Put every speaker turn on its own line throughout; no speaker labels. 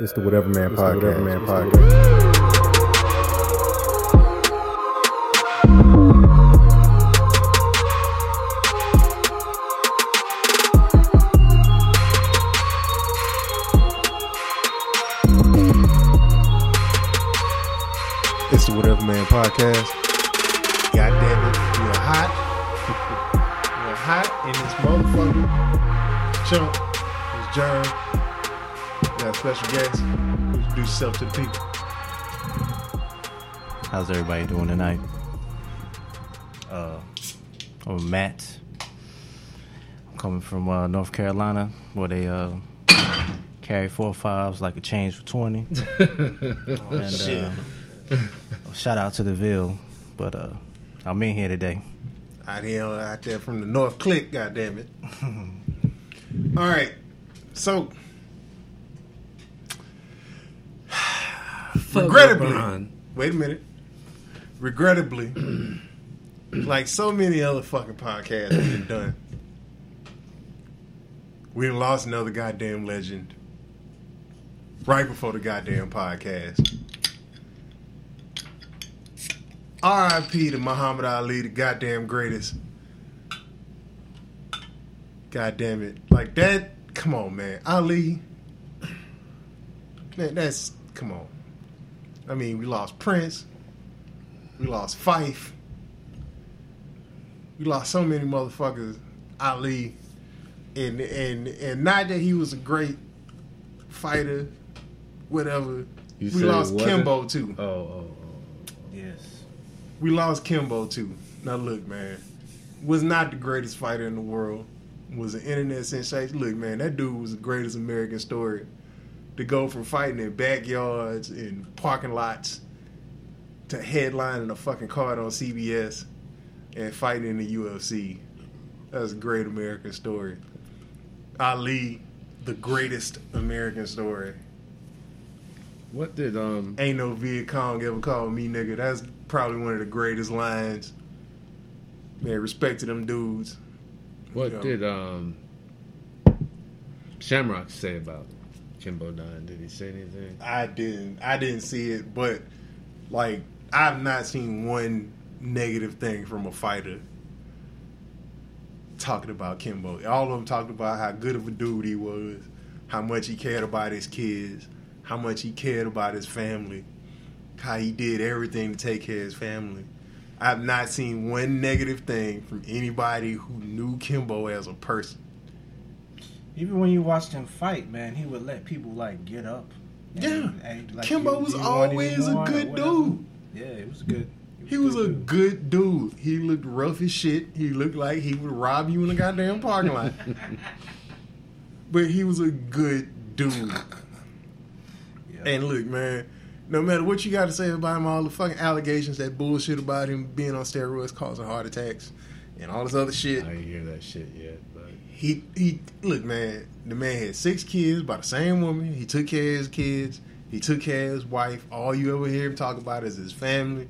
It's the Whatever Man Podcast. Whatever Man Podcast. It's the Whatever Man Podcast.
God damn it, we're hot. we're hot in this motherfucker. Chump, it's Jerm. We got a special guest. Introduce yourself to the people.
How's everybody doing tonight? Uh, I'm Matt. I'm coming from uh, North Carolina, where they uh, carry four fives like a change for twenty. and,
shit.
Uh, shout out to the Ville, but uh, I'm in here today.
Out here, out there from the North Click, God damn it. All right, so regrettably, wait a minute. Regrettably, like so many other fucking podcasts we've done, we lost another goddamn legend right before the goddamn podcast. R.I.P. to Muhammad Ali, the goddamn greatest. God damn it. Like that, come on, man. Ali. Man, that's, come on. I mean, we lost Prince. We lost Phife. We lost so many motherfuckers. Ali. And, and, and not that he was a great fighter, whatever.
You
we lost? Kimbo, too.
Oh oh, oh, oh,
Yes.
We lost Kimbo too. Now look, man, was not the greatest fighter in the world. Was an internet sensation. Look, man, that dude was the greatest American story. To go from fighting in backyards and parking lots to headlining a fucking card on CBS and fighting in the UFC. That's a great American story. Ali, the greatest American story.
What did um?
Ain't no Viet Cong ever called me nigga. That's probably one of the greatest lines. Man, respect to them dudes.
What
Yeah.
did um? Shamrock say about Kimbo dying? Did he say anything?
I didn't I didn't see it, but like I've not seen one negative thing from a fighter talking about Kimbo. All of them talked about how good of a dude he was, how much he cared about his kids, how much he cared about his family, how he did everything to take care of his family. I've not seen one negative thing from anybody who knew Kimbo as a person.
Even when you watched him fight, man, he would let people like get up. and-
Yeah.
and, like,
Kimbo
you-
was
you
always a good dude.
Yeah, it was a good.
He was a good dude. He looked rough as shit. He looked like he would rob you in a goddamn parking lot. but he was a good dude.
Yeah.
And look, man, no matter what you got to say about him, all the fucking allegations, that bullshit about him being on steroids causing heart attacks, and all this other shit.
I didn't hear that shit yet, but
He he look, man. The man had six kids by the same woman. He took care of his kids. He took care of his wife. All you ever hear him talk about is his family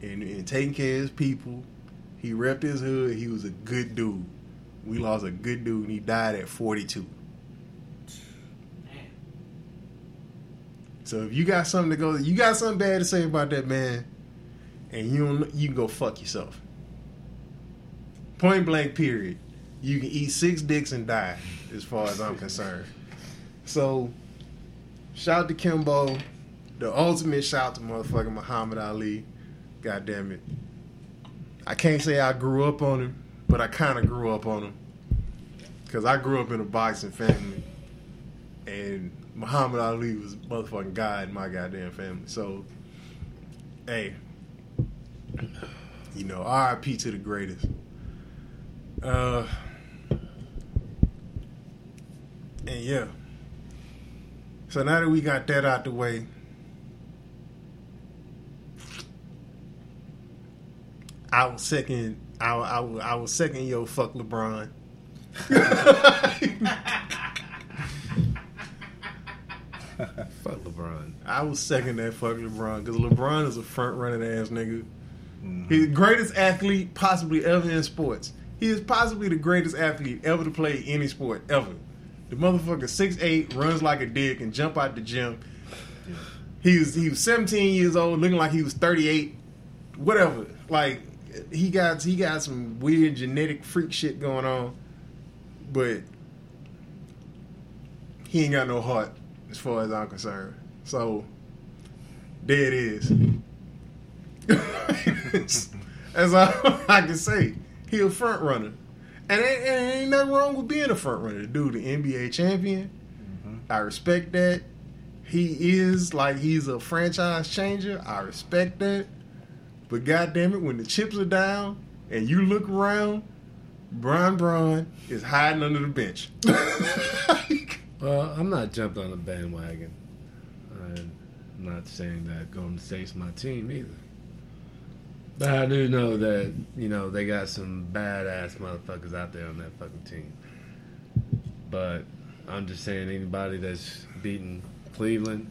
and, and taking care of his people. He repped his hood. He was a good dude. We lost a good dude, and he died at 42. So if you got something to go, you got something bad to say about that man, and you don't, you can go fuck yourself. Point blank. Period. You can eat six dicks and die, as far as I'm concerned. So, shout to Kimbo. The ultimate shout to motherfucking Muhammad Ali. God damn it. I can't say I grew up on him, but I kind of grew up on him. Because I grew up in a boxing family. And Muhammad Ali was motherfucking God in my goddamn family. So, hey, you know, RIP to the greatest. Uh, and yeah. So now that we got that out the way, I was second. I, I, I was second. Yo, fuck LeBron.
fuck LeBron.
I was second that fuck LeBron because LeBron is a front running ass nigga. Mm-hmm. He's the greatest athlete possibly ever in sports. He is possibly the greatest athlete ever to play any sport ever. The motherfucker six eight, runs like a dick, and jump out the gym. He was he was 17 years old, looking like he was 38. Whatever. Like he got he got some weird genetic freak shit going on, but he ain't got no heart as far as I'm concerned. So there it is. That's all I can say. He a front runner. And ain't, and ain't nothing wrong with being a front runner. Dude, the NBA champion. Mm-hmm. I respect that. He is like he's a franchise changer. I respect that. But goddamn it, when the chips are down and you look around, Brian Braun is hiding under the bench.
Well, I'm not jumping on the bandwagon. I'm not saying that Golden State's my team either. But I do know that, you know, they got some badass motherfuckers out there on that fucking team. But I'm just saying anybody that's beating Cleveland,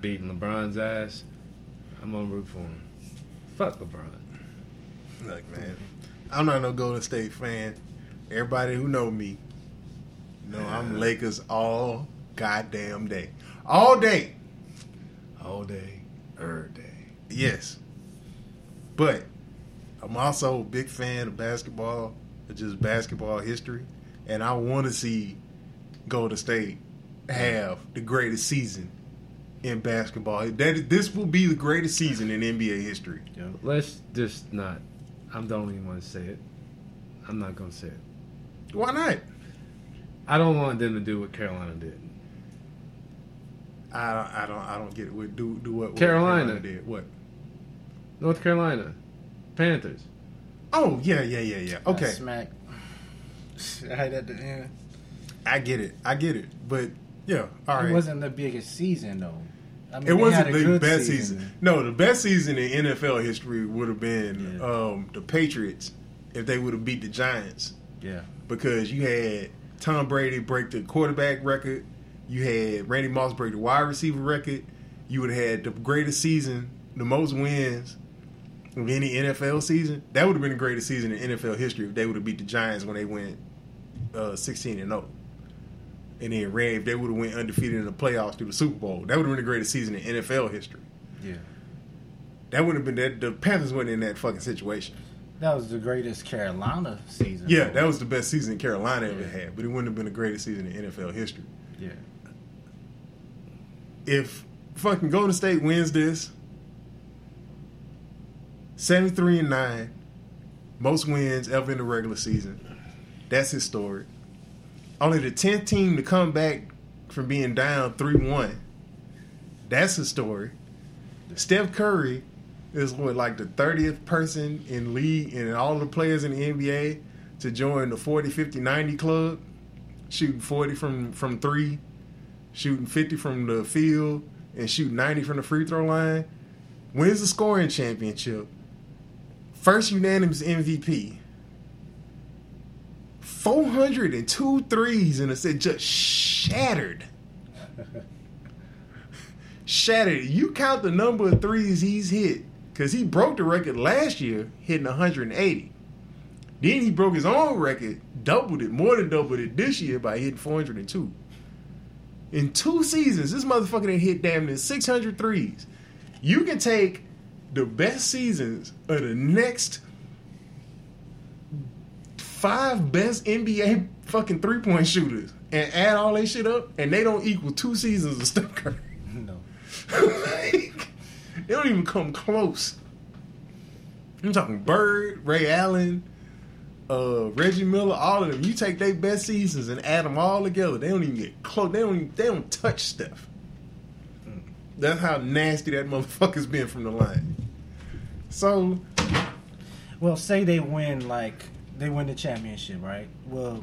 beating LeBron's ass, I'm gonna root for him. Fuck LeBron.
Look, man, I'm not no Golden State fan. Everybody who know me, know I'm Lakers all goddamn day, all day, all day, every day. Yes, but I'm also a big fan of basketball, of just basketball history, and I want to see Golden State have the greatest season in basketball. That this will be the greatest season in NBA history.
Let's just not. I'm the only one to say it. I'm not gonna say it.
Why not?
I don't want them to do what Carolina did.
I don't, I don't, I don't get it. Do do what? what
Carolina.
did what?
North Carolina, Panthers.
Oh yeah, yeah, yeah, yeah. Okay,
Smack. Right at the end.
I get it. I get it. But yeah, all right.
It wasn't the biggest season though. I mean,
It wasn't the
good
best season. No, the best season in NFL history would have been
Yeah.
um, the Patriots if they would have beat the Giants
Yeah.
because you had Tom Brady break the quarterback record, you had Randy Moss break the wide receiver record, you would have had the greatest season, the most wins of any NFL season. That would have been the greatest season in NFL history if they would have beat the Giants when they went uh, 16 and 0. And then ran if they would have went undefeated in the playoffs through the Super Bowl. That would have been the greatest season in NFL history.
Yeah.
That would have been that the Panthers weren't in that fucking situation.
That was the greatest Carolina season.
Yeah, that was the best season Carolina ever
Yeah.
had, but it wouldn't have been the greatest season in NFL history.
Yeah.
If fucking Golden State wins this, seventy three and nine, most wins ever in the regular season. That's historic. Only the tenth team to come back from being down three one. That's historic. Steph Curry is what like the thirtieth person in league and all the players in the NBA to join the 40, 50, 90 club, shooting 40 from, from three, shooting 50 from the field, and shooting 90 from the free throw line. Wins the scoring championship. First unanimous MVP. 402 threes and it's just shattered. shattered. You count the number of threes he's hit, because he broke the record last year, hitting 180. Then he broke his own record, doubled it, more than doubled it this year by hitting 402. In two seasons, this motherfucker done hit damn near 600 threes. You can take the best seasons of the next five best NBA fucking three point shooters and add all that shit up, and they don't equal two seasons of Steph Curry.
No.
like, they don't even come close. I'm talking Bird, Ray Allen, uh, Reggie Miller, all of them. You take their best seasons and add them all together. They don't even get close. They don't. Even, they don't touch Steph. That's how nasty that motherfucker's been from the line. So
Well, say they win like they win the championship, right? Well,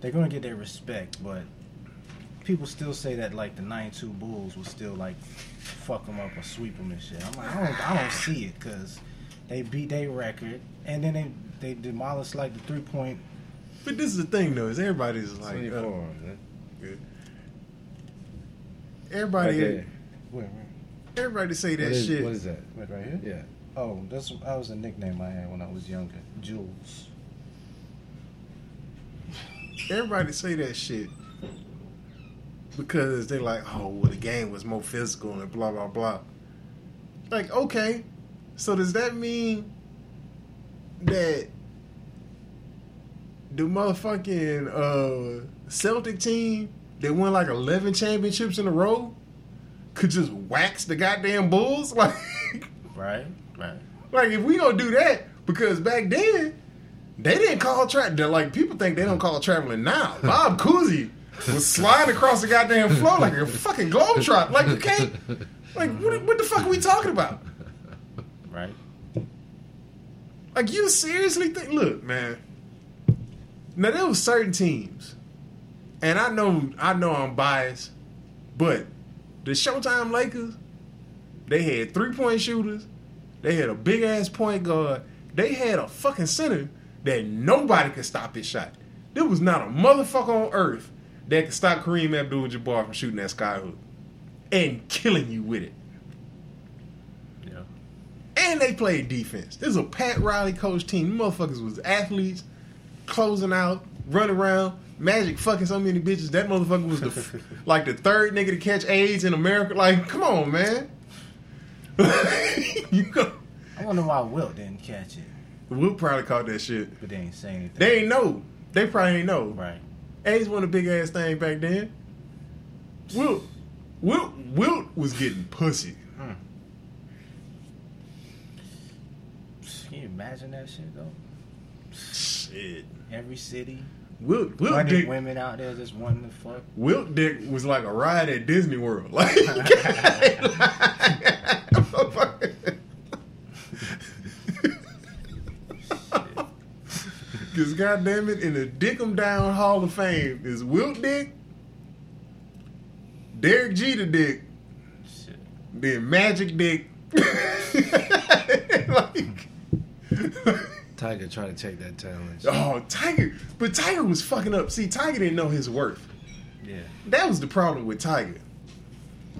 they're gonna get their respect, but people still say that like the '92 Bulls will still like fuck them up or sweep them and shit. I'm like, I don't, I don't see it because they beat their record and then they they demolished like the three point.
But this is the thing, though, is everybody's like,
24,
uh, good. everybody,
Right there.
Wait, wait,
everybody say that
What is,
shit.
what is that?
wait, right here.
Yeah.
Oh, that's that was a nickname I had when I was younger. Jules.
everybody say that shit because they're like, oh, well, the game was more physical and blah blah blah. Like, okay, so does that mean that the motherfucking uh, Celtic team that won like eleven championships in a row could just wax the goddamn Bulls? Like,
Right, right.
like if we gonna do that, because back then they didn't call tra Like people think they don't call traveling now. Bob Cousy was sliding across the goddamn floor like a fucking globetrot. Like you can't. Like what, what the fuck are we talking about?
Right.
Like you seriously think? Look, man. Now there was certain teams, and I know I know I'm biased, but the Showtime Lakers, they had three point shooters, they had a big ass point guard, they had a fucking center that nobody could stop his shot. There was not a motherfucker on earth that could stop Kareem Abdul-Jabbar from shooting that skyhook and killing you with it.
Yeah.
And they played defense. This is a Pat Riley coach team. Motherfuckers was athletes, closing out, running around, magic fucking so many bitches. That motherfucker was the f- like the third nigga to catch AIDS in America. Like, come on, man. you go.
I wonder why Wilt didn't catch it,
Wilt probably caught that shit.
but they ain't saying anything.
They ain't know. They probably ain't know.
Right.
AIDS wasn't a big ass thing back then. Wilt, Wilt, Wilt was getting pussy. Hmm.
Can you imagine that shit though?
Shit.
Every city,
Wilt, Wilt dick,
women out there just wanting to fuck.
Wilt dick was like a ride at Disney World. Like, Cause goddamn it, in the Dickum Down Hall of Fame is Wilt Dick, Derek Jeter Dick,
Shit.
then Magic Dick. like,
Tiger tried to take that challenge.
oh, Tiger, but Tiger was fucking up. See, Tiger didn't know his worth.
Yeah.
That was the problem with Tiger.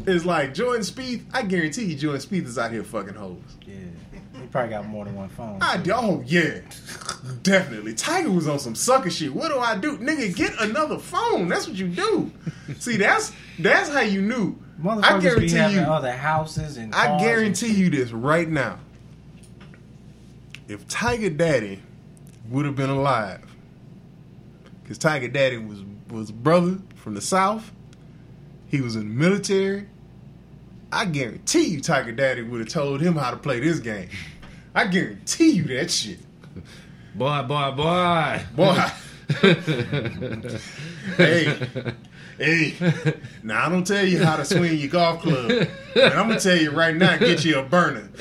It's like Jordan Spieth. I guarantee you, Jordan Spieth is out here fucking hoes.
Yeah. He probably got more than one phone.
I
do.
Oh yeah, definitely. Tiger was on some sucker shit. What do I do, nigga? Get another phone. That's what you do. See, that's that's how you knew. I guarantee you.
other houses and
I guarantee
and
you this right now. If Tiger Daddy would have been alive, because Tiger Daddy was was a brother from the South, he was in the military. I guarantee you, Tiger Daddy would have told him how to play this game. I guarantee you that shit,
Boy, boy, boy.
boy. hey, hey. Now I don't tell you how to swing your golf club, but I'm gonna tell you right now, get you a burner.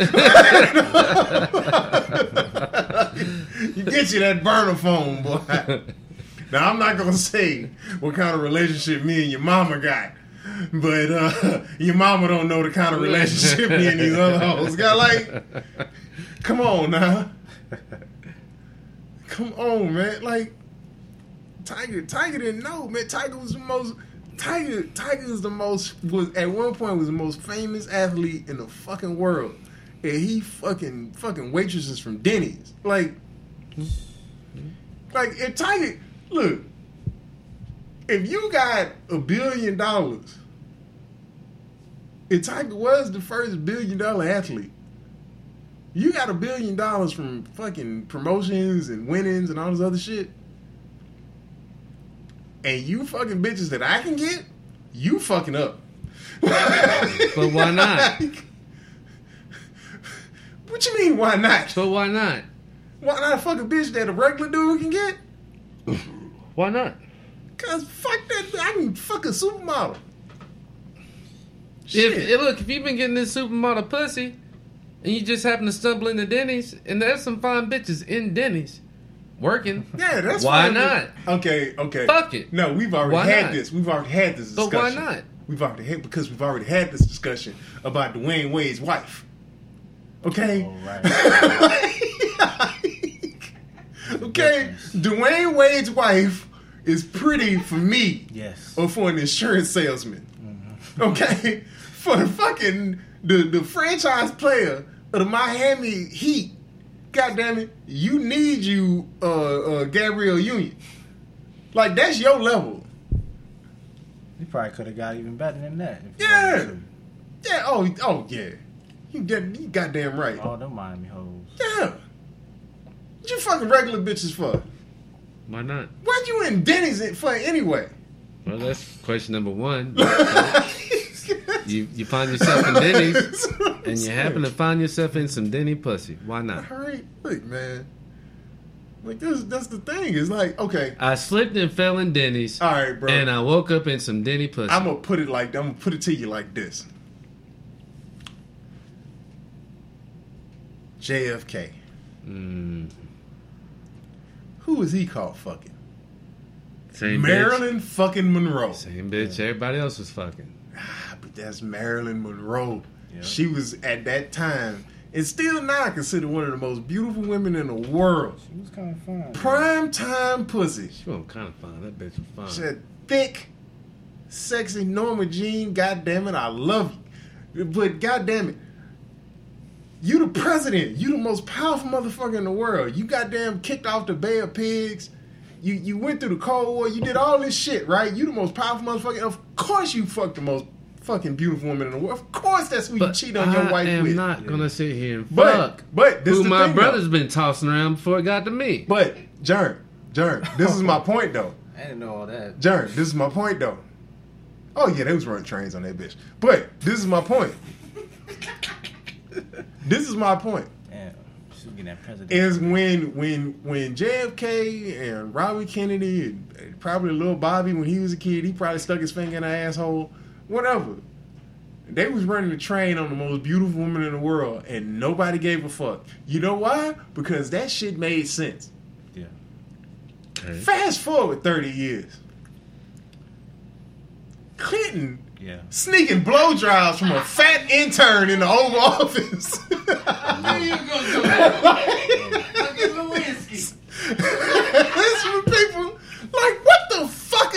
you get you that burner phone, boy. Now I'm not gonna say what kind of relationship me and your mama got, but uh, your mama don't know the kind of relationship me and these other hoes got. Like, come on now, come on, man. Like, Tiger, Tiger didn't know, man. Tiger was the most. Tiger, Tiger was the most was at one point was the most famous athlete in the fucking world, and he fucking fucking waitresses from Denny's. Like, like if Tiger, look, if you got a billion dollars, if Tiger was the first billion dollar athlete, you got a billion dollars from fucking promotions and winnings and all this other shit and you fucking bitches that I can get, you fucking up.
But why not?
what you mean? Why not?
But why not?
Why not fuck a bitch that a regular dude can get?
Why not?
Cause fuck that, I can fuck a supermodel.
If,
Shit.
look, if you've been getting this supermodel pussy, and you just happen to stumble into Denny's, and there's some fine bitches in Denny's working,
yeah, that's
why
fine.
not?
Okay, okay.
Fuck it.
No, we've already
Why
had
not?
this. We've already had this discussion.
But why not?
We've already had because we've already had this discussion about Dwyane Wade's wife. Okay.
Oh, right.
okay, Dwyane Wade's wife is pretty for me
Yes.
or for an insurance salesman.
Mm-hmm.
Okay, for the fucking the the franchise player of the Miami Heat. God damn it, you need you, uh, uh, Gabrielle Union. Like that's your level.
You probably could have got even better than that. if
Yeah.
wanted
Yeah. Oh. Oh yeah. You get. You goddamn right.
to. All them Miami hoes.
Yeah. What you fucking regular bitches for?
Why not?
What you in Denny's for anyway?
Well, that's question number one. you you find yourself in Denny's, and you happen to find yourself in some Denny pussy. Why not?
All right, look, man. Like this, that's the thing. It's like, okay,
I slipped and fell in Denny's,
all right, bro.
and I woke up in some Denny pussy.
I'm gonna put it like I'm gonna put it to you like this. JFK.
Mm,
Who was he called fucking?
same
Marilyn fucking Monroe.
bitch. Same bitch. Everybody else was fucking.
But that's Marilyn Monroe.
Yeah.
She was at that time, and still now considered one of the most beautiful women in the world.
She was kind of fine.
Prime time pussy.
She was kind of fine. That bitch was fine.
She had thick, sexy Norma Jean. God damn it, I love you. But god damn it, you the president. You the most powerful motherfucker in the world. You goddamn kicked off the Bay of Pigs. You you went through the Cold War. You did all this shit, right? You the most powerful motherfucker. Of course you fucked the most fucking beautiful woman in the world. Of course that's who you cheat on your wife. with.
I
wife
am
with.
not gonna sit here and fuck
but this
who my
thing,
brother's
though.
been tossing around before it got to me.
But Jerm, Jerm, this is my point though.
I didn't know all that.
Jerm, this is my point though. Oh yeah, they was running trains on that bitch. But this is my point. this is my point.
Damn. She was getting that president.
Is when when when JFK and Robert Kennedy and probably little Bobby when he was a kid, he probably stuck his finger in her asshole. Whatever. They was running the train on the most beautiful woman in the world, and nobody gave a fuck. You know why? Because that shit made sense.
yeah.
Okay.
Fast forward 30 years. Clinton
Yeah.
sneaking blow dries from a fat intern in the Oval Office. This for people like, what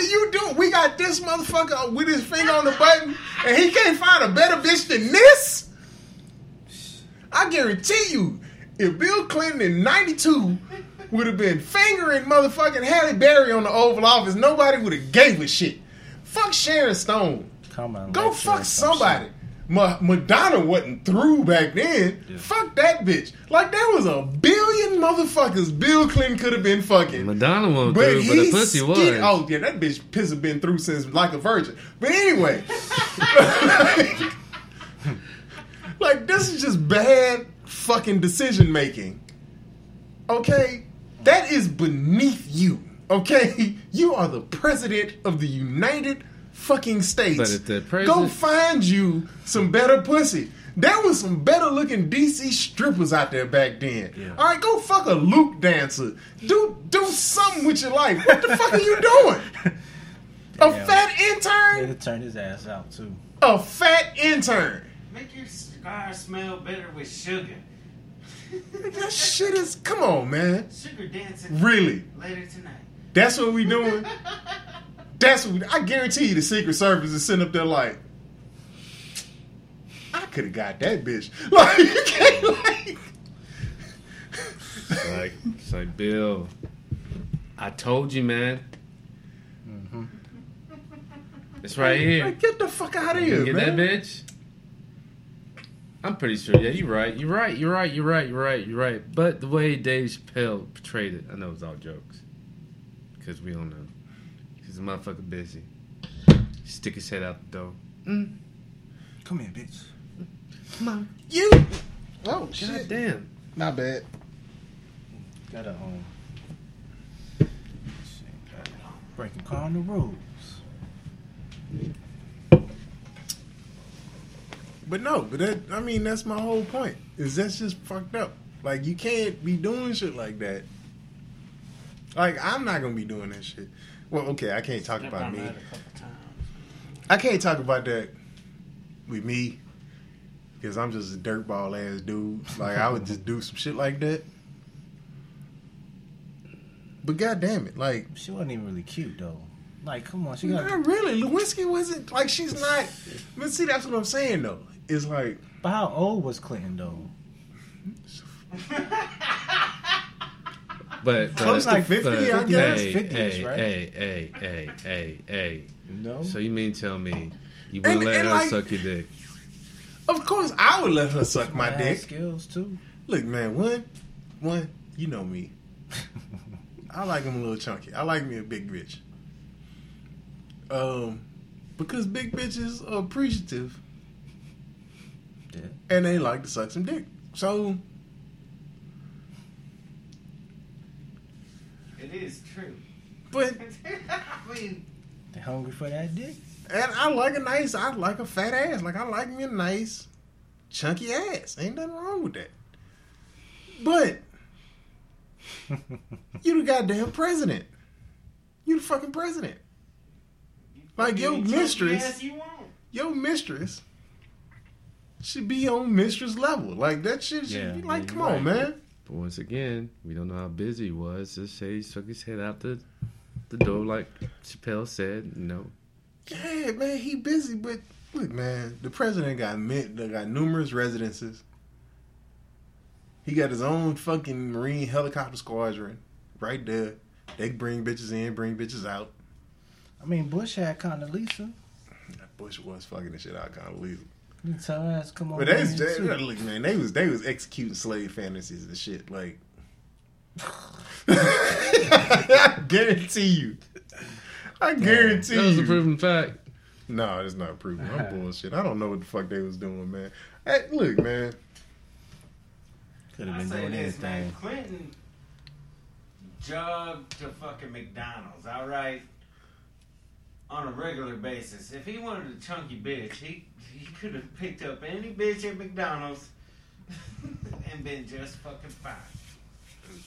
you doing? We got this motherfucker with his finger on the button, and he can't find a better bitch than this. I guarantee you, if Bill Clinton in '92 would have been fingering motherfucking Halle Berry on the Oval Office, nobody would have gave a shit. Fuck Sharon Stone.
Come on.
Go fuck somebody. Ma- Madonna wasn't through back then.
Yeah.
Fuck that bitch. Like there was a billion motherfuckers Bill Clinton could have been fucking.
Madonna wasn't
But
through, but the pussy was.
skinny- Oh yeah, that bitch piss have been through since like a virgin. But anyway, like this is just bad fucking decision making. Okay, that is beneath you. Okay, you are the president of the United fucking States.
But if the
go find you some better pussy. There was some better looking DC strippers out there back then.
Yeah.
All right, go fuck a Luke dancer. Do do something with your life. What the fuck are you doing? A
Damn.
fat
He
intern?
to turn his ass out too.
A fat intern.
Make your cigar smell better with sugar.
That shit is. Come on, man.
Sugar dancing
Really?
later tonight.
That's what we doing. That's what I guarantee you. The Secret Service is sitting up there like, I could have got that bitch. Like you can't like.
It's like, it's like, Bill, I told you, man. Mm-hmm. It's right here.
Like, get the fuck out of
You
here,
get
man.
that bitch? I'm pretty sure. Yeah, you're right. You're right. You're right. You're right. You're right. You're right. But the way Dave Chappelle portrayed it, I know it's all jokes. Because we don't know. Because the motherfucker busy. Stick his head out the door. Mm,
Come here, bitch.
come on.
You. Oh
God
shit.
damn.
Not bad.
Got a um. Breaking car on the rules.
But no, but that I mean that's my whole point. Is that's just fucked up. Like you can't be doing shit like that. Like I'm not gonna be doing that shit. Well, okay, I can't talk
Stepped
about me.
that a couple times.
I can't talk about that with me because I'm just a dirtball ass dude. Like I would just do some shit like that. But god damn it, like
She wasn't even really cute though. Like, come on, she got.
not really. Lewinsky wasn't like she's not. But see, that's what I'm saying though. It's like
But how old was Clinton though?
But, but
Close to 50,
but,
I guess.
Hey,
50-ish,
hey,
right?
hey, hey, hey, hey, hey.
No.
So you mean tell me you
And-
wouldn't let
and
her
like-
suck your dick?
Of course, I would let her suck my dick.
skills too.
Look, man, one, one, you know me. I like him a little chunky. I like me a big bitch. Um, because big bitches are appreciative
Yeah.
and they like to suck some dick. So
It is true.
But
I mean,
They hungry for that dick?
and I like a nice, I like a fat ass. Like I like me a nice, chunky ass. Ain't nothing wrong with that. But you the goddamn president. You the fucking president. Like your mistress,
you
your mistress should be on mistress level. Like that shit should
Yeah,
be like,
yeah,
come on,
right.
man.
But once again, we don't know how busy he was. Just say he stuck his head out the the door like Chappelle said. You know,
Yeah, man, he busy, but look, man, the president got mint, they got numerous residences. He got his own fucking Marine helicopter squadron right there. They bring bitches in, bring bitches out.
I mean, Bush had Condoleezza.
That Bush was fucking the shit out kind of legal.
You tell her ass come on.
But they,
man,
they,
too.
look, man, they was they was executing slave fantasies and shit. Like, I guarantee you, I guarantee you
that was
you.
a proven fact.
No, it's not proven. I'm bullshit. I don't know what the fuck they was doing, man. Hey, look, man.
Could have
I
been
say
doing
this, man.
anything.
Clinton jogged to fucking McDonald's, all right, on a regular basis. If he wanted a chunky bitch, he he could have picked up any bitch at McDonald's and been just fucking fine.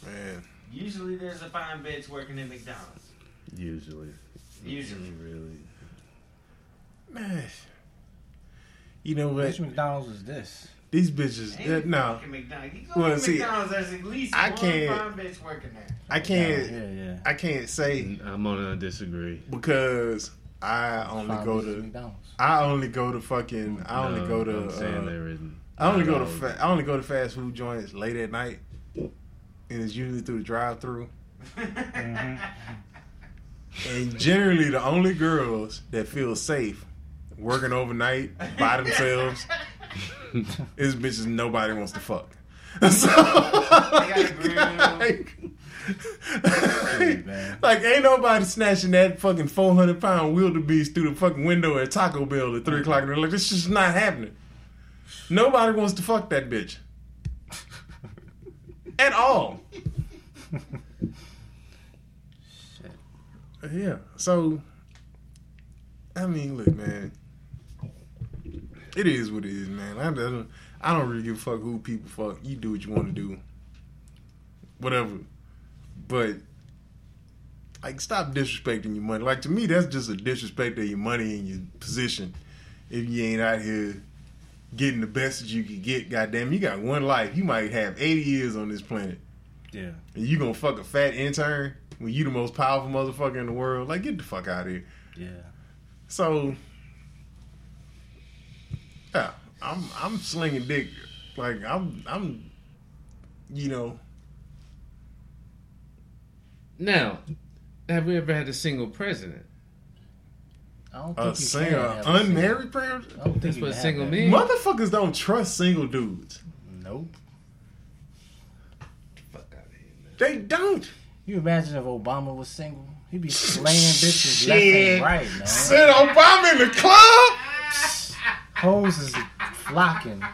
Man,
Usually, there's a fine bitch working at McDonald's.
Usually,
Usually.
really.
man. You know what?
Which McDonald's is this?
These bitches.
Ain't
Yeah, no,
fucking McDonald's.
Well, see,
McDonald's, there's at least
I
one
can't-
bitch working there.
I can't.
Yeah, yeah.
I can't say
I'm gonna disagree.
because I only
Five
go to.
McDonald's.
I only go to fucking. I only
No,
go to.
I'm saying
uh,
there isn't.
I only go to. Fa- I only go to fast food joints late at night, and it's usually through the drive-through.
Mm-hmm.
And generally, the only girls that feel safe working overnight by themselves is bitches nobody wants to fuck. So,
grill.
like, like, ain't nobody snatching that fucking 400 pound wildebeest through the fucking window at Taco Bell at 3 o'clock in the Like, this just not happening. Nobody wants to fuck that bitch. At all. Yeah. So, I mean, look, man. It is what it is, man. I don't, I don't really give a fuck who people fuck. You do what you want to do. Whatever. But, like, stop disrespecting your money. Like, to me, that's just a disrespect of your money and your position. If you ain't out here getting the best that you can get, goddamn, you got one life. You might have 80 years on this planet.
Yeah.
And you gonna fuck a fat intern when you the most powerful motherfucker in the world? Like, get the fuck out of here.
Yeah.
So, yeah, I'm I'm slinging dick. Like I'm I'm, you know,
Now, have we ever had a single president?
I don't think
a single
have a
unmarried parent.
single- I don't think
That's what
have
single
that.
means.
Motherfuckers don't trust single dudes.
Nope.
Fuck out of here, man.
They don't.
You imagine if Obama was single? He'd be slaying bitches left and right, man.
Said Obama in the club.
Hoes is flocking.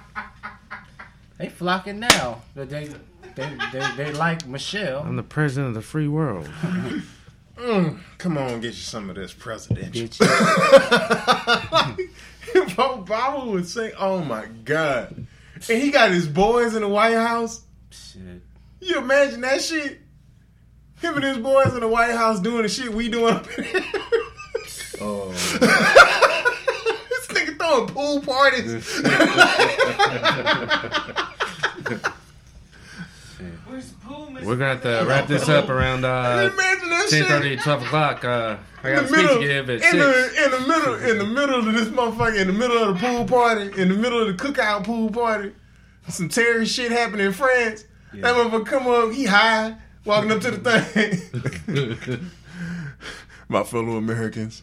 They flocking now. But they they they, they like Michelle.
I'm the president of the free world.
Mm, come on, get you some of this presidential.
Bitch.
if Obama would say, "Oh my god," and he got his boys in the White House.
Shit.
You imagine that shit? Him and his boys in the White House doing the shit we doing up in here.
Oh,
this nigga throwing pool parties.
Where's the pool, Mr.
we're gonna have to wrap this up around uh,
imagine
10
shit.
12 o'clock. Uh, I
In
got a
the
speech
middle,
to give
in
at 6.
the, in the middle, in the middle of this motherfucker, in the middle of the pool party, in the middle of the cookout pool party, some terrorist shit happened in France. That motherfucker come up, he high walking up to the thing. My fellow Americans,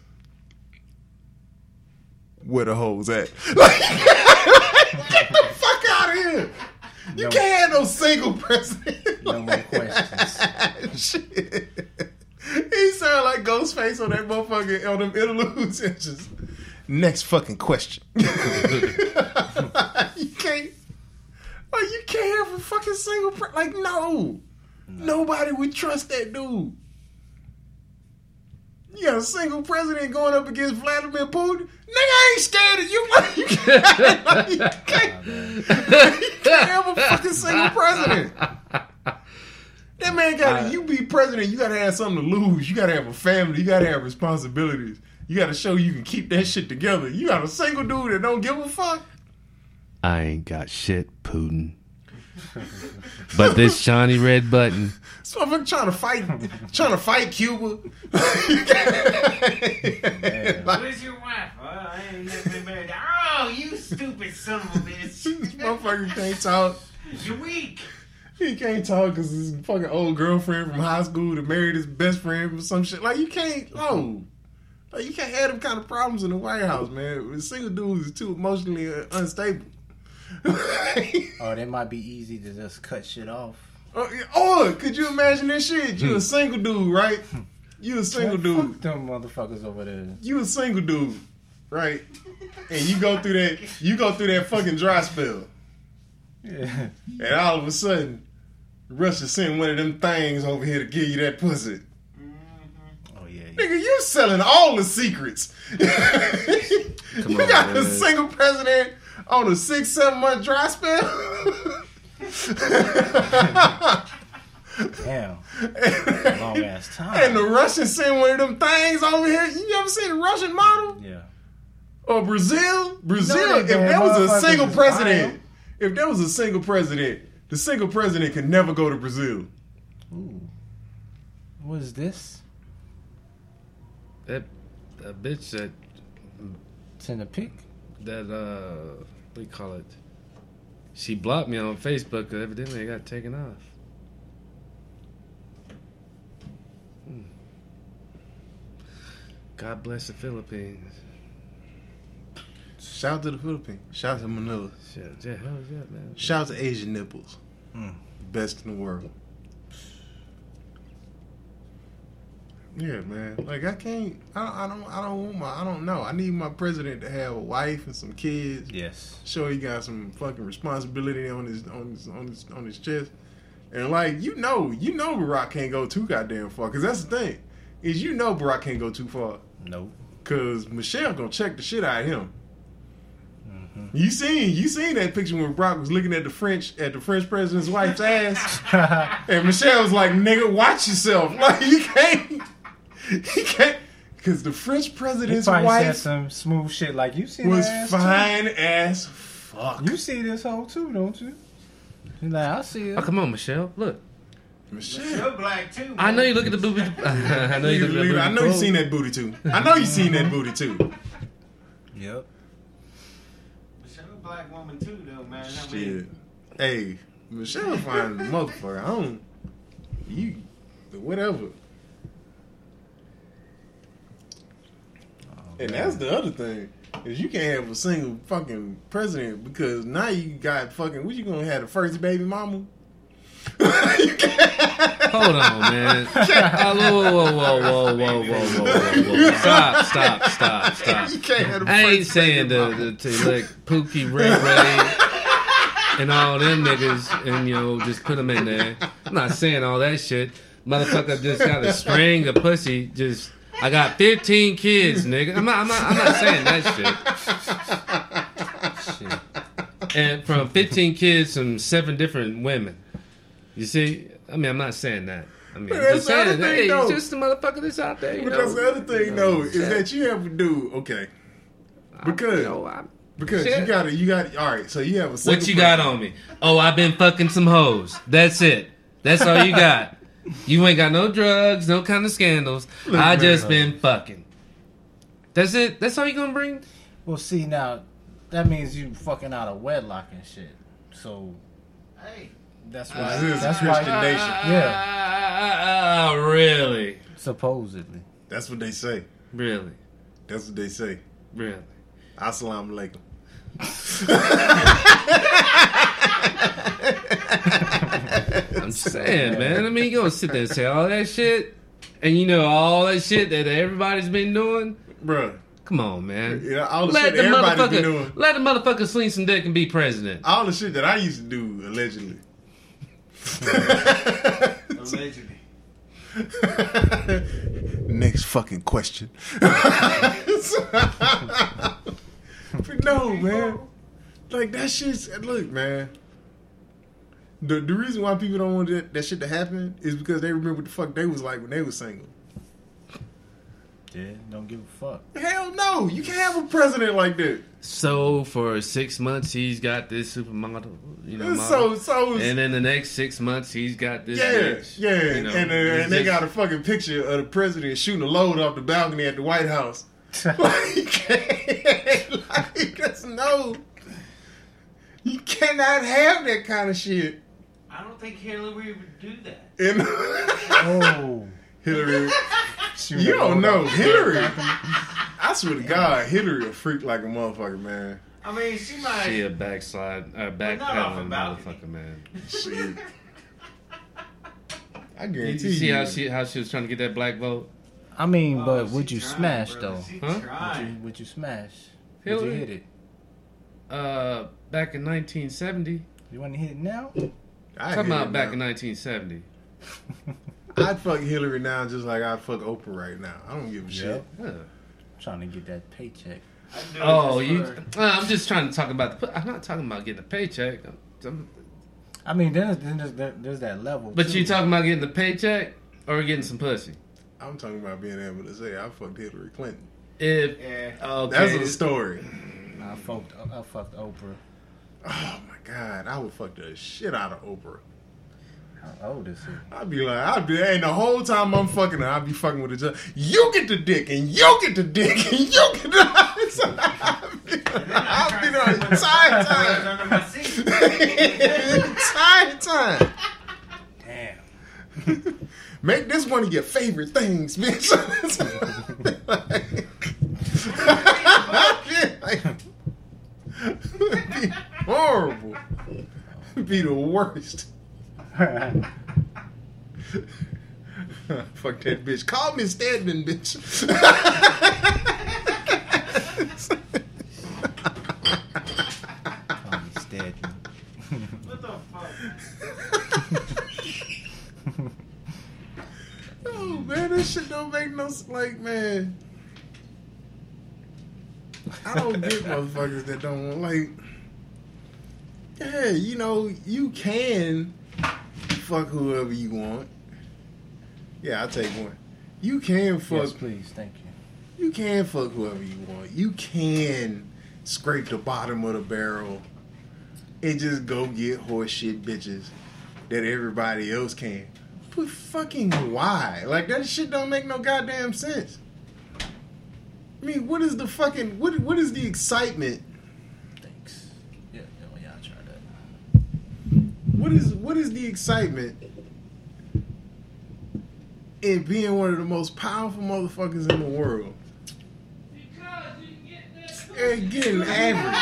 where the hoes at? Like, get the fuck out of here! You
No.
can't have no single president.
No more questions.
Shit. He sound like Ghostface on that motherfucking on them interludes. It's just next fucking question. you can't. Like you can't have a fucking single pre- like no. Nobody would trust that dude. You got a single president going up against Vladimir Putin. Nigga, I ain't scared of you. Like, you can't, like, you can't, you can't have a fucking single president. That man got you be president, you got to have something to lose. You got to have a family. You got to have responsibilities. You got to show you can keep that shit together. You got a single dude that don't give a fuck.
I ain't got shit, Putin. But this shiny red button.
This motherfucker trying to fight, trying to fight Cuba. Like,
Where's your wife? Oh, I ain't never been married. Oh, you stupid son of a bitch!
this
bitch.
motherfucker can't talk.
You're weak.
He can't talk because his fucking old girlfriend from high school that married his best friend from some shit. Like you can't, no. Like you can't have them kind of problems in the White House, man. With single dudes is too emotionally uh, unstable.
oh, they might be easy to just cut shit off.
Uh, or could you imagine this shit? You a hmm. single dude, right? Hmm. You a single dude.
Fuck them motherfuckers over there.
You a single dude, right? And you go through that. You go through that fucking dry spell.
Yeah.
And all of a sudden, Russia sent one of them things over here to give you that pussy. Mm-hmm.
Oh yeah. yeah.
Nigga, you selling all the secrets. you
on,
got a single president on a six, seven month dry spell.
Damn. Long ass time.
and the Russians send one of them things over here. You ever seen the Russian model?
yeah.
Or Brazil? Brazil,
No,
if there was a single president, if there was a single president, the single president could never go to Brazil.
Ooh. What is this?
That, that bitch that
Send a pic.
that uh what do you call it? She blocked me on Facebook because evidently it got taken off. Hmm. God bless the Philippines.
Shout out to the Philippines. Shout out to Manila.
Shit, yeah, hell yeah, man.
Shout out to Asian nipples.
Mm.
Best in the world. Yeah, man. Like I can't. I, I don't. I don't want my. I don't know. I need my president to have a wife and some kids.
Yes.
Show he got some fucking responsibility on his on his on his on his chest. And like you know, you know, Barack can't go too goddamn far. Cause that's the thing, is you know Barack can't go too far.
Nope.
Cause Michelle gonna check the shit out of him.
Mm-hmm.
You seen you seen that picture when Barack was looking at the French at the French president's wife's ass, and Michelle was like, "Nigga, watch yourself! Like you can't, you can't." Because the French
He
president's
probably said some smooth shit like you see
was
that ass too?
as fuck.
You see this hoe too, don't you? He's like, I see
Oh,
it.
come on, Michelle. Look.
Michelle,
You're black too.
I know you look at the booby. I know you look at the booby.
I know you
pole.
seen that booty too. I know you seen that booty too.
Yep.
Michelle a black woman too, though, man. I
Shit.
mean,
Hey, Michelle fine as a motherfucker. I don't. You, whatever. And that's the other thing is you can't have a single fucking president because now you got fucking what you gonna have the first baby mama. you can't.
Hold on, man. Oh, whoa, whoa, whoa, whoa, whoa, whoa, whoa, whoa, whoa. Stop, stop, stop, stop.
You can't have the
I ain't saying
baby
the,
mama.
the to like Pookie, Ray Ray, and all them niggas, and you know, just put them in there. I'm not saying all that shit. Motherfucker just got a string of pussy. Just I got 15 kids, nigga. I'm not, I'm not, I'm not saying that shit.
Shit.
And from 15 kids, from seven different women. You see, I mean, I'm not saying that. I mean,
But that's
just
the other thing,
hey,
though.
just the motherfucker that's out there. You
But
know?
that's the other thing, though, is that you have to do okay because
You know, I'm-
because
Shit.
you got it, you got all right. So you have a
What you got on me? Oh, I've been fucking some hoes. That's it. That's all you got. You ain't got no drugs, no kind of scandals.
Look,
I
man.
just been fucking. That's it. That's all you gonna bring?
Well, see now, that means you fucking out of wedlock and shit. So
hey,
That's
Uh,
why.
This is
that's
Christian
why.
nation.
Yeah.
Ah, really,
Supposedly.
That's what they say.
really,
That's what they say.
really.
Assalamu alaikum.
I'm just saying, man. I mean, you gonna sit there and say all that shit, and you know all that shit that everybody's been doing.
Bruh.
Come on, man.
You know, all the
Let
shit
the
everybody's been
motherfucker,
doing.
let the motherfucker sling some dick and be president.
All the shit that I used to do, allegedly.
Allegedly.
Next fucking question. but no, man. Like that shit's look, man. The the reason why people don't want that, that shit to happen is because they remember what the fuck they was like when they was single.
Yeah. Don't give a fuck.
Hell no, you can't have a president like that.
So for six months he's got this supermodel, you know,
It's so so
and then the next six months he's got this.
yeah,
bitch,
yeah,
you know,
and uh, and they
just-
got a fucking picture of the president shooting a load off the balcony at the White House. like, like that's no. You cannot have that kind of shit.
I don't think Hillary would do that.
And
Oh.
Hillary,
Shoot
you don't
old
know. Hillary. I swear to God, Hillary a freak like a motherfucker, man.
I mean, she might.
She a backslide, uh,
But off a
backpedaling motherfucker, man.
Shit. I
You,
guarantee
you see
you.
how she how she was trying to get that black vote?
I mean,
Oh,
but would you
trying,
smash
brother.
though?
She
Huh?
Would you,
trying.
would you smash? Would you
Hillary?
hit it?
Uh, back in 1970.
You want to hit it now?
I
Talking about back
now.
in 1970.
I'd fuck Hillary now just like I'd fuck Oprah right now. I don't give a shit.
Yeah.
Trying to get that paycheck.
I'd do it
Oh, you? Uh, I'm just trying to talk about the. I'm not talking about getting a paycheck. I'm- I'm-
I mean, then there's, then there's, there's that level.
but
too.
you talking about getting the paycheck or getting some pussy?
I'm talking about being able to say I fucked Hillary Clinton.
If
Yeah.
okay,
That's a story.
Mm, I fucked, I fucked Oprah.
Oh my god, I would fuck the shit out of Oprah.
How old is he?
I'd be like, I'd be, and the whole time I'm fucking her, I'd be fucking with the judge. You get the dick, and you get the dick, and you get the. I'd be, I'd be the entire time.
Under
entire time.
Damn.
Make this one of your favorite things, bitch. be horrible. Be the worst. Fuck that bitch. Call me Stedman, bitch.
Oh, he's dead.
What the fuck?
oh man, this shit don't make no like man. I don't get motherfuckers that don't want like. Yeah, you know you can fuck whoever you want. Yeah, I'll take one. You can fuck.
yes, please. Thank you.
You can fuck whoever you want. You can scrape the bottom of the barrel and just go get horseshit bitches that everybody else can. But fucking why? Like that shit don't make no goddamn sense. I mean, what is the fucking what? What is the excitement?
Thanks. Yeah, yeah, yeah, I'll try that.
What is what is the excitement in being one of the most powerful motherfuckers in the world Because you Get and getting average?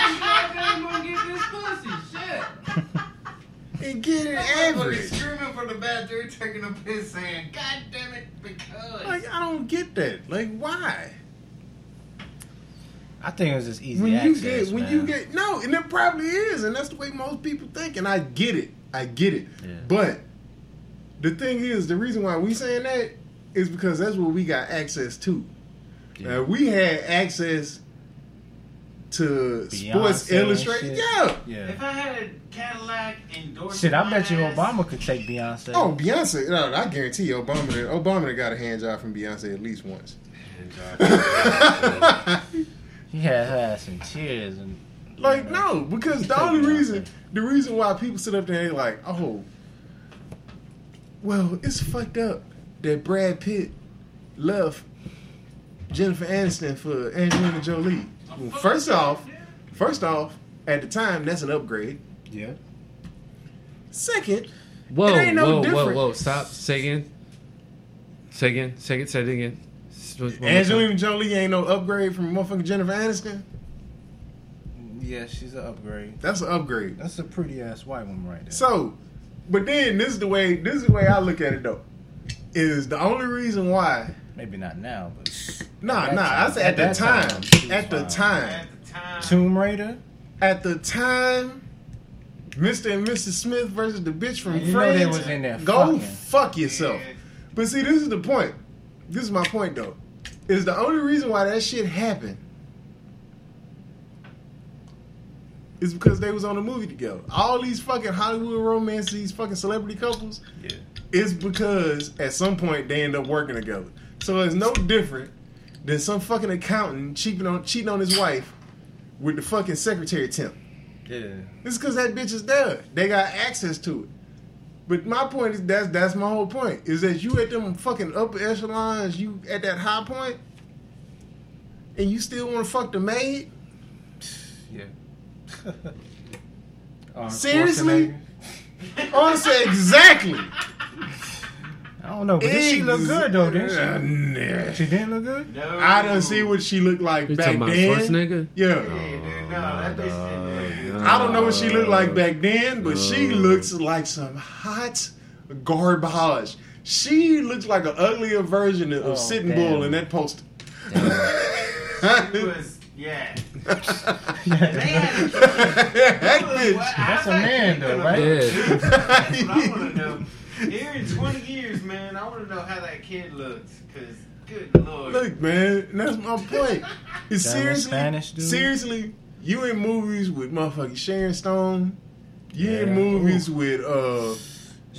and getting
Motherfucker
average.
screaming from the bathroom, taking a piss, saying, "God damn it!" Because
Like I don't get that. Like why?
I think it was just easy
When you get when
man.
you get no, and it probably is, and that's the way most people think. And I get it. I get it.
Yeah.
But the thing is, the reason why we saying that is because that's what we got access to.
Yeah.
Now, we had access to Sports
Beyonce and
Illustrated. Yeah.
Yeah.
if I had a Cadillac endorsing
Shit, I bet you Obama could take Beyonce.
Oh, Beyonce. No, I guarantee you, Obama. Obama done got a hand job from Beyonce at least once.
He had her ass in tears and
Like no, because the only reason the reason why people sit up there and like, oh, well, it's fucked up that Brad Pitt left Jennifer Aniston for Angelina Jolie. Well, first off, first off, at the time that's an upgrade.
yeah.
Second,
Whoa,
It ain't no
whoa, whoa,
different.
whoa! Stop. Say again. Say again. Say it. Say it again. S- one more time.
Angelina Jolie ain't no upgrade from motherfucking Jennifer Aniston.
Yeah, she's an upgrade.
That's an upgrade.
That's a pretty ass white woman right there.
So, but then this is the way this is the way I look at it though. Is the only reason why?
Maybe not now, but
Nah,
At that
nah. I said at,
at
the time.
time, was
at the time.
At the time,
Tomb Raider.
At the time. Mr. and Mrs. Smith versus the bitch from
You know they
Friends.
was in there
Go
fucking.
fuck yourself.
Yeah.
But see, this is the point. This is my point though. Is the only reason why that shit happened is because they was on a movie together. All these fucking Hollywood romances, these fucking celebrity couples,
Yeah.
is because at some point they end up working together. So it's no different than some fucking accountant cheating on cheating on his wife with the fucking secretary temp.
Yeah.
It's because that bitch is there. They got access to it. But my point is that's that's my whole point is that you at them fucking upper echelons, you at that high point, and you still want to fuck the maid.
Yeah.
Seriously?
Schwarzenegger.
Honestly, exactly.
I don't know, but did she look good though? Didn't she?
Nah.
She didn't look good.
No.
I done see what she looked like
You
back
talking about
then.
Schwarzenegger?
Yeah.
Yeah, dude, no, that bitch oh, didn't.
I don't know what she looked like oh. back then, but she oh. looks like some hot garbage. She looks like an uglier version of
Oh,
Sitting
damn.
Bull in that poster.
She was, yeah.
that bitch.
That's a man, though, right?
Yeah.
That's what I want to know. Here in 20 years, man, I want to know how that kid looks. Because, good lord.
Look, man, that's my point. It's
That
seriously,
Spanish dude?
seriously, you in movies with motherfucking Sharon Stone. You in
Yeah.
movies with uh,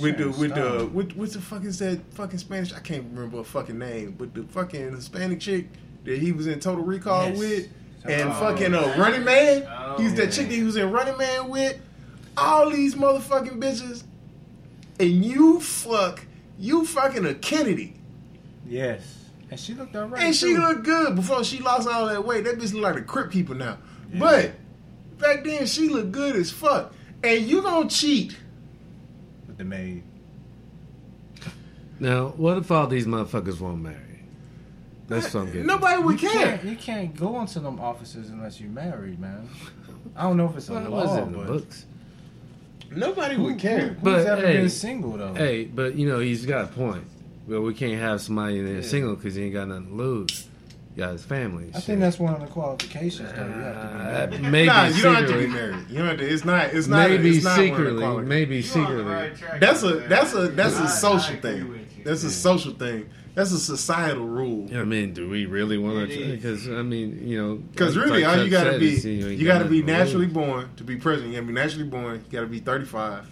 with the with the
Stone.
with what the fuck is that fucking Spanish? I can't remember her fucking name, but the fucking Hispanic chick that he was in Total Recall
Yes.
with, and
Oh,
fucking uh,
man.
Running Man.
Oh,
He's that chick that he was in Running Man with. All these motherfucking bitches, and you fuck, you fucking a Kennedy.
Yes. And she looked alright.
And she
too.
looked good before she lost all that weight. That bitch look like a Crypt Keeper now. But back then she looked good as fuck. And you gonna cheat.
with the maid.
Now, what if all these motherfuckers won't marry? That's what
Nobody would
you
care.
Can't, you can't go into them offices unless you're married, man. I don't know if it's a
What
law,
was in the
but
books?
Nobody would care.
who- who's
But,
ever
hey,
been single though?
Hey, but you know he's got a point. Well, we can't have somebody in there
Yeah.
single because he ain't got nothing to lose. He got his family.
I think that's one of the qualifications though. You have to be
Uh,
married.
maybe
nah, you don't have to be married. You don't have to. It's not. It's not.
Maybe
it's not one of the
secretly. Maybe
You on
secretly.
right track
That's a that's a that's
I-
a social thing. That's a social thing. That's a societal rule.
I mean, do we really want to? Because I mean, you know,
Because
like-
really,
like
all you gotta be,
is,
you,
ain't
gotta
got
be naturally
lose.
born to be president. You gotta be naturally born. You gotta be thirty five.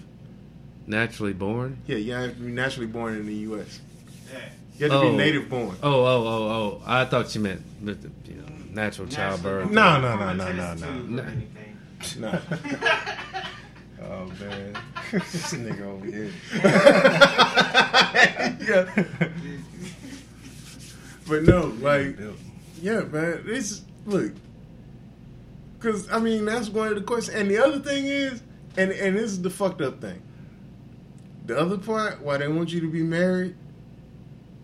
naturally born.
Yeah, you have to be naturally born in the U.S. You have to
Oh.
be native born.
Oh, oh, oh, oh! I thought you meant the, you know natural childbirth.
No, no, no, no, no, no.
tube or
No.
No.
Oh man.
this nigga over here. yeah. But no, like, yeah, man. It's look, because I mean that's one of the questions. And the other thing is, and and this is the fucked up thing. The other part why they want you to be married,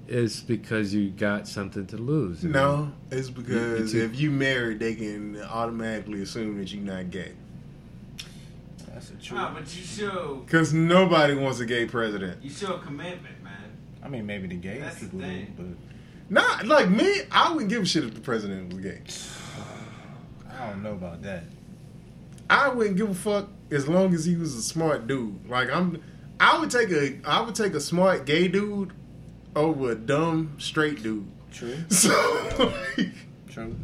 It's because you got something to lose. you know?
no, it's because
You- you-
if you married, they can automatically assume that you're not gay.
That's a true.
No, but you show
Because nobody wants a gay president.
you show commitment, man.
I mean, maybe the gay
That's the
people, do,
thing.
but
Not like me. I wouldn't give a shit if the president was gay.
I don't know about that.
I wouldn't give a fuck as long as he was a smart dude. Like I'm, I would take a, I would take a smart gay dude over a dumb straight dude.
True.
So, like,
True.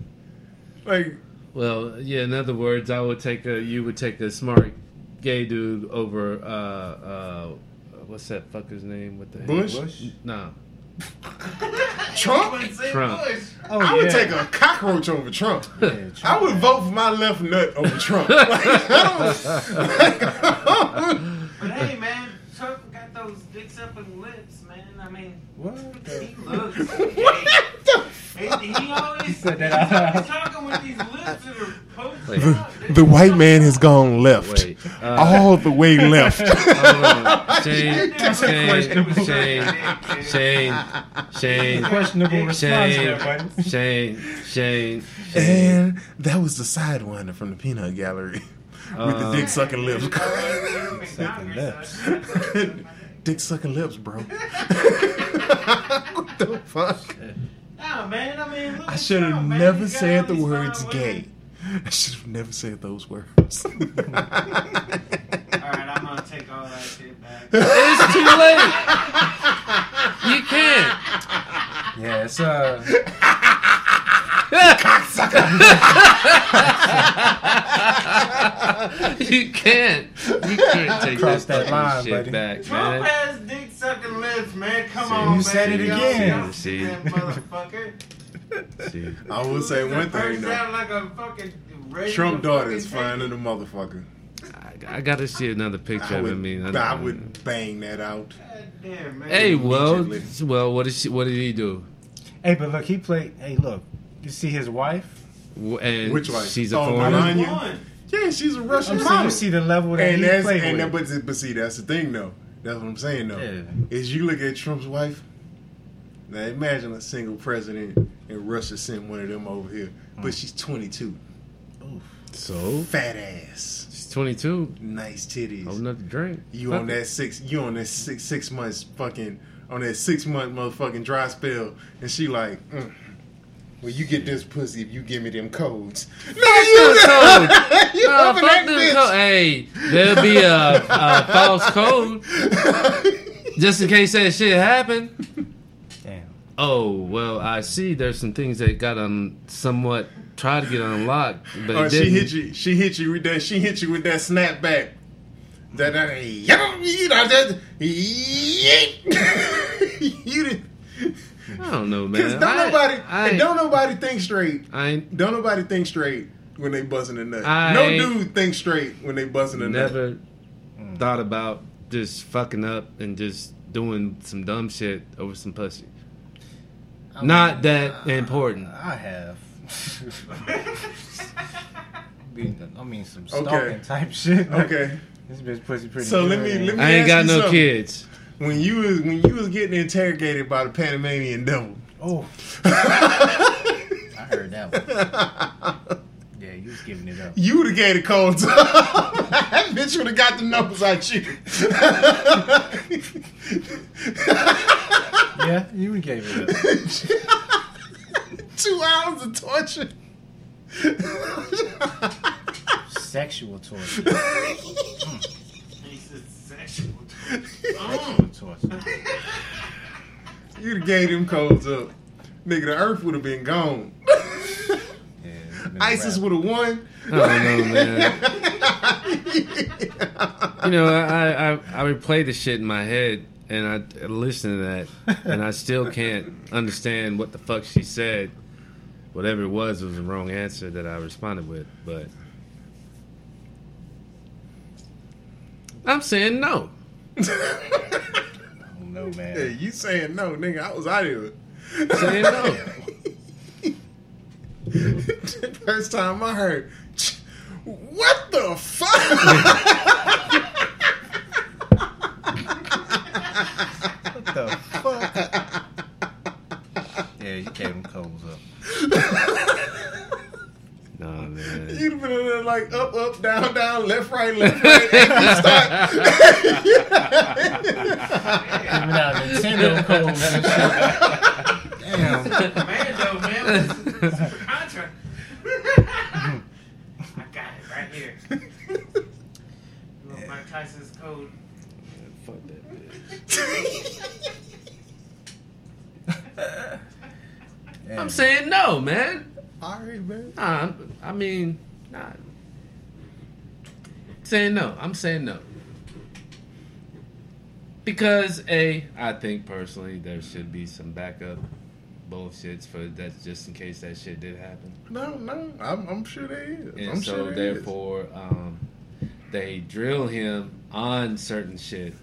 like
Well, yeah. In other words, I would take a. You would take a smart gay dude over. uh uh What's that fucker's name with the
Bush?
Bush?
No,
Trump.
Trump.
Oh
I would
yeah.
take a cockroach over Trump.
Yeah,
I would vote for my left nut over Trump. Like,
But hey, man, Trump got those dicks up and lips, man. I mean,
What?
he
the-
looks gay. He, he always
said that out loud.
he's talking with these lips that are poked
Wait.
out.
the white man has gone left.
wait.
all the way left.
Hold. Shane, Shane. Shane, Shane, Shane,
Questionable response
Shane. Shane, Shane, Shane.
and that was the sidewinder from the peanut gallery with the
Uh,
dick sucking lips.
Sucking lips.
dick sucking lips, bro. what the fuck?
Nah, man. I mean,
I should have never said the words gay.
Women.
I should have never said those words.
All right, I'm gonna take all that shit back.
It's too late. You can't.
Yeah, it's uh.
You can't. You can't take
Cross
that,
that line,
shit
buddy.
back,
Trump
man.
has dick sucking lips, man. Come
See,
on,
you said
man.
it
Y'all
again.
see
See.
that motherfucker.
See,
I will say one thing
Burns
though.
out like a fucking radio
Trump daughter is
fucking
fine than a motherfucker.
I, I gotta see another picture
I
of
would,
him. I mean,
I would bang that out.
Damn, man.
Hey, well,
Immediately.
well, what is she? What did he do?
Hey, but look, he played. Hey, look, you see his wife.
And
Which wife?
She's a
Oh,
foreigner.
Melania? Yeah, she's a Russian
I'm saying
model.
you see the level that
and
he
that's
played
and
with.
that, but, but see that's the thing though. That's what I'm saying though.
Yeah.
Is you look at Trump's wife. Now imagine a single president and Russia sent one of them over here, but she's 22,
So
fat ass,
she's 22.
nice titties.
Old enough to drink.
You on that six? You on that six six months fucking on that six month motherfucking dry spell, and she like, mm, well, you get this pussy if you give me them codes. No, you,
code.
you
No, fuck
that
them
bitch.
code. Hey, there'll be a, a false code just in case that shit happened. Oh well, I see. There's some things that got un somewhat tried to get unlocked, but it
she hit you. She hit you with that. She hit you with that snapback. That you know that you didn't.
I don't know, man.
don't
I-
nobody
I,
and don't nobody think straight.
I
Don't nobody think straight when they buzzing a nut.
I
no dude think straight when they buzzing a nut.
never thought about just fucking up and just doing some dumb shit over some pussy.
I mean,
Not that uh, important.
I have. Mean- I mean, some stalking
Okay.
type shit.
Okay,
This bitch pussy pretty
So
good.
let me-
ain't
let me-
I ain't
ask
got
you
no
something.
kids.
when you was when you was getting interrogated by the Panamanian devil.
Oh, I heard that one. Yeah, you was giving it up.
You would have gave the cold time. that bitch would have got the numbers out you.
Yeah, you gave it up.
Two hours of torture.
Sexual torture.
He said sexual.
Sexual torture.
You'd have gave them codes up. Nigga, the earth would have been gone.
Yeah, it's been a
ISIS
wrap.
would have won.
I don't know, man. You know, I, I I replay the shit in my head and I listen to that, and I still can't understand what the fuck she said. Whatever it was, was the wrong answer that I responded with. But I'm saying no.
No, man.
Hey, you saying no, nigga. I was out of here.
Saying no.
first time I heard, what the fuck?
What the fuck? Yeah, you gave them codes up.
Nah, man.
You'd have been in there like up, up, down, down, left, right, left, right. And you start.
Giving Nintendo codes and shit. Damn.
Commando, man. This is, this is Contra. I got it right here. You want Mike Tyson's code?
Fuck that bitch.
Damn.
I'm saying no, man.
All right, man.
Nah, I'm- I mean, nah. Saying no. I'm saying no. Because a, I think personally there should be some backup bullshits for that, just in case that shit did happen.
No, no. I'm, I'm sure there is.
And
I'm
so
sure
therefore, um, they drill him on certain shit,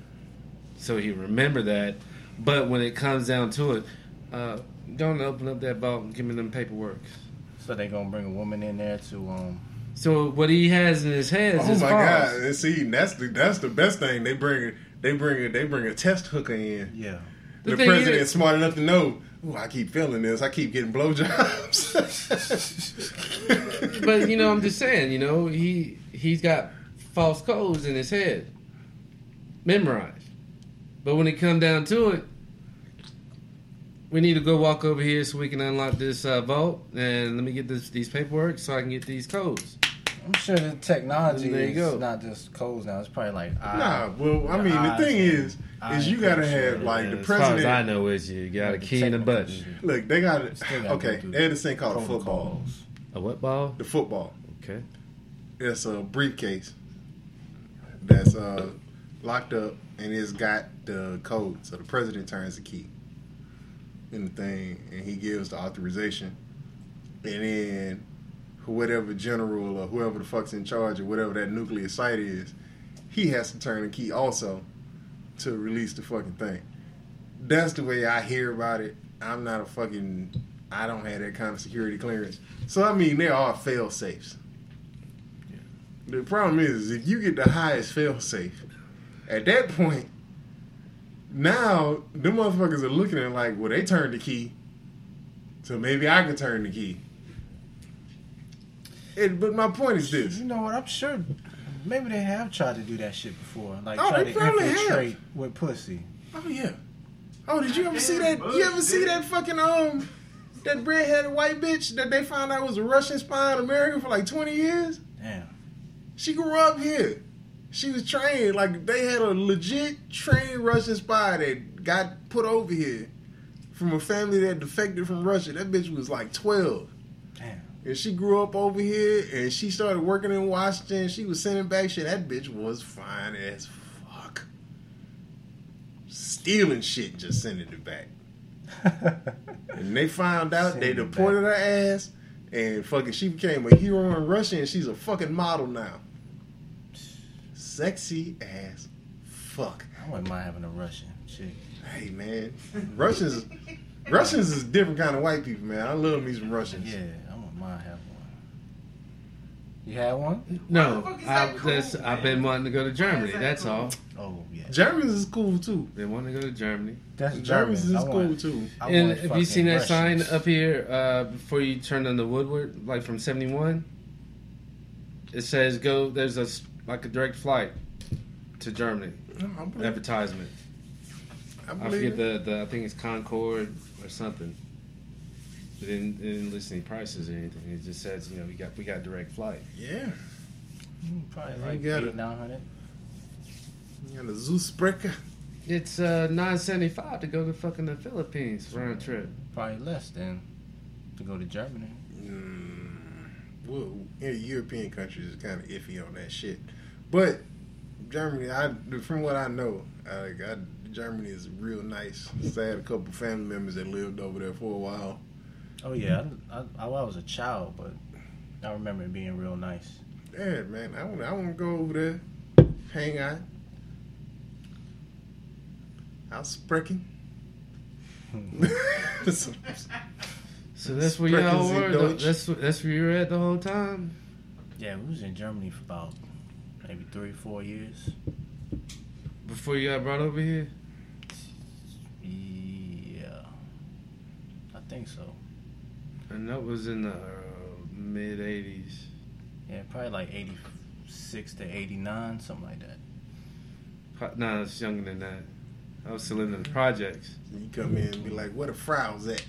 so he remember that. But when it comes down to it, uh, don't open up that vault and give me them paperwork.
So they gonna bring a woman in there to um
So what he has in his head oh is
Oh my
balls.
god! And see, that's the that's the best thing. They bring it. They bring it. They bring a test hooker in.
Yeah.
The
The,
thing
president
is-
is smart enough to know. Ooh, I keep feeling this. I keep getting blowjobs.
But you know, I'm just saying, you know, he he's got false codes in his head, memorized. But when it come down to it, we need to go walk over here so we can unlock this uh, vault and let me get this these paperwork so I can get these codes.
I'm sure the technology
There you
is
go.
not just codes now. It's probably like eye.
nah, well, I mean, the thing is, is you gotta have like the
as far as I
president.
know, is you got a key and a
technical
button.
Look, they got it.
Still gotta
Okay,
go through
they had this thing called a football.
Protocols.
A what ball?
The football.
Okay.
It's a briefcase that's uh, locked up and it's got the code. So the president turns the key in the thing and he gives the authorization. And then whatever general or whoever the fuck's in charge or whatever that nuclear site is, he has to turn the key also to release the fucking thing. That's the way I hear about it. I'm not a fucking I don't have that kind of security clearance. So I mean there are fail safes. The problem is, if you get the highest fail safe, at that point, now the motherfuckers are looking at it like, well, they turned the key, so maybe I can turn the key. It, but my point is this:
You know what? I'm sure maybe they have tried to do that shit before. Like
Oh,
try to
probably have.
infiltrate with pussy.
Oh yeah. Oh, did you ever see that?
Damn,
You ever
Bush
see that fucking um that redheaded white bitch that they found out was a Russian spy in America for like twenty years?
Damn.
She grew up here. She was trained like they had a legit trained Russian spy that got put over here from a family that defected from Russia. That bitch was like twelve.
Damn.
And she grew up over here and she started working in Washington. She was sending back shit. That bitch was fine as fuck. Stealing shit and just sending it back. And they found out, they deported her ass, and fucking she became a hero in Russia, and she's a fucking model now. Sexy as fuck.
I wouldn't mind having a Russian chick.
Hey man, Russians, Russians is a different kind of white people, man. I love me some Russians.
Yeah, I wouldn't mind having one. You had one?
No,
Why the fuck is
I,
that cool,
that's, I've been wanting to go to Germany.
That
That's
cool?
all.
Oh yeah.
Germans is cool too.
Been wanting to go to Germany.
That's
Germans
German.
is
I
cool
want-
too.
I
and
want
have you
fucking
seen that sign up here uh, before you turn on the Woodward, like from seventy one? It says go. There's a s- like a direct flight to Germany.
I believe,
Advertisement.
I
I forget
it.
the, the I think it's Concord or something. It didn't, it didn't list any prices or anything. It just says you know we got we got direct flight.
Yeah,
Mm, Probably like eight, nine hundred.
you got a Zeusbreaker.
It's uh, nine seventy five to go to fucking the Philippines round trip.
Probably less than to go to Germany.
Mm, well, European countries is kind of iffy on that shit, but Germany, I from what I know, I, I, Germany is real nice. So I had a couple family members that lived over there for a while.
Oh yeah, I, I, I was a child, but I remember it being real nice.
Yeah, man, I want I want to go over there, hang out. Aussprechen.
So that's where y'all were. The- That's that's where you were at the whole time.
Yeah, we was in Germany for about maybe three, four years.
Before you got brought over here.
Yeah, I think so.
And that was in the uh, mid '80s.
Yeah, probably like eighty six to eighty nine, something like that.
Pro- Nah, it's younger than that. I was still in the projects.
you come in and be like, "Where the frow's at?"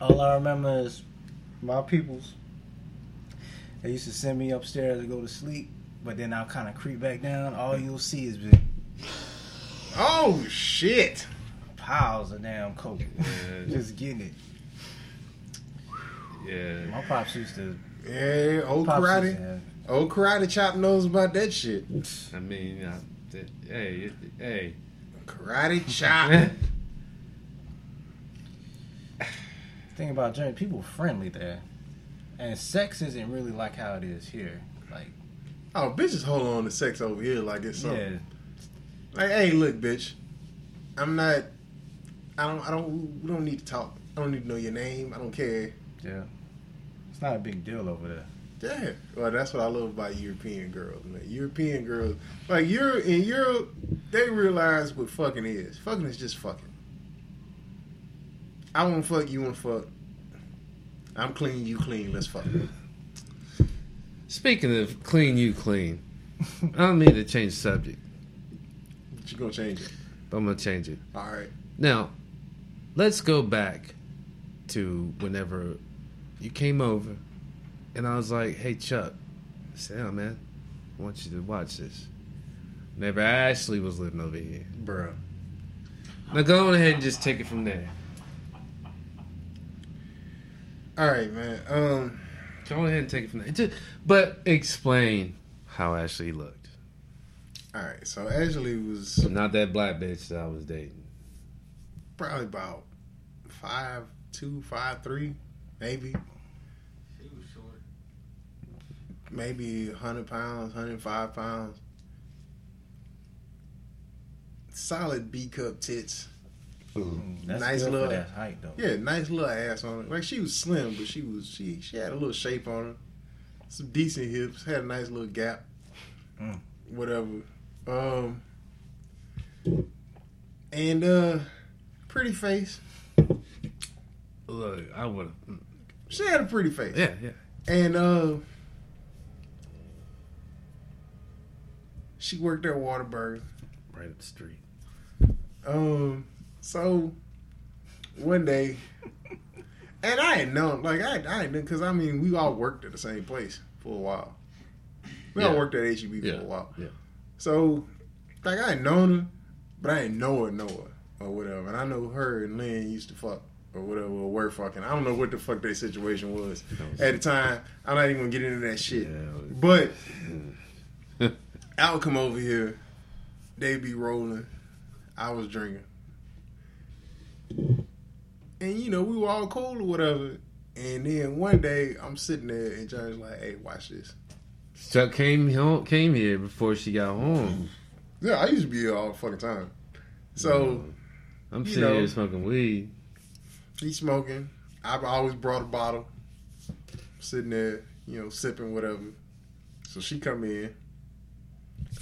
All I remember is my peoples. They used to send me upstairs to go to sleep, but then I'll kind of creep back down. All you'll see is big
Oh shit!
piles of damn coke,
Yeah.
just getting it.
Yeah.
My pops used to.
Yeah, old karate,
to
old karate chop knows about that shit.
I mean, th- hey, hey.
Karate chop.
thing about Germany, people are friendly there, and sex isn't really like how it is here. Like,
oh, bitches hold on to sex over here like it's something.
yeah,
Like, hey, look, bitch, I'm not. I don't. I don't. We don't need to talk. I don't need to know your name. I don't care.
yeah. It's not a big deal over there.
Yeah, well, that's what I love about European girls, man. European girls, like you're in Europe, they realize what fucking is. Fucking is just fucking. I want to fuck, you want to fuck. I'm clean, you clean. Let's fuck.
Speaking of clean, you clean. I don't mean to change the subject,
But you're gonna change it?
but I'm gonna change it.
All right.
Now, let's go back to whenever you came over, and I was like, "Hey, Chuck, oh, man, I want you to watch this." Never Ashley was living over here.
Bruh.
Now go on ahead and just take it from there.
All right, man. Um,
Go on ahead and take it from there. Just, but explain how Ashley looked.
all right. So Ashley was
Not that black bitch that I was dating.
probably about five two, five three, maybe,
She was short.
maybe hundred pounds, hundred five pounds. Solid B cup tits.
Mm, That's
Nice little-
that height though.
Yeah, nice little ass on her. Like she was slim, but she was she she had a little shape on her. Some decent hips. Had a nice little gap.
Mm.
Whatever. Um. And uh, pretty face.
Look, I would.
She had a pretty face.
Yeah, yeah.
And uh, she worked at Whataburger.
Right up the street.
Um, so one day, and I had known, like I, I had because I mean, we all worked at the same place for a while. We all worked at HEB
Yeah,
for a while.
yeah.
So, like I had known her, but I didn't know her, know her or whatever. And I know her and Lynn used to fuck or whatever, or were fucking. I don't know what the fuck their situation was at the time. I'm not even gonna get into that shit.
Yeah.
But I would come over here, they'd be rolling, I was drinking. And you know, we were all cool or whatever. And then one day I'm sitting there and John's like, hey, watch this.
Chuck came home, came here before she got home.
Yeah, I used to be here all the fucking time. So
I'm sitting
know.
here smoking weed.
he's smoking. I've always brought a bottle. Sitting there, you know, sipping whatever. So she come in.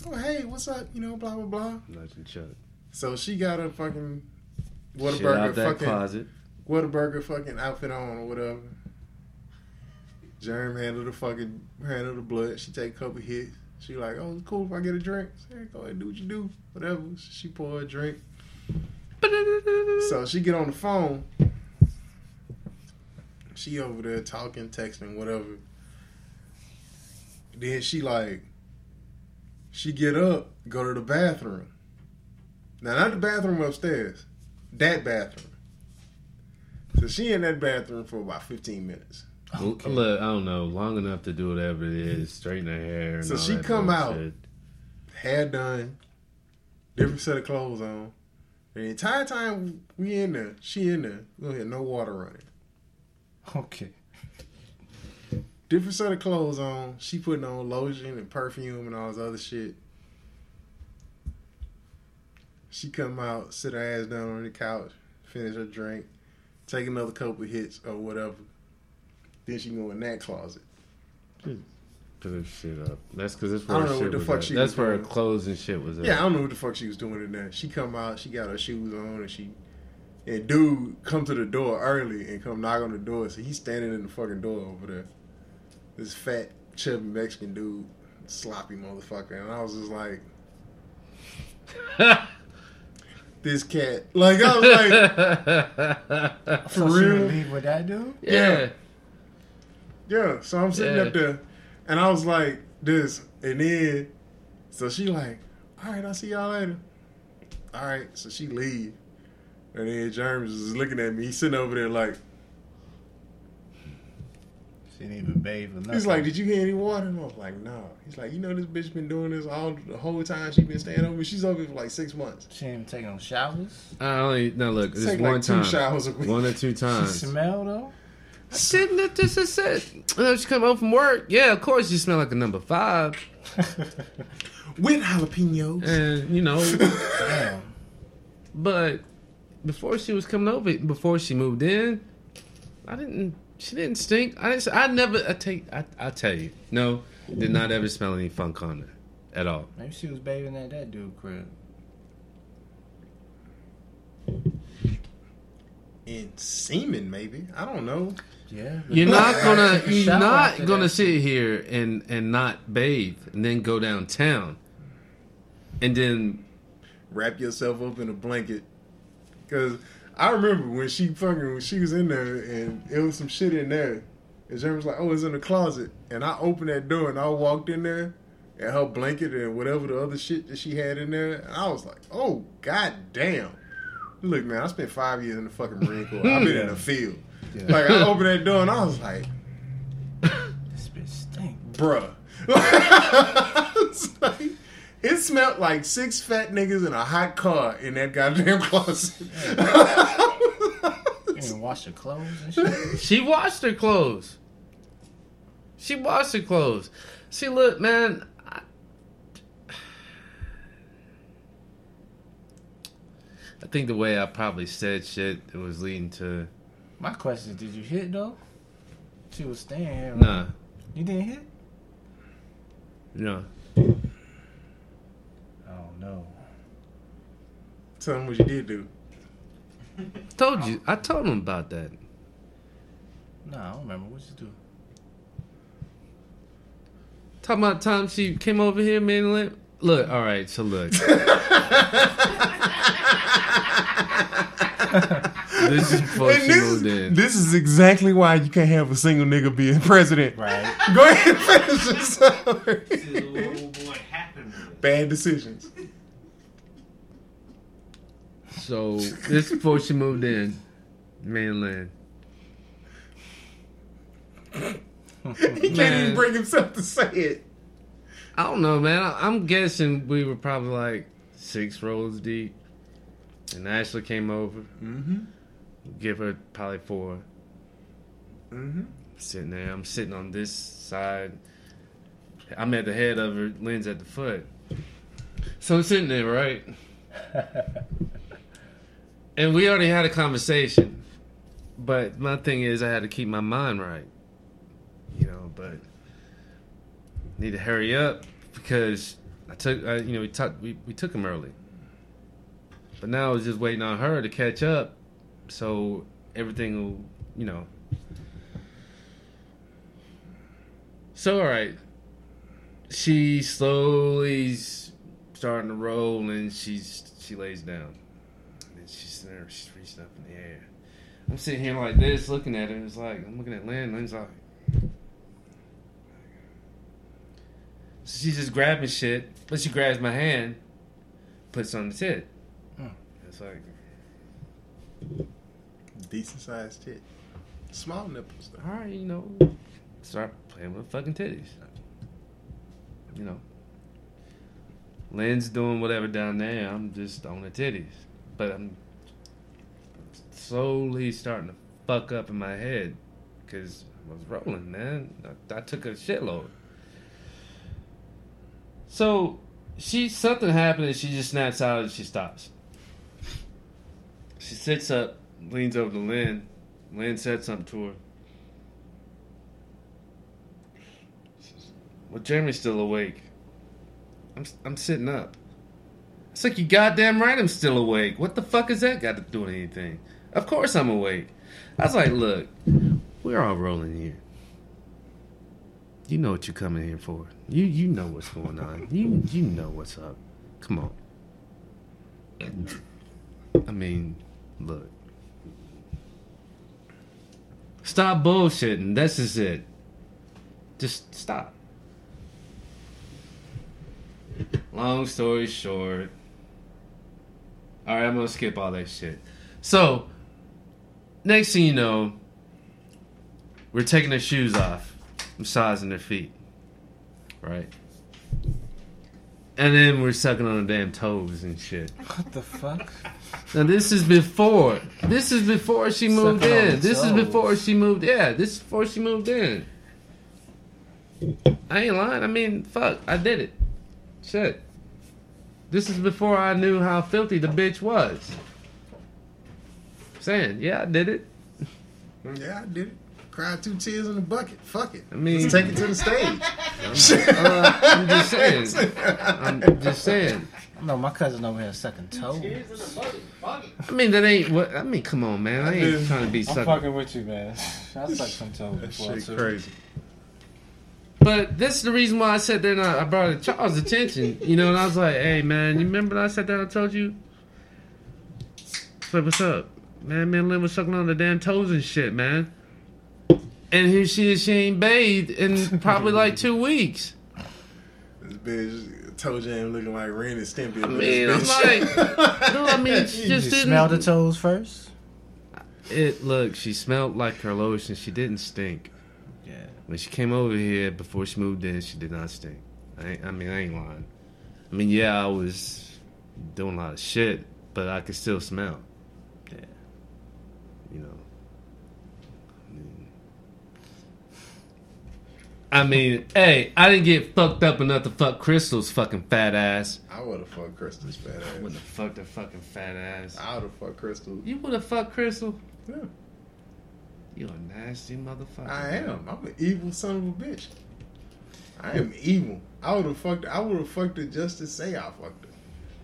Oh hey, what's up? You know, blah blah blah.
Nudging Chuck.
So she got a fucking Whataburger
out that
fucking
closet.
Whataburger fucking outfit on or whatever. Jerm handle the fucking handle the blood. She take a couple hits. She like, oh, it's cool if I get a drink. Say, go ahead, do what you do, whatever. She pour a drink. So she get on the phone. She over there talking, texting, whatever. Then she like, she get up, go to the bathroom. Now not the bathroom upstairs, that bathroom. So she in that bathroom for about fifteen minutes.
Okay.
Look, I don't know, long enough to do whatever it is, straighten her hair. And
So
all
she
that
come out.
bullshit.
Hair done, different set of clothes on. And the entire time we in there, she in there, we don't hear no water running.
Okay.
different set of clothes on. She putting on lotion and perfume and all this other shit. She come out, sit her ass down on the couch, finish her drink, take another couple hits or whatever. Then she go in that closet.
Put her shit up. That's because that's
I don't know what the fuck
at.
she
That's
was
where her clothes and shit was at.
Yeah, I don't know what the fuck she was doing in there. She come out, she got her shoes on, and she and dude come to the door early and come knock on the door. So he's standing in the fucking door over there. This fat, chubby Mexican dude, sloppy motherfucker, and I was just like, this cat. Like I was like, for
So she would
real.
leave with that dude?
yeah.
Yeah, so I'm sitting
Yeah.
up there, and I was like, this, and then, so she like, all right, I'll see y'all later. All right, so she leave, and then James is looking at me. He's sitting over there like,
She didn't even bathe or nothing.
he's like, did you get any water? And I was like, no. He's like, you know, this bitch been doing this all the whole time she been staying over. She's over here for like six months.
She ain't taking no showers.
I only no look. This
Take
one
like two
time,
showers a week.
one or two times.
She
times.
smell though.
I didn't. That this is it. When she come home from work, yeah, of course you smell like a number five,
with jalapenos.
and you know,
Damn.
but before she was coming over, before she moved in, I didn't She didn't stink. I didn't, I never. I take. I I tell you, no, did not ever smell any funk on her at all.
Maybe she was bathing at that dude crib.
In semen, maybe. I don't know.
Yeah.
You're not gonna. You're not gonna
that.
sit here and and not bathe and then go downtown, and then
Wrap yourself up in a blanket. Cause I remember when she fucking when she was in there and it was some shit in there. And Jeremy was like, "Oh, it's in the closet." And I opened that door and I walked in there, and her blanket and whatever the other shit that she had in there. And I was like, "Oh, god damn!" Look, man, I spent five years in the fucking Marine Corps. I've been in the field. Like I opened that door and I was like,
This bitch stink.
bruh. Like- it smelled like six fat niggas in a hot car in that goddamn closet.
You even wash your clothes and shit.
She washed her clothes. She washed her clothes. See, look, man. I, I think the way I probably said shit it was leading to
My question is, did you hit though? She was staying here. right?
nah,
You didn't hit?
no.
No.
Tell him what you did do.
Told you. I told him about that.
No, I don't remember. What you do?
Talking about the time she came over here, man. Look, look all right. So look. this is before
And this, this is exactly why you can't have a single nigga being president.
Right.
Go ahead and finish your
This is what
story.
Old boy happened with.
Bad decisions.
So this before she moved in, mainland.
He can't even bring himself to say it.
I don't know, man. I, I'm guessing we were probably like six rows deep, and Ashley came over.
Mm-hmm.
Give her probably four.
Mm-hmm.
Sitting there, I'm sitting on this side. I'm at the head of her. Lynn's at the foot. So I'm sitting there, right? and we already had a conversation, but my thing is, I had to keep my mind right. You know, but need to hurry up because I took, uh, you know, we took we, we took him early, but now I was just waiting on her to catch up, so everything will, you know. So all right, she slowly starting to roll, and she's she lays down, and she's sitting there, she's reaching up in the air. I'm sitting here like this, looking at her. It's like I'm looking at Lynn. Lynn's like. So she's just grabbing shit, but she grabs my hand, puts on the tit.
Hmm.
It's like,
Decent sized tit. Small nipples though.
all right, you know, start playing with fucking titties. You know, Lynn's doing whatever down there. I'm just on the titties, but I'm slowly starting to fuck up in my head because I was rolling, man. I, I took a shitload. So she something happened and she just snaps out and she stops. She sits up, leans over to Lynn. Lynn said something to her. She says, Well, Jeremy's still awake. I'm I'm sitting up. It's like you goddamn right I'm still awake. What the fuck has that got to do with anything? Of course I'm awake. I was like, look, we're all rolling here. You know what you're coming here for. You you know what's going on. You you know what's up. Come on. I mean, look. Stop bullshitting. This is it. Just stop. Long story short. Alright, I'm gonna skip all that shit. So, next thing you know, we're taking their shoes off, massaging their feet. Right? And then we're sucking on the damn toes and shit.
What the fuck?
Now this is before. This is before she moved
Sucking on
in.
the
This is
toes.
before she moved. Yeah, this is before she moved in. I ain't lying. I mean, fuck, I did it. Shit. This is before I knew how filthy the bitch was. Saying, yeah, I did it.
Yeah, I did it. Cry two tears in the bucket. Fuck it.
I mean-
Let's take it to the stage.
Uh, I'm just saying. I'm just saying.
No, my cousin over here sucking toes.
I mean, that ain't what. I mean, come on, man. I ain't trying to be
I'm
sucking.
fucking with you, man. I sucked some toes
That
before
shit
too.
crazy.
But that's the reason why I sat there and I, I brought it to Charles' attention. You know, and I was like, hey, man, you remember when I sat down and told you? So what's up? Man, man, Lynn was sucking on the damn toes and shit, man. And here she is, she ain't bathed in probably like two weeks.
This bitch, toe jam looking like Ren and Stimpy.
I mean, I'm like, no, I mean, she just
you
didn't.
smell the toes first?
It look, she smelled like her lotion. She didn't stink.
Yeah.
When she came over here before she moved in, she did not stink. I, I mean, I ain't lying. I mean, yeah, I was doing a lot of shit, but I could still smell.
Yeah.
You know. I mean, I mean, hey, I didn't get fucked up enough to fuck Crystal's fucking fat ass.
I would have fucked Crystal's fat ass.
I wouldn't
ass.
have fucked her fucking fat ass.
I would have fucked Crystal.
You would have fucked Crystal?
Yeah,
You a nasty motherfucker.
I am. I'm an evil son of a bitch. I am evil. I would have fucked. I would have fucked her just to say I fucked her.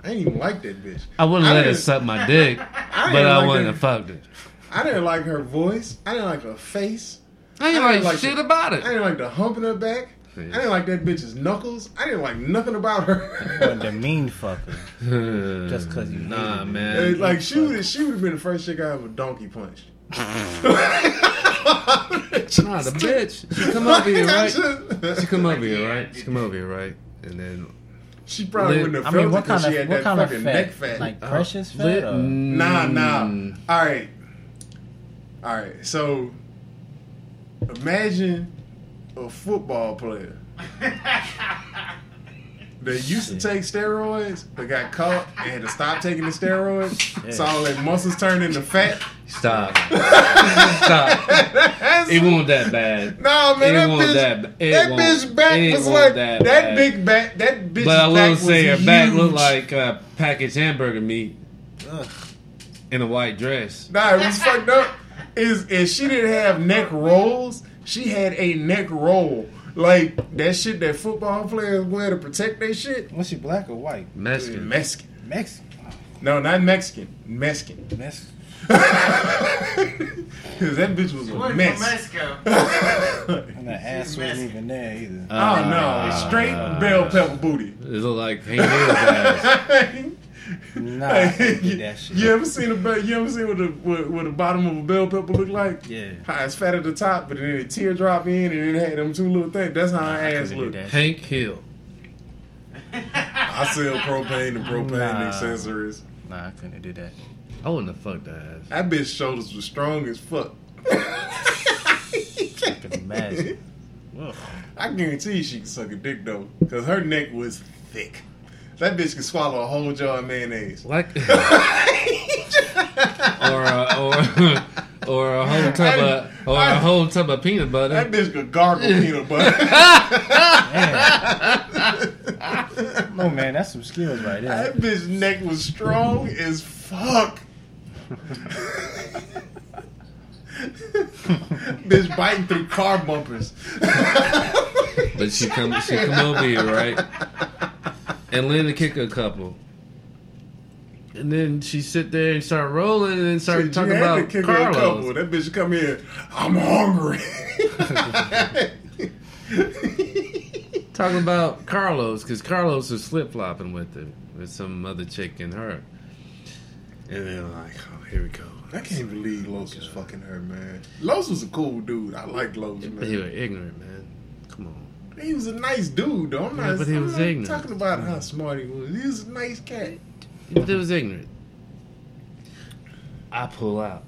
I ain't even like that bitch.
I wouldn't
I
let her suck my dick,
I
but
didn't
I
like
wouldn't
that-
have fucked her.
I didn't like her voice. I didn't like her face.
I ain't
I
like,
didn't like
shit
the-
about it.
I
it.
didn't like the hump in her back. I didn't like that bitch's knuckles. I didn't like nothing about her.
Wasn't the mean fucker. Just 'cause you
nah,
hated it.
man.
Like she would she would have been the first chick I ever donkey punched.
Nah, the bitch. She come over here, right? She
She,
come over here, right? She come over here, right? And then
she probably
Lit-
wouldn't have
I
have
mean,
felt
what
it 'cause
kind
she
of
had
what
that
kind of
fucking
fat?
neck fat.
Like
uh,
precious fat?
lit-
or-
Nah, nah.
Mm.
All right, all right. So imagine a football player that used to take steroids but got caught and had to stop taking the steroids. So all their muscles turned into fat.
Stop. Stop. It wasn't that bad.
No man,
It
that
wasn't
bitch,
that ba- it
that
won't-
bitch back
it
was
won't
like
that
that,
bad.
big back. That bitch.
But I
back
will
was
say her back looked like uh, packaged hamburger meat
Ugh.
in a white dress.
Nah, it was fucked up. Is is she didn't have neck rolls? She had a neck roll. Like that shit that football players wear to protect their shit.
Was she black or white?
Mexican.
Mexican.
Mexican.
No, not Mexican. Mexican.
Mexican.
Cause that bitch was
She
a
wasn't
mess.
from Mexico.
And the ass
She's
wasn't
Mexican.
even there either.
oh no, straight ah. bell pepper booty.
It looked like Hank Hill's ass.
nah, I
you,
that shit.
you ever seen a bell? You ever seen what the what, what the bottom of a bell pepper look like?
Yeah.
How it's fat at the top, but then it teardrop in, and it had them two little things. That's how her
I
ass
couldn't
look.
that.
Hank Hill.
I sell propane and propane
Nah.
accessories.
Nah, I couldn't do that.
I wouldn't have fucked that ass.
That bitch shoulders was strong as fuck.
I can imagine. Ugh.
I guarantee you she can suck a dick though, cause her neck was thick. That bitch can swallow a whole jar of mayonnaise.
Like, or a, or or a whole tub of or a whole tub of peanut butter.
That bitch could gargle peanut butter.
No man, that's some skills right there.
that bitch neck was strong as fuck. bitch biting through car bumpers.
But she come she come over here, right? And Linda kick a couple. And then she sit there and start rolling and then start
you
talking about
kick her a couple.
Carlos.
That bitch come here. I'm hungry.
Talking about Carlos because Carlos was flip flopping with her with some other chick and her. And then like, oh, here we go.
I can't believe Los was fucking her, man. Los was a cool dude. I like Los,
But he
man.
was ignorant, man.
He was a nice dude, though. I'm
Yeah,
not,
but he
I'm
was ignorant.
talking about how smart he was. He was a nice cat.
But it was ignorant. I pull out.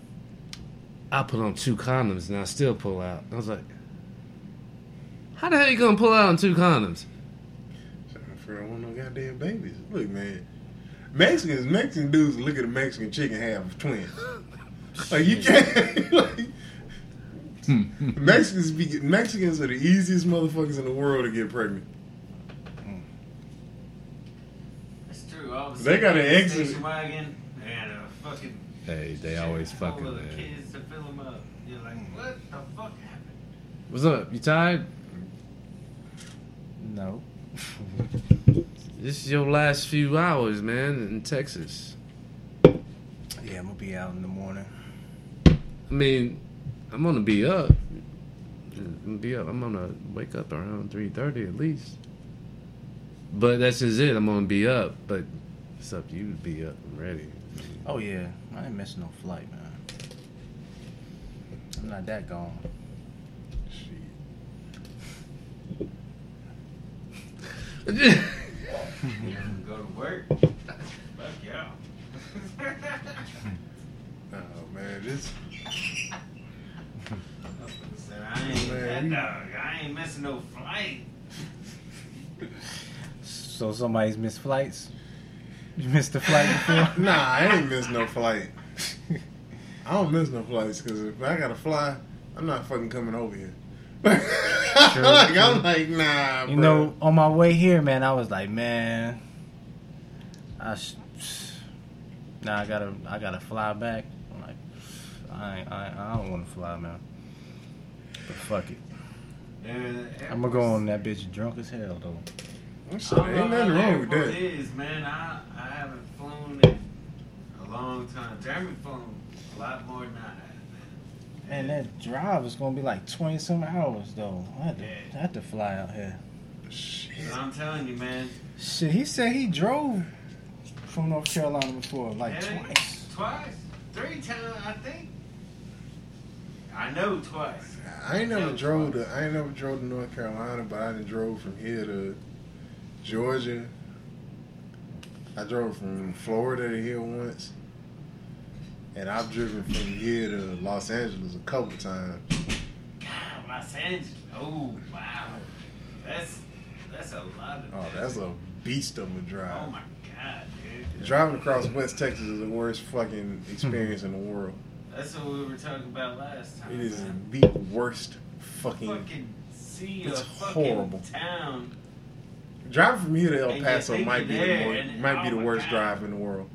I put on two condoms and I still pull out. I was like, how the hell you gonna pull out on two condoms?
I For I want no goddamn babies. Look, man. Mexicans, Mexican dudes look at a Mexican chicken have twins. Like you can't. like, Hmm. Mexicans be Mexicans are the easiest motherfuckers in the world to get pregnant. Hmm.
That's true. I was
They got an
in
exit.
station wagon and a fucking
Hey, they always
Full
fucking
of the
man.
kids to fill them up. You're like, what the fuck happened?
What's up? You tired?
No.
This is your last few hours, man, in Texas.
Yeah, I'm gonna be out in the morning.
I mean, I'm gonna be up. I'm gonna be up. I'm gonna wake up around three thirty at least. But that's just it. I'm gonna be up. But it's up to you to be up and ready.
Oh yeah, I ain't missing no flight, man. I'm not that gone.
You go to work. Fuck y'all.
Oh man, this
Said, I ain't
Man,
that dog. I ain't missing no flight.
So somebody's missed flights. You missed the flight before?
nah, I ain't missed no flight. I don't miss no flights because if I gotta fly, I'm not fucking coming over here. like I'm like nah,
You
bro.
know, on my way here, man, I was like, man, I sh- now I gotta I gotta fly back. I'm like, I I, I don't want to fly, man. But fuck it, I'm gonna go on that bitch drunk as hell though.
Shit, ain't nothing wrong uh, with
It
that.
is, man. I, I haven't flown in a long time. Jeremy flown a lot more than I have, man.
And that drive is gonna be like twenty some hours though. I had to, I had to fly out here.
Shit.
I'm telling you, man.
Shit, he said he drove from North Carolina before, like
Yeah,
twice.
Twice. Three times, I think. I know twice.
I ain't never drove to I ain't never drove to North Carolina, but I done drove from here to Georgia. I drove from Florida to here once. And I've driven from here to Los Angeles a couple times.
God, Los Angeles. Oh, wow. That's that's a lot of
Oh, that's a beast of a drive.
Oh, my God, dude.
Driving across West Texas is the worst fucking experience in the world.
That's what we were talking about last time.
It is
man.
the worst fucking.
fucking see a
It's
fucking
horrible.
town.
Driving from here to El Paso might be the more,
and-
might be the worst
God.
drive in the world.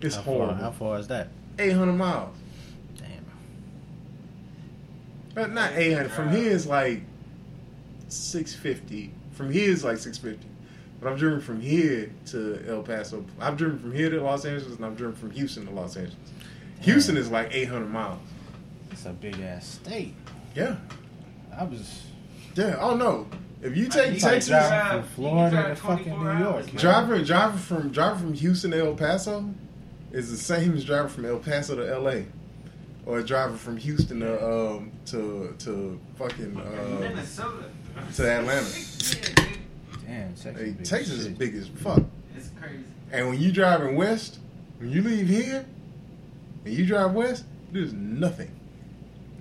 It's
how Far,
horrible.
how far is that?
800 miles.
Damn.
But not 800. From here is like 650. From here is like 650. But I've driven from here to El Paso. I've driven from here to Los Angeles, and I've driven from Houston to Los Angeles. Houston is like 800 miles.
It's a big ass state.
Yeah.
I was
Yeah. Oh no. If you take
you
Texas,
driving
drive-
from Florida
drive
to fucking New York,
hours,
man.
man.
driving driving from driving from Houston to El Paso is the same as driving from El Paso to L.A. Or driving from Houston to um to to fucking uh,
Minnesota.
to Atlanta.
yeah,
damn Texas.
hey,
big
Texas is
shit.
big as fuck.
It's crazy.
And when you driving west, when you leave here and you drive west, there's nothing.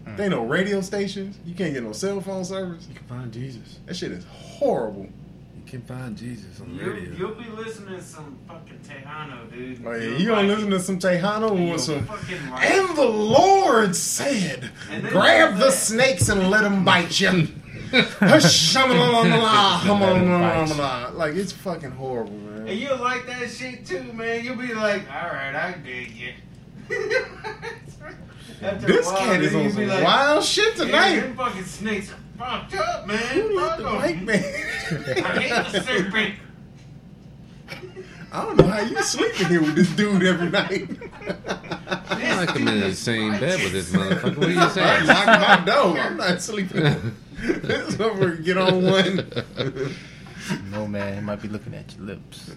Mm.
There ain't no radio stations. You can't get no cell phone service.
You can find Jesus.
That shit is horrible.
You can find Jesus on the
You,
radio.
you'll be listening to some fucking Tejano, dude.
Oh, yeah,
You'll
you gonna listen to some Tejano or
You'll
some
fucking
And the Lord said, Grab the
that-
snakes and let them bite you. Like, it's fucking horrible, man.
And you'll like that shit too, man. You'll be like, all right, I dig you.
This cat is on some
like,
wild shit
"Yeah,
tonight.
them fucking snakes are fucked up, man.
Who
Fuck
the white man?
I hate the serpent.
I don't know how you sleeping here with this dude every night.
I like him in the same bed with this motherfucker. What are you saying?
lock my door. I'm not sleeping. This over get on one.
No man, he might be looking at your lips.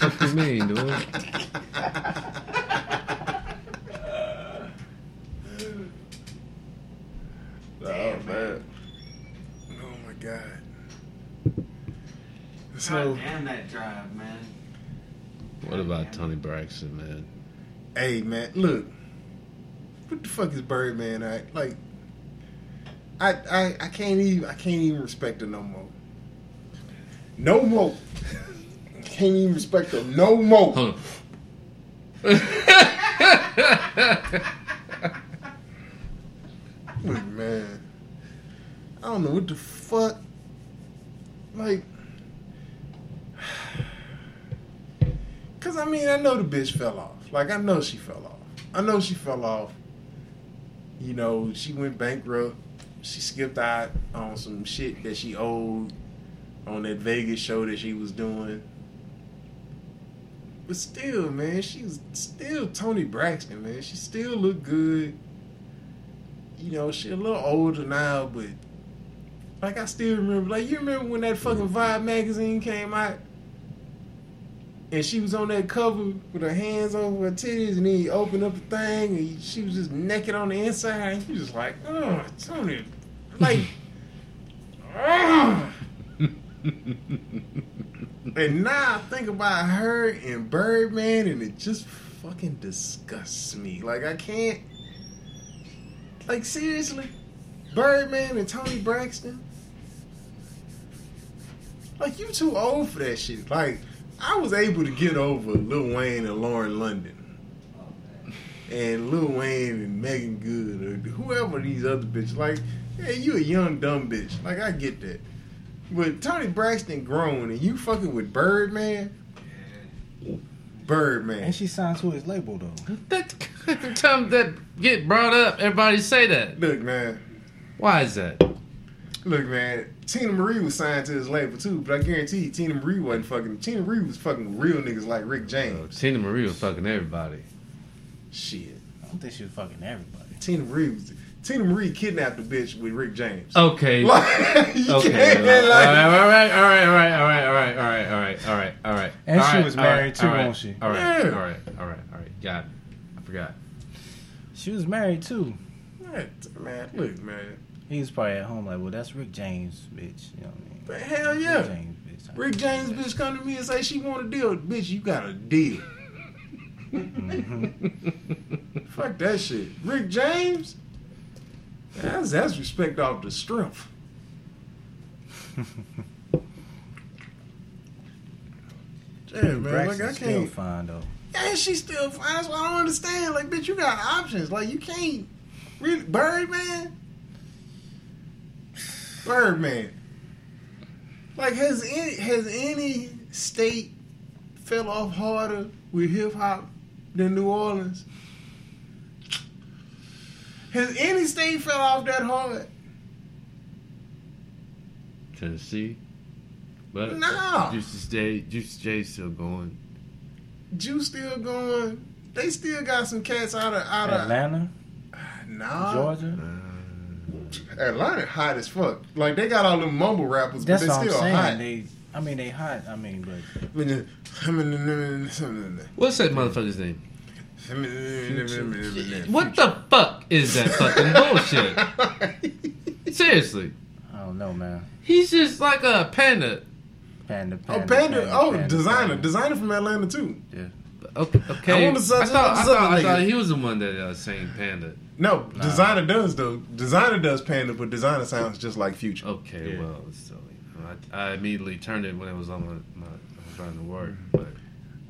What you mean, dude?
Oh man. Oh my god. So
God damn that drive, man.
What about Toni Braxton, man?
Hey man, look. What the fuck is Birdman act like? I I I can't even I can't even respect her no more. No more. can't even respect her no more.
Hold on.
Man. I don't know what the fuck. Like, cause I mean, I know the bitch fell off. Like, I know she fell off. I know she fell off. You know, she went bankrupt. She skipped out on some shit that she owed on that Vegas show that she was doing. But still, man, she's still Toni Braxton, man. She still look good. You know, she a little older now, but like I still remember. Like you remember when that fucking Vibe magazine came out, and she was on that cover with her hands over her titties, and then he opened up the thing, and she was just naked on the inside, and was just like, "Oh, Toni, like." And now I think about her and Birdman, and it just fucking disgusts me. Like I can't. Like seriously, Birdman and Toni Braxton. Like you too old for that shit. Like I was able to get over Lil Wayne and Lauren London, and Lil Wayne and Meagan Good or whoever these other bitches. Like, yeah, you a young dumb bitch. Like I get that. But Toni Braxton grown and you fucking with Birdman. Birdman.
And she signed to his label though.
That every time that get brought up, everybody say that.
Look, man.
Why is that?
Look, man. Teena Marie was signed to his label too, but I guarantee you, Teena Marie wasn't fucking. Teena Marie was fucking real niggas like Rick James.
Oh, Teena Marie was fucking everybody.
Shit.
I don't think she was fucking everybody.
Teena Marie was. Teena Marie kidnapped the bitch with Rick James.
Okay.
Like, you
Okay.
can't,
all
like-
right, all right, all right, all right, all right, all right, all right, all right, all right, all right.
And
All
she
right,
was
all right,
married too,
all right,
wasn't she?
All right,
Yeah.
all right, all right, all right. Got it. I forgot.
She was married too.
What? Man, look, man.
He was probably at home like, well, that's Rick James, bitch. You know what I mean?
But hell
Rick
yeah.
James, bitch.
Rick James bitch come to me and say she want a deal. Bitch, you got a deal. Fuck that shit. Rick James? That's, that's respect off the strength. Yeah, man. Like, I
still
can't.
fine though.
Yeah, she's still fine. That's what I don't understand. Like, bitch, you got options. Like, you can't. Really? Birdman? Birdman. Like, has any, has any state fell off harder with hip hop than New Orleans? Has any state fell off that hard?
Tennessee. But
No.
Juicy J, Juicy J's still going.
Juice still going. They still got some cats out of out of
Atlanta,
nah.
Georgia.
Atlanta hot as fuck. Like they got all them mumble rappers,
That's
but
what
they
I'm
still
saying.
hot.
They, I mean, they hot. I mean, but
What's that motherfucker's name?
What
What the fuck is that fucking bullshit? Seriously.
I don't know, man.
He's just like a panda.
Panda,
Oh,
panda,
Panda! Oh,
Panda,
Desiigner,
Panda.
Desiigner from Atlanta too.
Yeah.
Okay. okay.
I wanna
I thought, I,
I
thought, I thought he was the one that uh, sang panda.
No, Desiigner does though. Desiigner does Panda, but Desiigner sounds just like Future.
Okay,
Yeah.
well, so you know, I, I immediately turned it when it was on my, my I was trying to work, but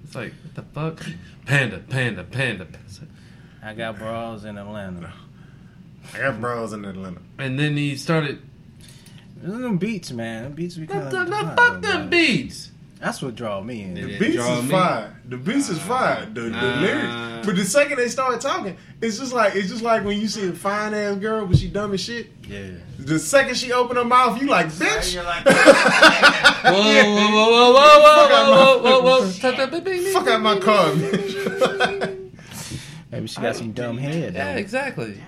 it's like what the fuck? Panda, panda, panda.
I got bras in Atlanta.
I got bros in Atlanta.
And then he started.
There's them beats, man. Them beats be
No,
kind
no,
of
no, fuck them beats.
That's what draw me in.
The beats is
me.
fire. The beats is fire. The, the lyrics. But the second they start talking, it's just like it's just like when you see a fine ass girl, but she dumb as shit.
Yeah.
The second she open her mouth, you like, bitch.
You're like,
Whoa, whoa, whoa, whoa, whoa, whoa, whoa, whoa, whoa, whoa! Tuck that baby.
Fuck out my car, bitch.
Maybe she got some dumb head.
Yeah,
though.
exactly.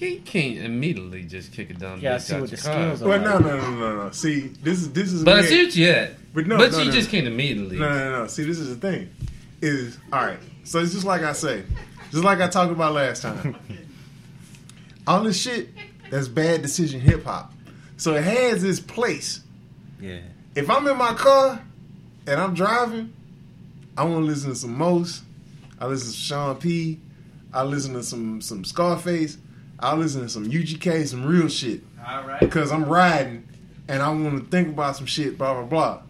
You can't immediately just kick it down.
You gotta
bitch
see
out
what
your
the
car.
skills are.
well, no, no, no, no, no. See, this is this is.
But I see what you had.
But no,
but
no,
you
no,
just
no.
can't immediately.
No, no, no. See, this is the thing. Is all right. So it's just like I say, just like I talked about last time. All this shit that's bad decision hip hop. So it has its place.
Yeah.
If I'm in my car and I'm driving, I want to listen to some Most. I listen to Sean P. I listen to some some Scarface. I listen to some UGK, some real shit
all right.
because I'm riding and I want to think about some shit. Blah blah blah.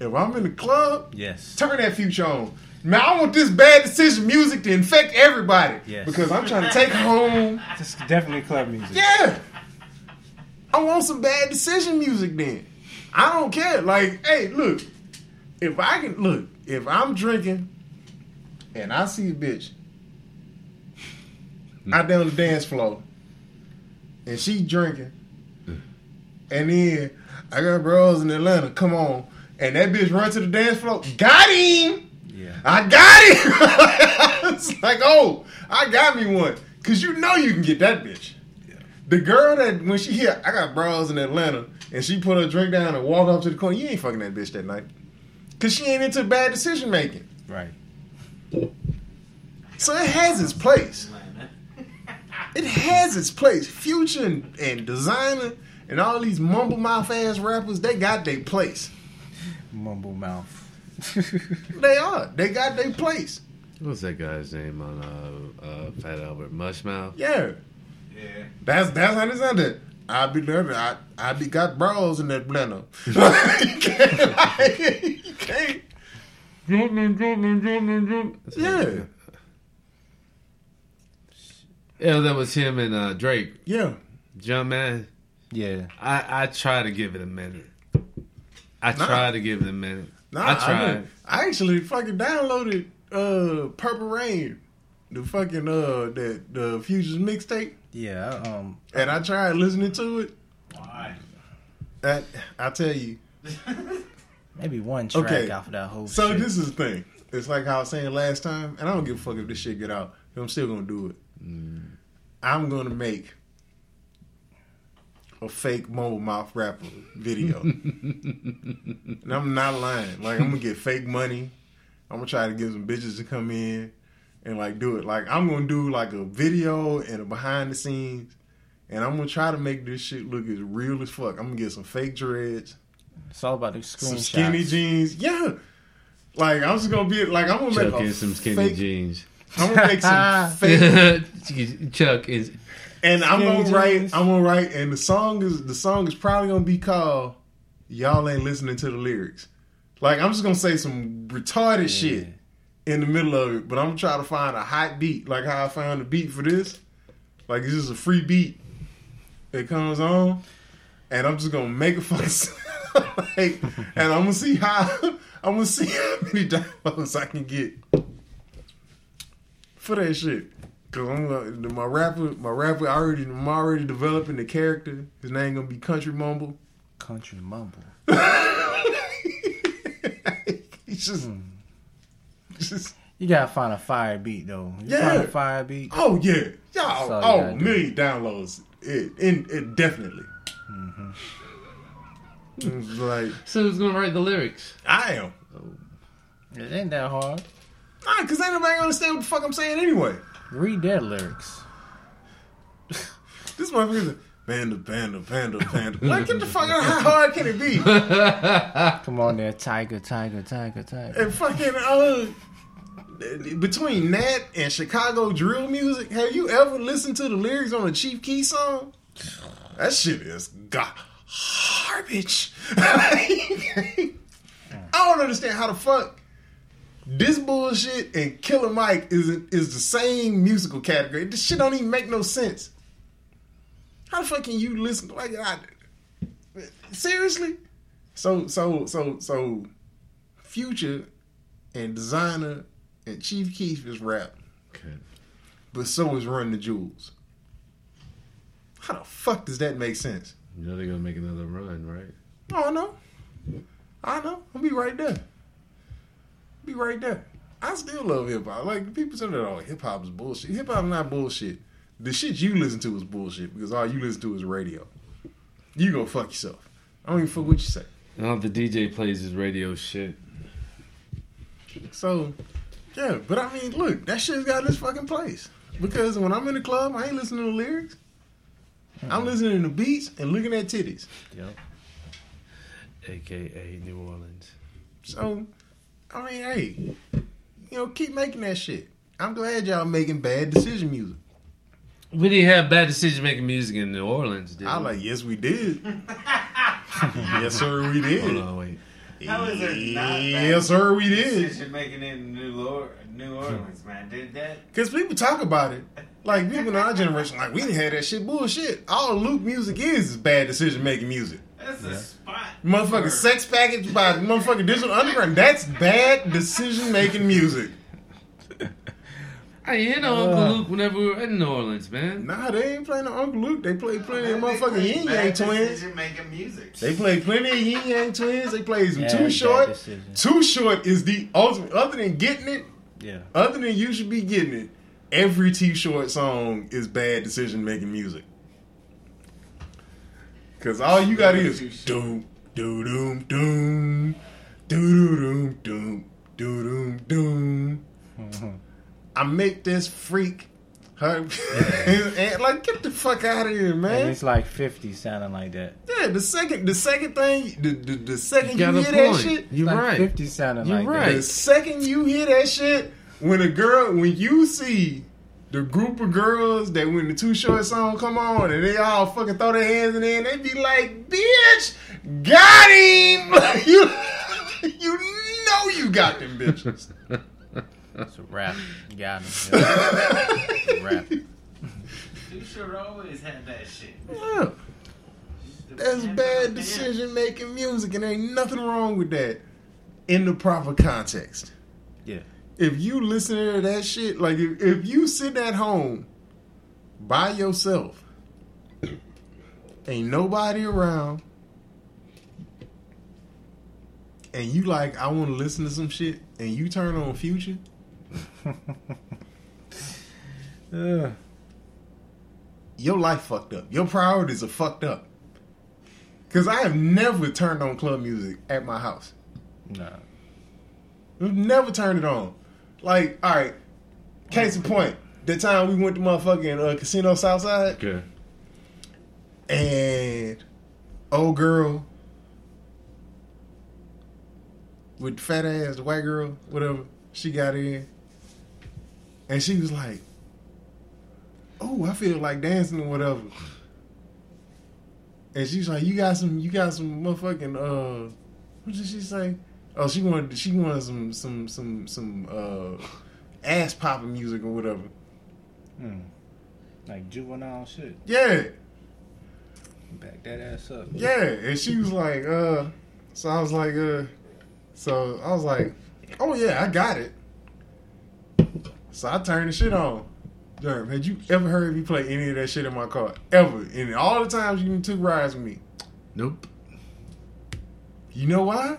If I'm in the club,
Yes.
turn that future on. Man, I want this bad decision music to infect everybody.
Yes.
Because I'm trying to take home.
This is definitely club music.
Yeah. I want some bad decision music then. I don't care. Like, hey, look. If I can look, if I'm drinking and I see a bitch Mm-hmm. out there on the dance floor, and she drinking, mm. and then I got bros in Atlanta. Come on, and that bitch run to the dance floor. Got him.
Yeah.
I got him. it's like, oh, I got me one. Cause you know you can get that bitch. The girl that when she here, I got bros in Atlanta, and she put her drink down and walk off to the corner. You ain't fucking that bitch that night. Cause she ain't into bad decision making.
Right.
So it has its place. It has its place. Future and, and Desiigner and all these mumble mouth ass rappers, they got their place.
Mumble mouth.
They are. They got their place.
What's that guy's name on uh, uh, Fat Albert? Mushmouth?
Yeah.
Yeah.
That's that's how they sound it. I be learning. I I be got bros in that blender. you can't. you can't. Yeah.
Yeah, that was him and uh, Drake.
Yeah.
Jumpman.
Yeah.
I, I try to give it a minute. I
Nah.
try to give it a minute.
Nah,
I
I,
tried.
didn't. I actually fucking downloaded uh Purple Reign, the fucking uh that the Futures mixtape,
Yeah. Um.
and I tried listening to it.
Why?
That I tell you.
Maybe one track
Okay.
off of that whole.
So
shit.
this is the thing. It's like how I was saying last time, and I don't give a fuck if this shit get out. I'm still gonna do it. I'm gonna make a fake mobile mouth rapper video. and I'm not lying. Like I'm gonna get fake money. I'm gonna try to get some bitches to come in and like do it. Like I'm gonna do like a video and a behind the scenes. And I'm gonna try to make this shit look as real as fuck. I'm gonna get some fake dreads,
It's all about the
some
screenshots.
skinny jeans. Yeah. Like I'm just gonna be like I'm gonna make
Chuck
a
in some skinny
fake,
jeans.
I'm gonna make some fake
Chuck is
And I'm gonna write. I'm gonna write, and the song is the song is probably gonna be called "Y'all Ain't Listening to the Lyrics." Like I'm just gonna say some retarded shit in the middle of it, but I'm gonna try to find a hot beat, like how I found the beat for this. Like this is a free beat that comes on, and I'm just gonna make a fucking like, and I'm gonna see how I'm gonna see how many downloads I can get for that shit. Cause I'm gonna, my rapper, my rapper I already, I'm already developing the character. His name gonna be Country Mumble.
Country mumble.
He's just, just,
You gotta find a fire beat though. You
Yeah.
find a fire beat.
oh yeah, y'all,
That's all you
oh
do.
downloads. It, it, it definitely.
Mm-hmm.
It's like
so who's gonna write the lyrics?
I am,
It ain't that hard.
Nah, cause ain't nobody gonna understand what the fuck I'm saying anyway.
Read their lyrics.
This motherfucker's like, panda, panda, panda, panda. Like, get the fuck out. How hard can it be?
Come on there, tiger, tiger, tiger, tiger.
and fucking uh between that and Chicago drill music, have you ever listened to the lyrics on a Chief Keef song? That shit is ga- garbage. I don't understand how the fuck this bullshit and Killer Mike is is the same musical category. This shit don't even make no sense. How the fuck can you listen To, like I, seriously? So so so so Future and Desiigner and Chief Keef is rap,
Okay.
but so is Run the Jewels. How the fuck does that make sense?
You know they're gonna make another run, right?
Oh, I know. I know. I'll be right there. Be right there. I still love hip hop. Like people say that oh hip hop is bullshit. Hip hop is not bullshit. The shit you listen to is bullshit because all you listen to is radio. You go fuck yourself. I don't even fuck what you say.
Now the DJ plays his radio shit.
So, yeah, but I mean, look, that shit's got its fucking place. Because when I'm in the club, I ain't listening to the lyrics. I'm mm-hmm. listening to beats and looking at titties.
Yep.
AKA New Orleans.
So, I mean, hey, you know, keep making that shit. I'm glad y'all making bad decision music.
We didn't have bad decision making music in New Orleans, did
I
we?
like, yes, we did. yes, sir, we
Hold
did.
on, wait.
How is it not bad
Yes, sir, we did.
Decision making in New, Lor- New Orleans, hmm. man. Did that?
Because people talk about it. Like, people in our generation, like, we didn't have that shit bullshit. All Luke music is is bad decision making music.
That's a spot.
Motherfucking sex package by motherfucking digital underground. That's bad decision making music.
I ain't hear no
Uh.
Uncle Luke whenever we were in New Orleans, man.
Nah, they ain't playing no Uncle Luke. They play plenty of motherfucking
Ying
Yang twins.
decision Making music.
They play plenty of Ying Yang twins. They play some
Yeah,
Too
bad
Short.
decision.
Too Short is the ultimate. Other than getting it,
Yeah.
other than you should be getting it, every T Short song is bad decision making music. Cause all you got is doom doom, doom doom doom, doom doom doo doom doom. I make this freak her and like get the fuck out of here,
And
man.
it's like 50 sounding like that.
Yeah, the second the second thing the the, the second
You
you,
got a
hear that shit,
You're
like
right.
50 sounding
You're
like
right.
the second you hear that shit, when a girl, when you see the group of girls that when the Too Short song come on and they all fucking throw their hands in there and they be like, "Bitch, got him!" You, you know you got them bitches.
that. It's a rap. You got him. It's a rap.
Too sure always had that shit.
Yeah, that's bad decision making music, and ain't nothing wrong with that in the proper context. If you listen to that shit, like if, if you sit at home by yourself, ain't nobody around, and you like, I want to listen to some shit, and you turn on Future,
Ugh.
your life fucked up. Your priorities are fucked up. Cause I have never turned on club music at my house.
Nah.
Never turned it on. Like, all right, case in point, the time we went to motherfucking uh, Casino Southside.
Okay.
and old girl with fat ass, the white girl, whatever, she got in, and she was like, "Oh, I feel like dancing or whatever." And she's like, "You got some, you got some motherfucking uh, what did she say? Oh, she wanted, she wanted some, some, some, some uh, ass popping music or whatever."
Hmm. Like juvenile shit.
Yeah,
Back that ass up.
Yeah, and she was like, uh, so I was like, uh, so I was like, oh yeah, I got it. So I turned the shit on. Jerm, had you ever heard me play any of that shit in my car? Ever? And all the times you took rides with me.
Nope.
You know why?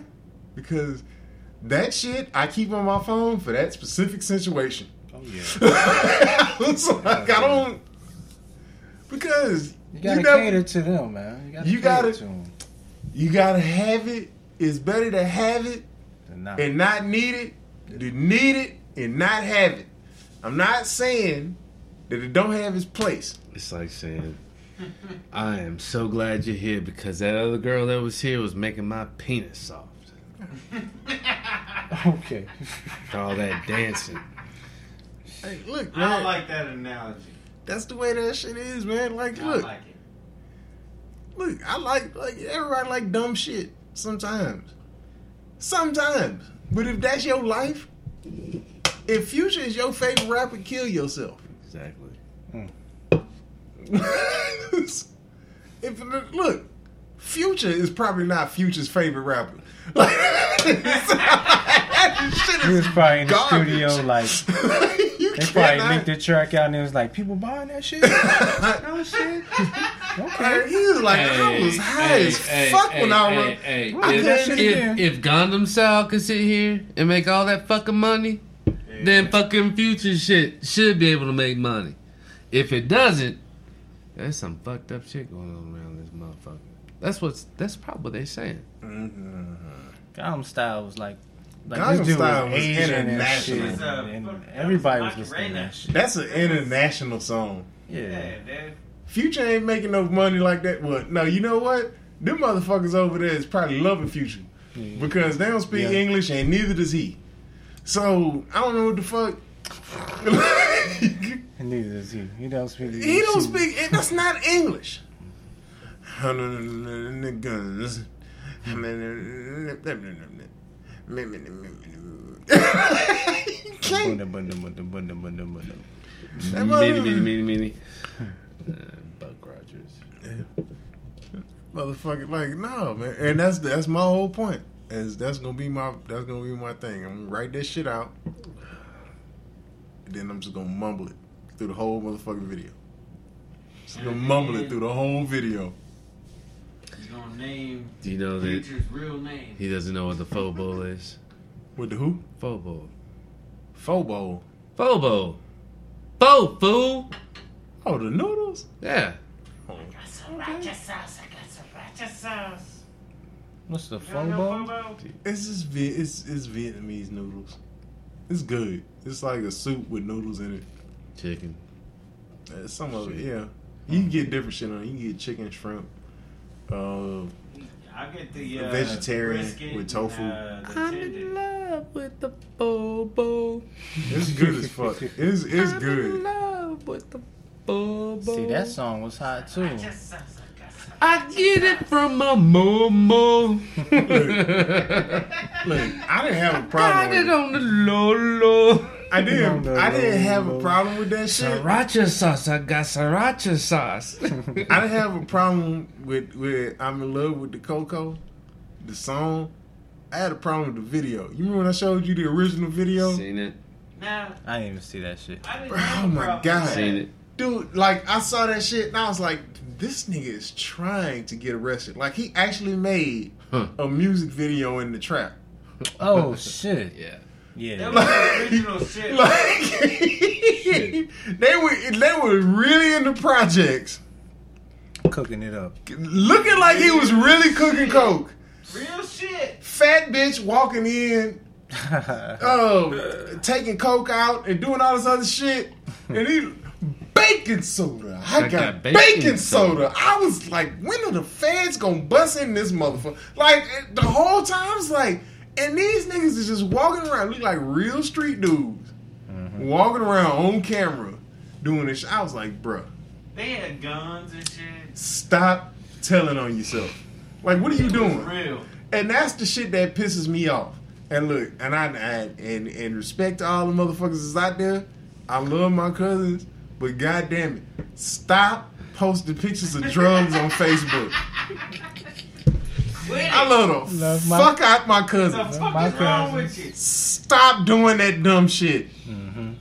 Because that shit I keep on my phone for that specific situation.
Oh yeah.
it's like I don't because
You gotta
never-
cater to them, man. You gotta
You gotta-
to them.
you gotta have it. It's better to have it
Nah.
and not need it than need it and not have it. I'm not saying that it don't have its place.
It's like saying, I am so glad you're here because that other girl that was here was making my penis soft.
Okay.
All that dancing.
Hey, look,
I
man,
don't like that analogy.
that's the way that shit is, man. Like,
I
look,
like it.
look, I like like everybody like dumb shit sometimes, sometimes. But if that's your life, if Future is your favorite rapper, kill yourself.
Exactly.
if look, Future is probably not Future's favorite rapper. Like,
He was probably in the
garbage.
studio like they probably
cannot-
linked the track out and it was like people buying that shit. oh shit. Okay.
He was like, I was high as fuck when I wrote.
hey,
I
if,
couldn't
again.
if, if Gangnam Style could sit here and make all that fucking money, then fucking future shit should be able to make money. If it doesn't, there's some fucked up shit going on around this motherfucker. That's what's that's probably what they saying.
Gangnam Style was like like
Gangnam
this dude
Style
was
was
Asian and shit,
It's, uh,
and
fuck-
everybody was
Rocky
listening that shit.
That's an international song.
Yeah.
Yeah, dude.
Future ain't making no money like that. Well, no, you know what? Them motherfuckers over there is probably loving Future because they don't speak
Yeah.
English and neither does he. So I don't know what the fuck.
And neither does he. He don't speak. English.
he don't speak. That's not English. Guns.
Uh, Buck Rogers.
motherfucker like no man and that's that's my whole point. Is that's gonna be my that's gonna be my thing. I'm gonna write that shit out. then I'm just gonna mumble it through the whole motherfucking video. Just gonna mumble it through the whole video.
He's name
Do you know that
Future's real name.
he doesn't know what the Fobo is?
With the who?
Fobo.
Fobo.
Fobo. Fo fool.
Oh, the noodles.
Yeah.
Oh,
got sriracha sauce. I got sriracha sauce.
What's the
You don't
Fobo?
Fobo?
it's just Vi- it's it's Vietnamese noodles. It's good. It's like a soup with noodles in it.
Chicken.
Uh, Some of it, yeah. You can get different shit on it. You can get chicken, shrimp. Uh,
I get the uh,
Vegetarian with tofu.
And, uh, the tendon.
love with the Bobo.
it's good as fuck. It's it's
I'm in
good.
love with the Bobo.
See, that song was hot too.
I got
I get it from my momo.
Look, I didn't have a
Got
problem.
it
With it.
on the low low.
I didn't.
No, no,
I didn't have a problem with that shit.
Sriracha sauce. I got sriracha sauce.
I didn't have a problem with with I'm in love with the Coco, the song. I had a problem with the video. You remember when I showed you the original video?
Seen it.
Now,
I didn't even see that shit.
Bro, oh my God.
Seen it.
Dude, like I saw that shit and I was like, this nigga is trying to get arrested. Like he actually made
Huh.
a music video in the trap.
Oh shit.
Yeah.
Yeah.
That was the original shit.
Like they were they were really in the projects.
Cooking it up.
Looking like he was really cooking coke.
Real shit.
Fat bitch walking in, oh, taking coke out and doing all this other shit, and he baking soda. I, got, baking, soda. I was like, when are the feds gonna bust in this motherfucker? Like the whole time, I was like, and these niggas is just walking around, look like real street dudes, mm-hmm. walking around on camera doing this. Shit. I was like, bruh,
They had guns and shit.
stop telling on yourself. Like, what are you
It was
doing?
real.
And that's the shit that pisses me off. And look, and I, I and and respect to all the motherfuckers that's out there. I love my cousins, but goddamn it, stop posting pictures of drugs on Facebook.
Quit
I love the
Love my-
fuck out my
cousin. the fuck
my
is wrong with you?
Stop doing that dumb shit. Mm-hmm.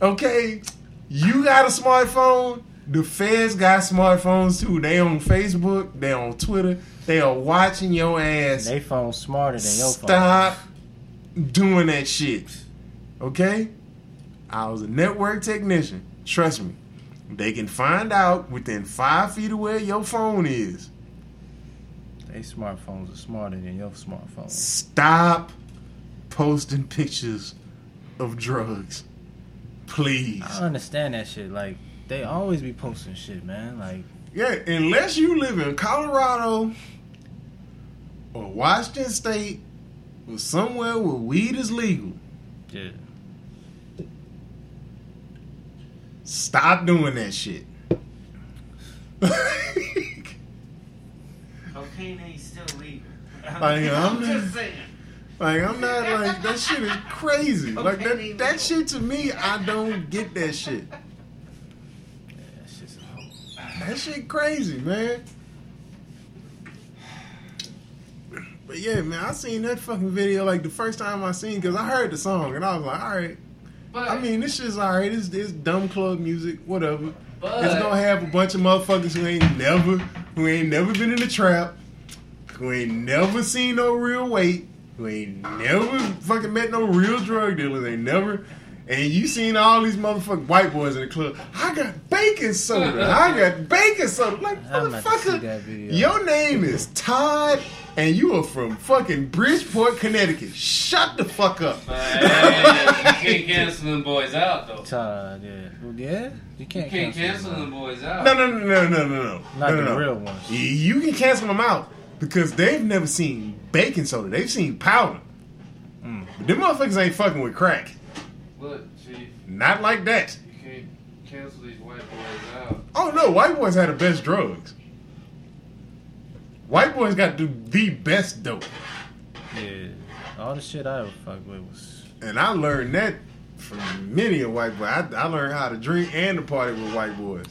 Okay, you got a smartphone. The feds got smartphones too. They on Facebook. They on Twitter. They are watching your ass.
They phone smarter than your phone.
Stop doing that shit. Okay? I was a network technician. Trust me. They can find out within five feet of where your phone is.
They smartphones are smarter than your smartphone.
Stop posting pictures of drugs. Please.
I understand that shit. Like they always be posting shit, man. Like
Yeah, unless you live in Colorado or Washington State or somewhere where weed is legal,
yeah.
stop doing that shit.
Cocaine ain't still legal.
Like, I'm
I'm just saying.
Like I'm not like that shit is crazy. Like
Okay,
that that shit to me, I don't get that shit.
That shit's a hoe.
That shit crazy, man. But yeah, man, I seen that fucking video like the first time I seen because I heard the song and I was like, all right.
But
I mean, this shit's all right. It's, it's dumb club music, whatever.
But-
it's gonna have a bunch of motherfuckers who ain't never, who ain't never been in the trap, who ain't never seen no real weight, who ain't never fucking met no real drug dealers, ain't never. And you seen all these motherfucking white boys in the club. I got baking soda. I got baking soda. Like
I'm about to see that
motherfucker, your name is Todd, and you are from fucking Bridgeport, Connecticut. Shut the fuck up.
But hey, you can't cancel them boys out though.
Todd, yeah. Well, yeah. You
You
can't, you
can't cancel
them.
them boys out.
No, no, no, no, no, no, no.
Not
no,
the
no, no.
real ones.
You can cancel them out because they've never seen baking soda. They've seen powder.
Mm.
But them motherfuckers ain't fucking with crack.
Look, chief,
Not like that.
you can't cancel these white boys out.
Oh no, white boys had the best drugs. White boys got the, the best dope.
Yeah. All the shit I ever fucked with was
And I learned that from many a white boy. I, I learned how to drink and to party with white boys.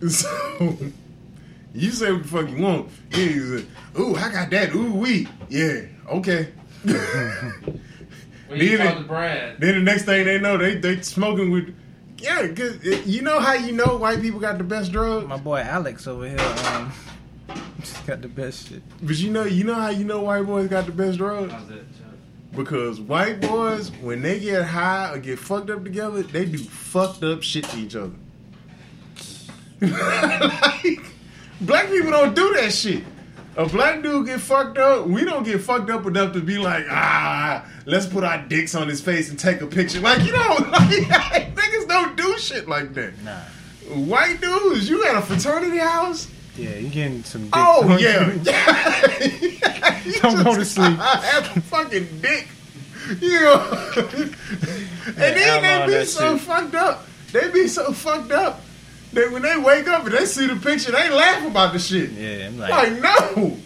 So you say what the fuck you want. Yeah, you say, ooh, I got that. Ooh, we. Yeah, okay.
When you
Then
talk
it-
to Brad,
Then the next thing they know, they they smoking with. Yeah, cause it- you know how you know white people got the best drugs,
My boy Alex over here, um, just got the best shit.
but you know you know how you know white boys got the best drugs
how's that?
Because white boys when they get high or get fucked up together, they do fucked up shit to each other. like, black people don't do that shit. A black dude get fucked up, we don't get fucked up enough to be like, ah, let's put our dicks on his face and take a picture. Like, you know, like, niggas don't do shit like that.
Nah.
White dudes, you at a fraternity house?
Yeah, you getting some dick.
Oh yeah, You
Don't go to
just
I
Have a fucking dick, you know. and then they be so
shit.
fucked up. They be so fucked up. That when they wake up and they see the picture, they laugh about the shit.
Yeah, I'm like,
Like no,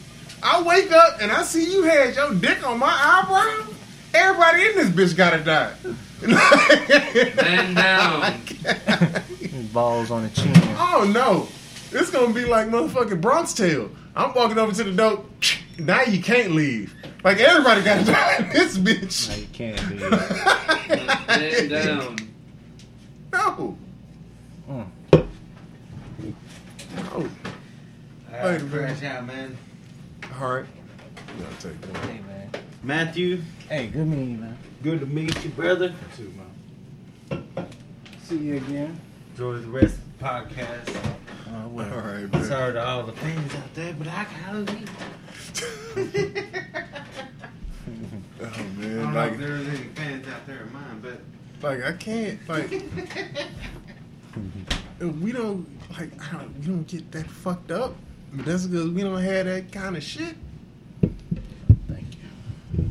I wake up and I see you had your dick on my eyebrow. Everybody in this bitch gotta die.
Man down.
balls on the chin.
Oh no, it's gonna be like motherfucking Bronx Tale. I'm walking over to the door. Now you can't leave. Like everybody got to die in this
No,
bitch.
you can't do
Man down.
No.
Mm.
No.
All
Wait
right,
a minute.
crash out, man.
All right. You gotta take one.
Hey man.
Matthew,
Hey, good meeting you, man.
good to meet you, brother.
Too, man. See you again.
Enjoy the rest of the podcast.
Uh, well,
right, man.
Sorry to all the fans out there, but I gotta leave.
Oh
I don't
man,
know if
like,
there's any fans out there of mine, but
like I can't, like, we don't, like, I don't, we don't get that fucked up. But that's because we don't have that kind of shit.
thank you.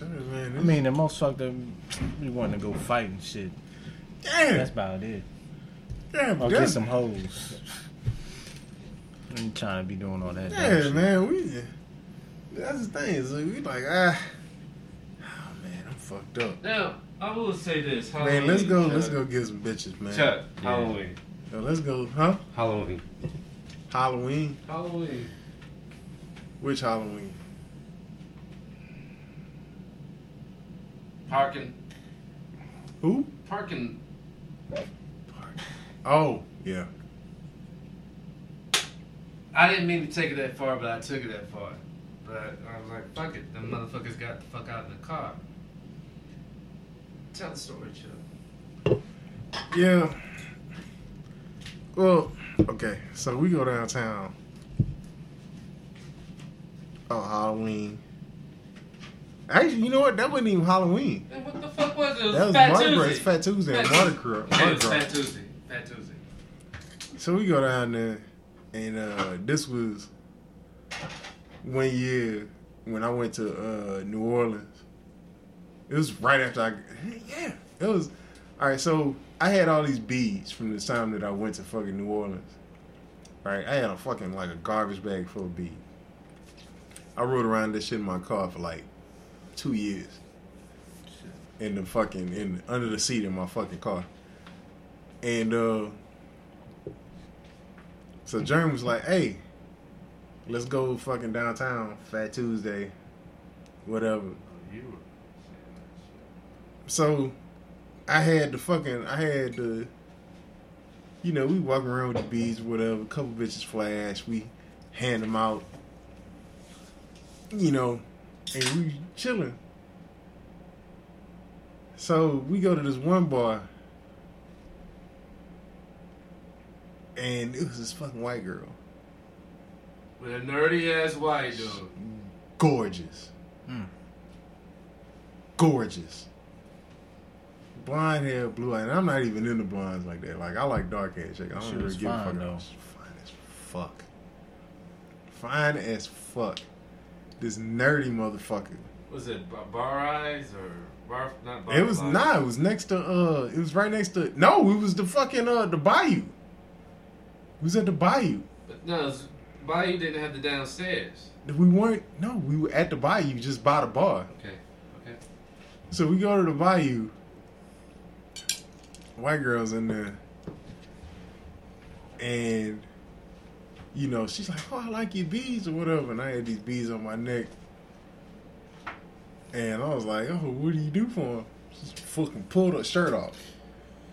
Me, man,
I mean, the most fucked up, we want to go fight and shit.
damn,
That's about it.
yeah, but
Or get
that's,
some hoes. I ain't trying to be doing all that.
Yeah, man, we. That's the thing. Is we like ah, oh man, I'm fucked up.
Now, I will say this.
Man, let's go.
Halloween,
Let's go get some bitches, man.
Chuck, Halloween.
Yo, let's go, huh?
Halloween.
Halloween.
Halloween.
Which Halloween?
Parking.
Who?
Parking.
Oh, yeah.
I didn't mean to take it that far, but I took it that far. But I was like, fuck it. Them motherfuckers got the fuck out of the car. Tell the story, Chuck.
Yeah. Well, okay. So we go downtown. Oh, Halloween. Actually, you know what? That wasn't even Halloween.
And what the fuck was it? It was,
That was
Fat
Mardi Gras.
Tuesday.
It's Fat Tuesday.
Fat
Mardi
Tuesday.
Gras.
Yeah,
Mardi
it's Fat Tuesday. Fat Tuesday.
So we go down there, and uh, this was one year when I went to uh, New Orleans. It was right after I, yeah, it was. All right, so I had all these beads from the time that I went to fucking New Orleans. Right, I had a fucking like a garbage bag full of beads. I rode around this shit in my car for like two years. In the fucking in under the seat in my fucking car, and uh. So Jeremy was like, "Hey, let's go fucking downtown, Fat Tuesday, whatever."
You were
So I had the fucking, I had the, you know, we walking around with the beads, whatever. A couple bitches flash, we hand them out, you know, and we chilling. So we go to this one bar, and it was this fucking white girl.
With a nerdy ass white dude.
gorgeous.
Mm.
Gorgeous. Blonde hair, blue eyes. I'm not even into blondes like that. Like I like dark hair chick. I don't
She
really
was
give a fuck.
though.
She's Fine as fuck. Fine as fuck. This nerdy motherfucker.
Was it bar, bar eyes or bar? Not bar.
It was
eyes.
not. It was next to. uh It was right next to. No, it was the fucking uh the bayou. It was at the bayou.
But no, it was, Bayou didn't have the downstairs.
We weren't. No, we were at the bayou just by the bar.
Okay. Okay.
So we go to the bayou. White girls in there. And you know, she's like, "Oh, I like your beads or whatever," and I had these beads on my neck, and I was like, "Oh, what do you do for him?" She fucking pulled her shirt off,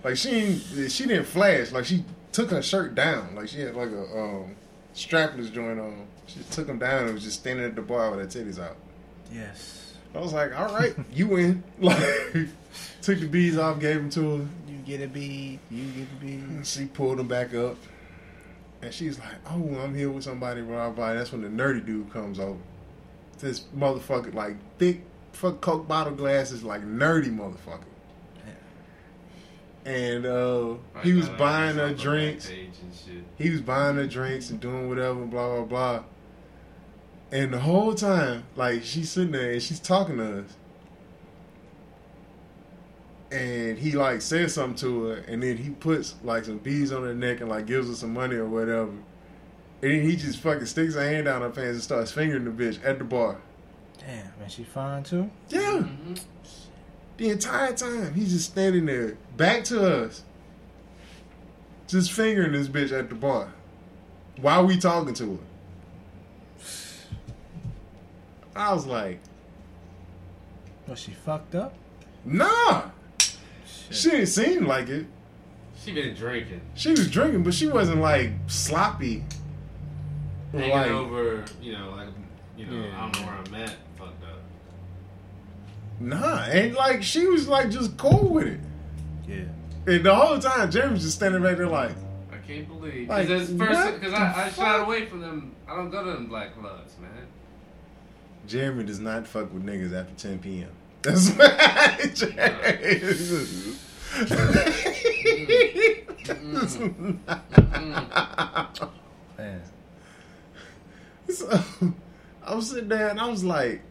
like she ain't, she didn't flash, like she took her shirt down, like she had like a um, strapless joint on. She took them down and was just standing at the bar with her titties out.
Yes.
I was like, "All right, you win." Like, took the beads off, gave them to her.
You get a bead. You get a bead.
And she pulled him back up. And she's like, oh, I'm here with somebody, blah, blah. That's when the nerdy dude comes over. This motherfucker, like, thick fuck Coke bottle glasses, like, nerdy motherfucker. And uh, he was buying her drinks.
back page and shit.
He was buying her drinks and doing whatever, blah, blah, blah. And the whole time, like, she's sitting there and she's talking to us. And he, like, says something to her, and then he puts, like, some beads on her neck and, like, gives her some money or whatever. And then he just fucking sticks her hand down her pants and starts fingering the bitch at the bar.
Damn, and she fine too.
Yeah.
Mhm.
The entire time, he's just standing there, back to us, just fingering this bitch at the bar Why are we talking to her. I was like,
Was she fucked up?
nah.
Shit.
She didn't seem like it.
She been drinking,
She was drinking, but she wasn't like sloppy.
Hanging
like,
over. You know, like you know,
Yeah.
I don't know where I'm at. Fucked up.
nah, and like she was like just cool with it.
Yeah.
And the whole time, Jeremy's just standing right there like,
I can't believe
Like,
because first because I, I shied away from them. I don't go to them black clubs, man.
Jeremy does not fuck with niggas after 10 p.m. That's is-
Man.
so, I was sitting there and I was like,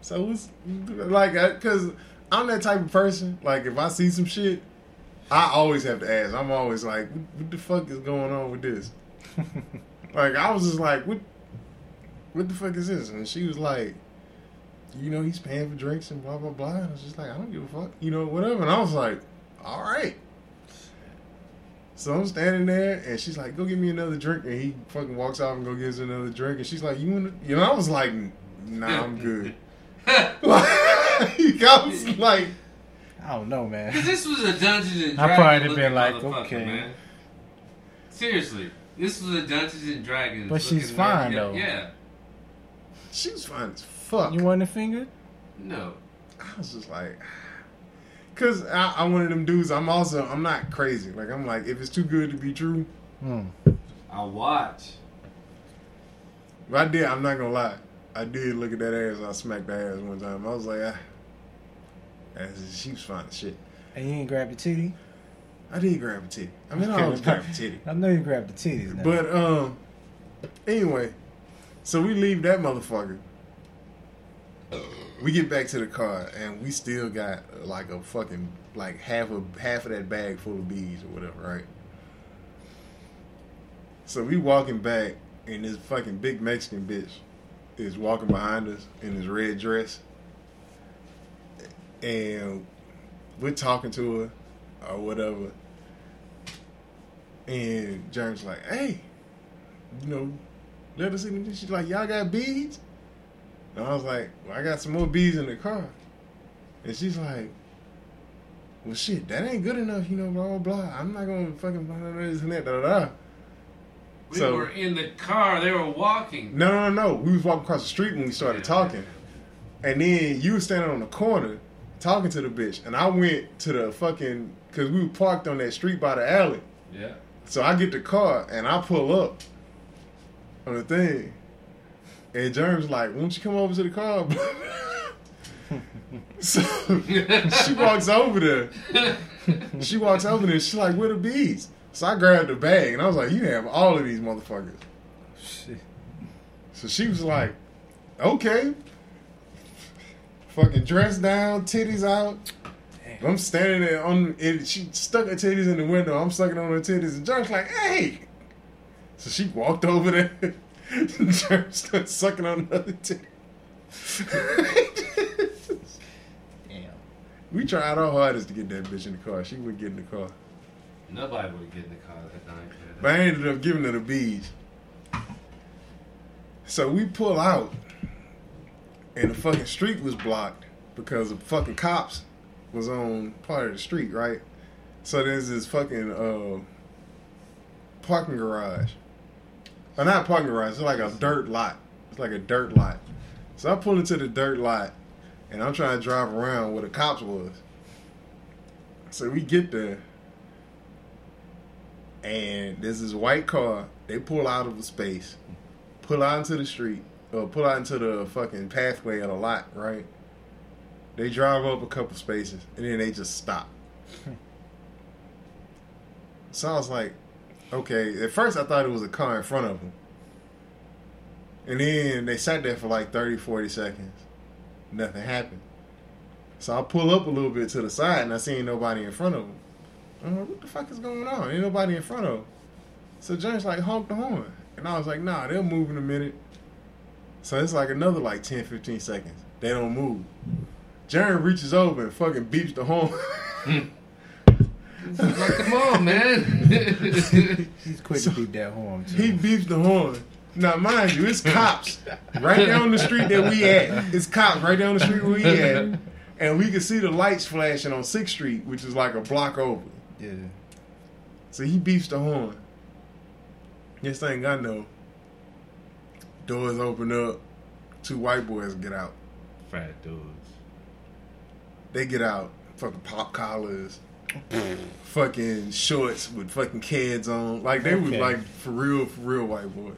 so what's like, because I'm that type of person. Like, if I see some shit, I always have to ask. I'm always like, what, what the fuck is going on with this? like, I was just like, what, what the fuck is this? And she was like, you know, he's paying for drinks and blah blah blah. And I was just like, I don't give a fuck, you know, whatever. And I was like, all right. So I'm standing there, and she's like, "Go get me another drink." And he fucking walks off and go gives another drink. And she's like, "You want?" to-" You know, I was like, "Nah, I'm good." like, I was like,
I don't know, man.
Because this was a Dungeons and
I
Dragons.
probably
looking
been like, okay.
Man. Seriously, this was a Dungeons and Dragons.
But she's fine,
yeah,
though.
Yeah.
she was fine as fuck.
You want a finger?
No.
I was just like, because I'm one of them dudes. I'm also, I'm not crazy. Like, I'm like, if it's too good to be true,
Hmm.
I watch.
but I did. I'm not gonna lie. I did look at that ass. I smacked that ass one time. I was like, ah, that's- she was fine as shit.
And you ain't grab the titty?
I did grab a titty. I mean, I always grab a titty.
I know you grabbed the titties now.
But um, anyway, so we leave that motherfucker. We get back to the car and we still got like a fucking like half of half of that bag full of bees or whatever, right? So we walking back and this fucking big Mexican bitch is walking behind us in his red dress, and we're talking to her or whatever. And Jerm's like, hey, you know, let us in. She's like, y'all got beads? And I was like, well, I got some more bees in the car. And she's like, well, shit, that ain't good enough, you know, blah, blah, blah. I'm not going to fucking blah, blah, blah, this and that, da, da, da.
We
So-
were in the car. They were walking.
No, no, no, no. We was walking across the street when we started
Yeah.
talking. And then you were standing on the corner talking to the bitch. And I went to the fucking, because we were parked on that street by the alley.
Yeah.
So I get the car and I pull up on the thing. And Jerm's like, won't you come over to the car? so she walks over there. She walks over there. She's like, where the bees? So I grabbed the bag and I was like, you have all of these motherfuckers.
Shit.
So she was like, okay. Fucking dressed down, titties out.
Damn.
I'm standing there on it. She stuck her titties in the window. I'm sucking on her titties, and Jerm's like, "Hey!" So she walked over there. Jerm started sucking on another titty.
Damn.
we tried our hardest to get that bitch in the car. She wouldn't get in the car,
Nobody would get in the car that night.
but I ended up giving her the beads. So we pull out, and the fucking street was blocked because the fucking cops was on part of the street, right? So there's this fucking uh, parking garage. Or not parking garage, it's like a dirt lot. It's like a dirt lot. So I pull into the dirt lot, and I'm trying to drive around where the cops was. So we get there, and there's this white car. They pull out of a space, pull out into the street, or pull out into the fucking pathway of the lot, right? They drive up a couple spaces, and then they just stop. So I was like, okay. At first, I thought it was a car in front of them. And then they sat there for like 30, 40 seconds. Nothing happened. So I pull up a little bit to the side and I seen nobody in front of them. I'm like, what the fuck is going on? Ain't nobody in front of them. So James like honked the horn. And I was like, nah, they'll move in a minute. So it's like another like 10, 15 seconds. They don't move. Jaron reaches over and fucking beeps the horn. Hmm.
Like, come on, man.
He's quick to beat that horn too.
He beeps the horn. Now, mind you, it's cops right down the street that we at. It's cops right down the street where we at, and we can see the lights flashing on Sixth Street, which is like a block over.
yeah.
So he beeps the horn. Next thing I know, doors open up. Two white boys get out.
Fat dudes.
They get out. Fucking pop collars. Fucking shorts with fucking kids on. Like they was
Okay.
like for real, for real white boy.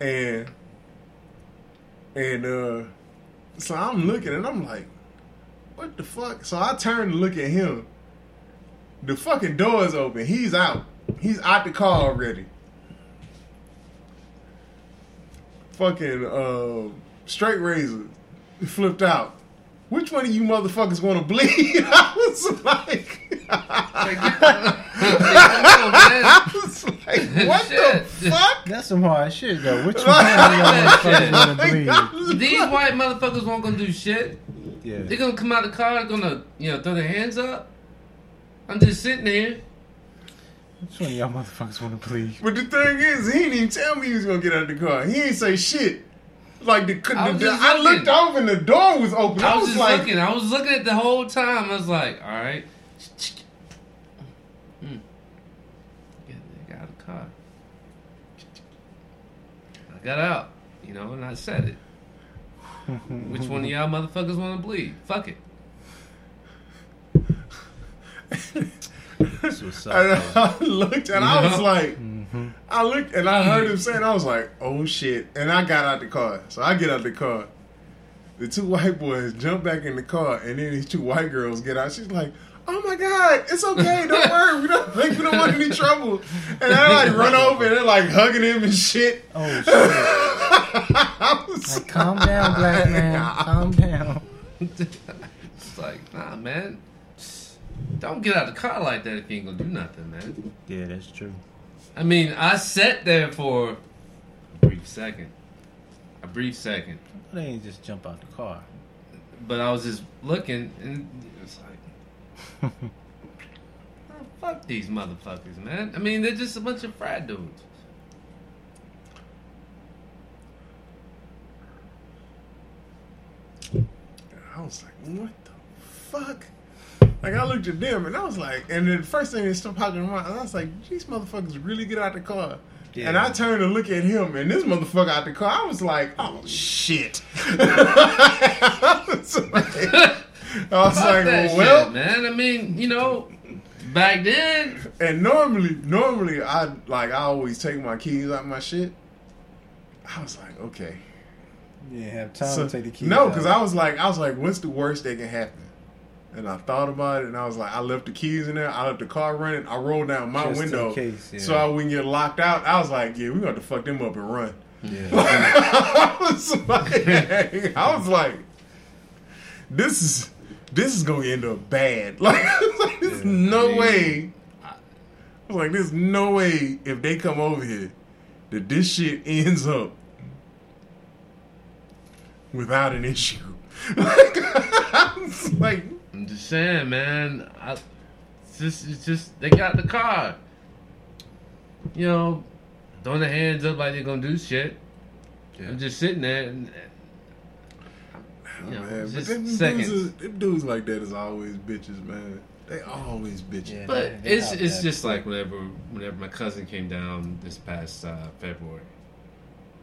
And and uh so I'm looking and I'm like, what the fuck? So I turn to look at him. The fucking door is open. He's out. He's out the car already. Fucking uh straight razor flipped out. Which one of you motherfuckers want to bleed? I was like,
Like, get the- come on, man.
I was like, what the fuck?
That's some hard shit though. Which one of y'all motherfuckers want to bleed?
These white motherfuckers won't gonna do shit.
Yeah.
They're gonna come out of the car, they're gonna, you know, throw their hands up. I'm just sitting there.
Which one of y'all motherfuckers want to bleed?
But the thing is, he didn't even tell me he was gonna get out of the car. He ain't say shit. Like the, the,
I
the- I looked over and the door was open. I,
I was
was
just
like,
looking. I was looking at the whole time. I was like, all right. Mm. Get get out of the car. I got out, you know, and I said it. Which one of y'all motherfuckers want to bleed? Fuck it.
That's what's
and
up.
I looked and I was
Yeah.
like,
Mm-hmm.
I looked and I heard him saying, I was like, oh shit. And I got out the car. So I get out the car. The two white boys jump back in the car, and then these two white girls get out. She's like, "Oh my god, it's okay. Don't worry. We don't think we don't want any trouble." And I like run over and they're like hugging him and shit.
Oh shit!
I was
Like, calm down, black man. Calm down.
It's like, nah, man. Don't get out of the car like that if you ain't gonna do nothing, man.
Yeah, that's true.
I mean, I sat there for a brief second. A brief second.
They ain't just jump out the car.
But I was just looking and it was like, oh, fuck these motherfuckers, man. I mean, they're just a bunch of frat dudes.
I was like, what the fuck? Like I looked at them and I was like, and then the first thing that started popping in my mind, I was like, these motherfuckers really get out the car.
Yeah.
And I turned to look at him, and this motherfucker out the car. I was like, "Oh shit!" I was like, I was like, "Well,"
shit, man. I mean, you know, back then,
and normally, normally, I like I always take my keys out my shit. I was like, "Okay."
Yeah, have time
So-
to take the keys.
no, because I was like, I was like, what's the worst that can happen? And I thought about it, and I was like, I left the keys in there. I left the car running. I rolled down my
Just in
window
case, yeah.
so I wouldn't get locked out. I was like, yeah, we got to fuck them up and run.
Yeah.
I was like, I was like, this is this is gonna end up bad. Like, there's no
Yeah.
way. I was like, there's no way if they come over here that this shit ends up without an issue. Like,
just saying, man. I, it's just, it's just they got the car. You know, throwing their hands up like they're gonna do shit.
Yeah.
I'm just sitting there and. You know,
man,
it's
but them
seconds.
dudes, is, them dudes like that is always bitches, man. They always bitches.
Yeah.
But
They
it's it's
that.
just like whenever whenever my cousin came down this past uh, February.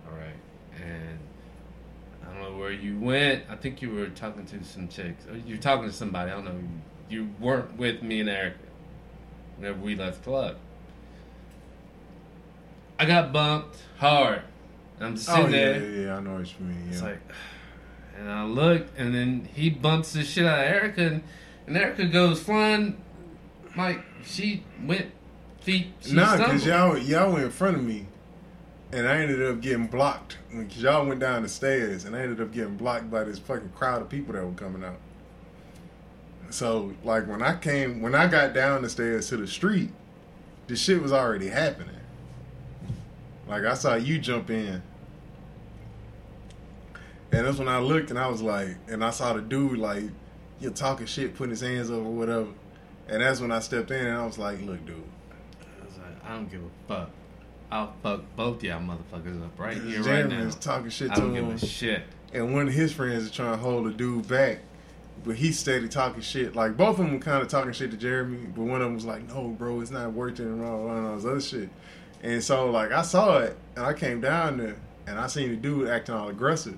All right, and I don't know where you went. I think you were talking to some chicks. You're talking to somebody. I don't know. You, weren't with me and Erica whenever we left the club. I got bumped hard. I'm just
Oh
sitting
yeah,
there.
yeah, yeah, I know what you mean.
It's
Yeah.
like, and I look, and then he bumps the shit out of Erica, and, and Erica goes flying. Like she went feet. She
nah,
stumbled.
cause y'all y'all went in front of me, and I ended up getting blocked. Cause y'all went down the stairs, and I ended up getting blocked by this fucking crowd of people that were coming out. So like when I came, when I got down the stairs to the street, the shit was already happening. Like I saw you jump in. And that's when I looked and I was like, and I saw the dude like, you're talking shit, putting his hands over whatever. And that's when I stepped in and I was like, look, dude,
I was like, I don't give a fuck. I'll fuck both y'all motherfuckers up right
this
here, right now.
is talking shit
I
to
don't
him.
give a shit.
and one of his friends is trying to hold the dude back, but he steady talking shit. Like both of them were kind of talking shit to Jeremy, but one of them was like, "No, bro, it's not working," and all, all this other shit. And so like I saw it, and I came down there, and I seen the dude acting all aggressive,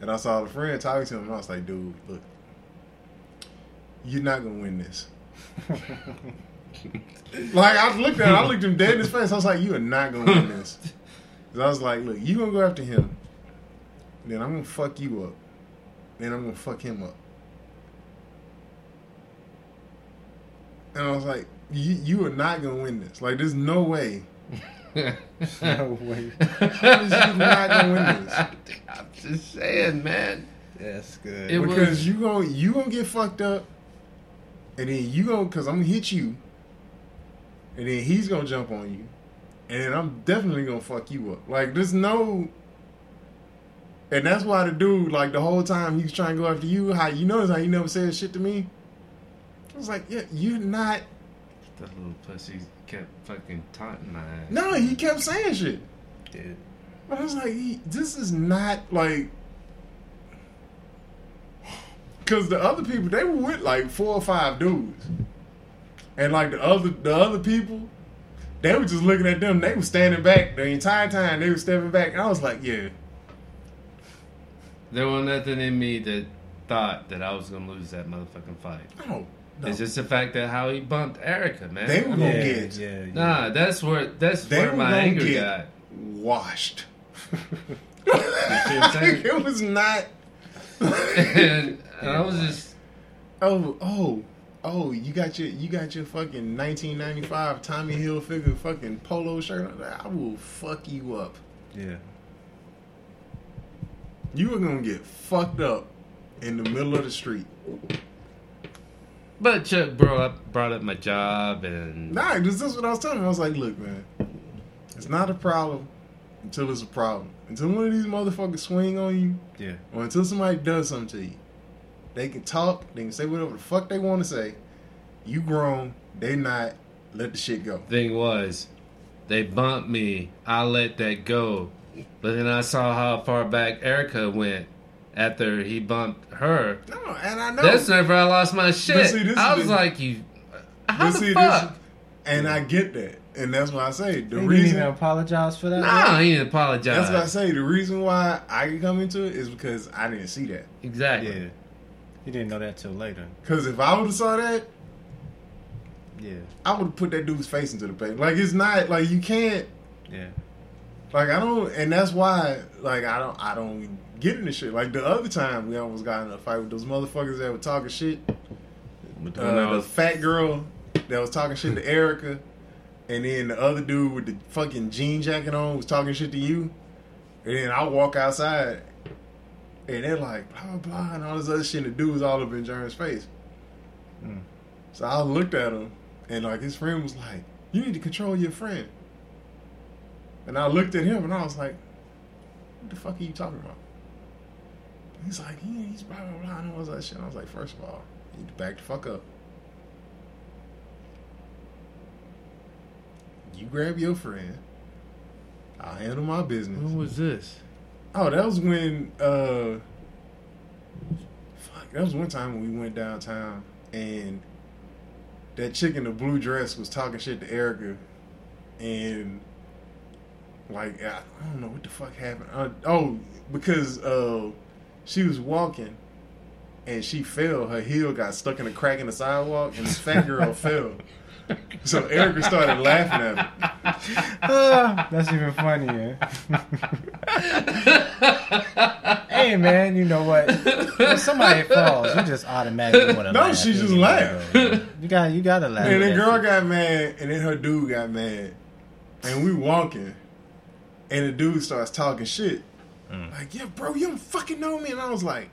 and I saw the friend talking to him, and I was like, "Dude, look, you're not gonna win this." like I looked at, him, I looked him dead in his face. I was like, "You are not gonna win this." 'Cause I was like, "Look, you gonna go after him." then I'm gonna fuck you up. Then I'm gonna fuck him up. And I was like, you, you are not gonna win this. Like, there's no way.
No way.
How is you not gonna win this?
I'm just saying, man.
That's good.
It
because
was-
you gonna you gonna get fucked up, and then you gonna because I'm gonna hit you, and then he's gonna jump on you, and then I'm definitely gonna fuck you up. Like there's no, and that's why the dude like the whole time he was trying to go after you. How you notice how you never said shit to me? I was like, yeah, you're not.
That little pussy kept fucking taunting my ass.
No, he kept saying shit.
Dude.
But I was like, he, this is not like. Cause the other people they were with like four or five dudes, and like the other the other people, they were just looking at them. They were standing back the entire time. They were stepping back. And I was like, yeah,
There was nothing in me that thought that I was gonna lose that motherfucking fight.
no, no.
It's just the fact that how he bumped Erica, man.
They were
I
gonna
Yeah,
get-
yeah, yeah.
Nah, that's where that's
They
where
were
my
gonna
anger
get-
got.
washed.
what I'm saying?
it was not.
and, and I was just
Oh, oh, oh! You got your you got your fucking 1995 Tommy Hilfiger fucking polo shirt on. I will fuck you up.
Yeah.
You were gonna get fucked up in the middle of the street.
But Chuck brought up brought up my job and
Nah, this is what I was telling him. I was like, look, man, it's not a problem until it's a problem. Until one of these motherfuckers swing on you,
Yeah.
or until somebody does something to you. They can talk, they can say whatever the fuck they want to say. You grown, they not. Let the shit go.
thing was, they bumped me. I let that go, but then I saw how far back Erica went after he bumped her.
No, and I know.
That's whenever I lost my shit.
see, this
I was
the-
like, you. How the
see,
fuck?
this, and I get that, and that's why I say the
He didn't
reason.
even apologize for that.
Nah, he didn't apologize.
That's what I say. The reason why I can come into it is because I didn't see that.
Exactly.
Yeah. He didn't know that till later.
Because if I would have saw that,
Yeah.
I would have put that dude's face into the paper. Like it's not like you can't.
Yeah.
Like I don't, and that's why. Like I don't, I don't get into shit. Like the other time we almost got in a fight with those motherfuckers that were talking shit. Uh, the fat girl that was talking shit to Erica, and then the other dude with the fucking jean jacket on was talking shit to you. And then I walk outside, and they're like blah blah blah and all this other shit. And the dude was all up in Jerm's face.
Mm.
So I looked at him, and like his friend was like, "You need to control your friend." And I looked at him, and I was like, "What the fuck are you talking about?" He's like, "Yeah, he's blah blah blah," and all this other shit. I was like, first of all, you need to back the fuck up." You grab your friend. I'll handle my business.
When was this?
Oh, that was when uh fuck, that was one time when we went downtown and that chick in the blue dress was talking shit to Erica and like I, I don't know what the fuck happened. Uh, oh, because uh she was walking and she fell, her heel got stuck in a crack in the sidewalk and this fat girl fell. So Erica started laughing at her.
Ah, that's even funnier. hey man, you know what? When somebody falls, you just automatically want to
No,
laugh.
she just
anyway,
laughed.
though. You got you gotta laugh.
And the girl got mad, and then her dude got mad, and we walking, and the dude starts talking shit,
Mm.
like, "Yeah, bro, you don't fucking know me," and I was like,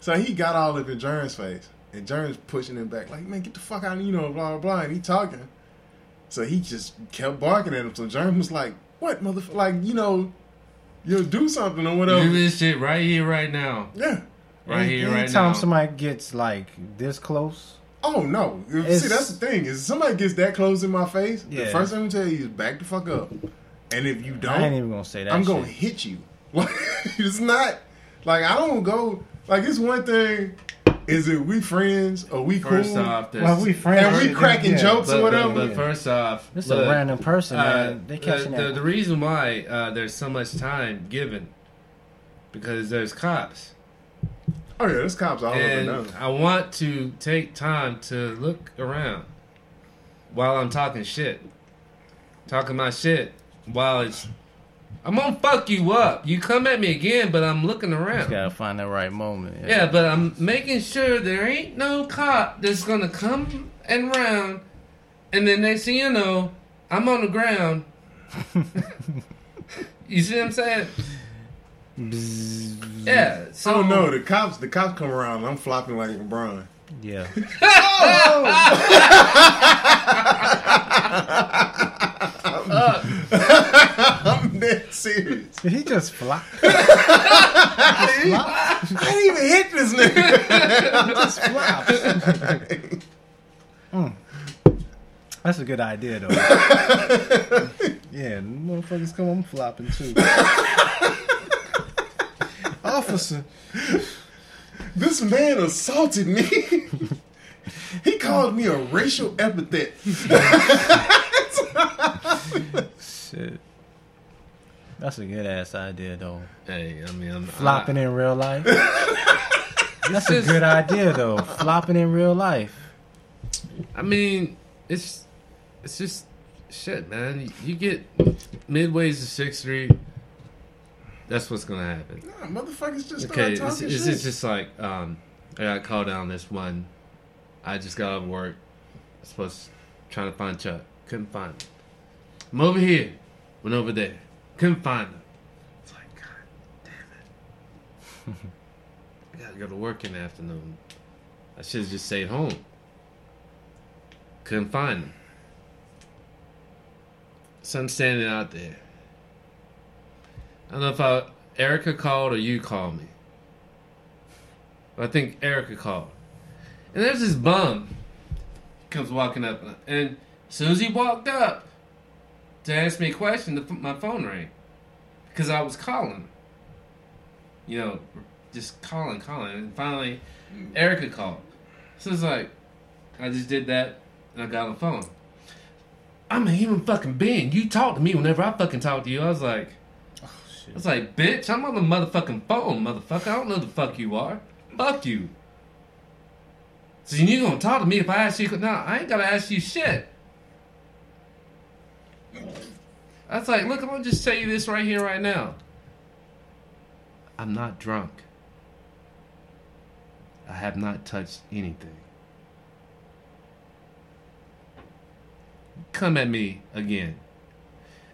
so he got all up in Jerm's face, and Jerm's pushing him back, like, "Man, get the fuck out," of you know, blah blah blah, and he talking, so he just kept barking at him. So Jerm was like, "What, motherfucker? Like, you know, you'll do something or whatever."
Do this shit right here, right now.
Yeah.
Right
Any-
here, right
Anytime
now.
somebody gets like this close,
Oh no! See, that's the thing. Is somebody gets that close in my face, the first thing I'm gonna tell you is back the fuck up. And if you don't,
I ain't even gonna say that.
I'm
shit.
gonna hit you. It's not like I don't go like it's one thing. Is it we friends or we
First
cool?
off, there's,
Well, we friends.
And we cracking
yeah.
jokes
but,
or whatever.
But, but first off,
This
look,
a random person,
uh,
man. They catching
the,
that.
the, the reason why uh, there's so much time given because there's cops,
oh yeah, there's cops all over now.
I want to take time to look around while I'm talking shit, talking my shit while it's. I'm gonna fuck you up. You come at me again, but I'm looking
Just
around.
gotta find that right moment.
Yeah, but I'm making sure there ain't no cop that's gonna come and round, and then next thing you know, I'm on the ground. you see what I'm saying? Yeah. So
oh no, the cops the cops come around. I'm flopping like LeBron.
yeah.
I'm dead serious.
Did he just flop?
I didn't even hit this nigga.
just flopped. Mm. That's a good idea, though. yeah, motherfuckers come on flopping too. Officer,
This man assaulted me. he called me a racial epithet.
shit. That's a good ass idea, though.
Hey, I mean, I'm
Flopping in real life. That's a good idea, though. Flopping in real life.
I mean, it's it's just shit, man. You get midways to Sixth Street. That's what's gonna happen.
Nah, motherfuckers just
Okay,
start
it's,
talking
it's,
shit.
it's just like um, I got called down this one. I just got off work. I was supposed to trying to find Chuck. Couldn't find him. I'm over here. Went over there. Couldn't find them. It's like, God damn it. I gotta go to work in the afternoon. I should have just stayed home. Couldn't find them. So I'm standing out there. I don't know if I, Erica called or you called me. I think Erica called. And there's this bum comes walking up, and as soon as he walked up to ask me a question, the, my phone rang because I was calling. You know, just calling, calling, and finally Erica called. So it's like I just did that, and I got on the phone. I'm a human fucking being. You talk to me whenever I fucking talk to you. I was like, oh, I was like, bitch, I'm on the motherfucking phone, motherfucker. I don't know the fuck you are. Fuck you. So you gonna talk to me if I ask you? No, I ain't gotta ask you shit. I was like, look, I'm gonna just tell you this right here, right now. I'm not drunk. I have not touched anything. Come at me again.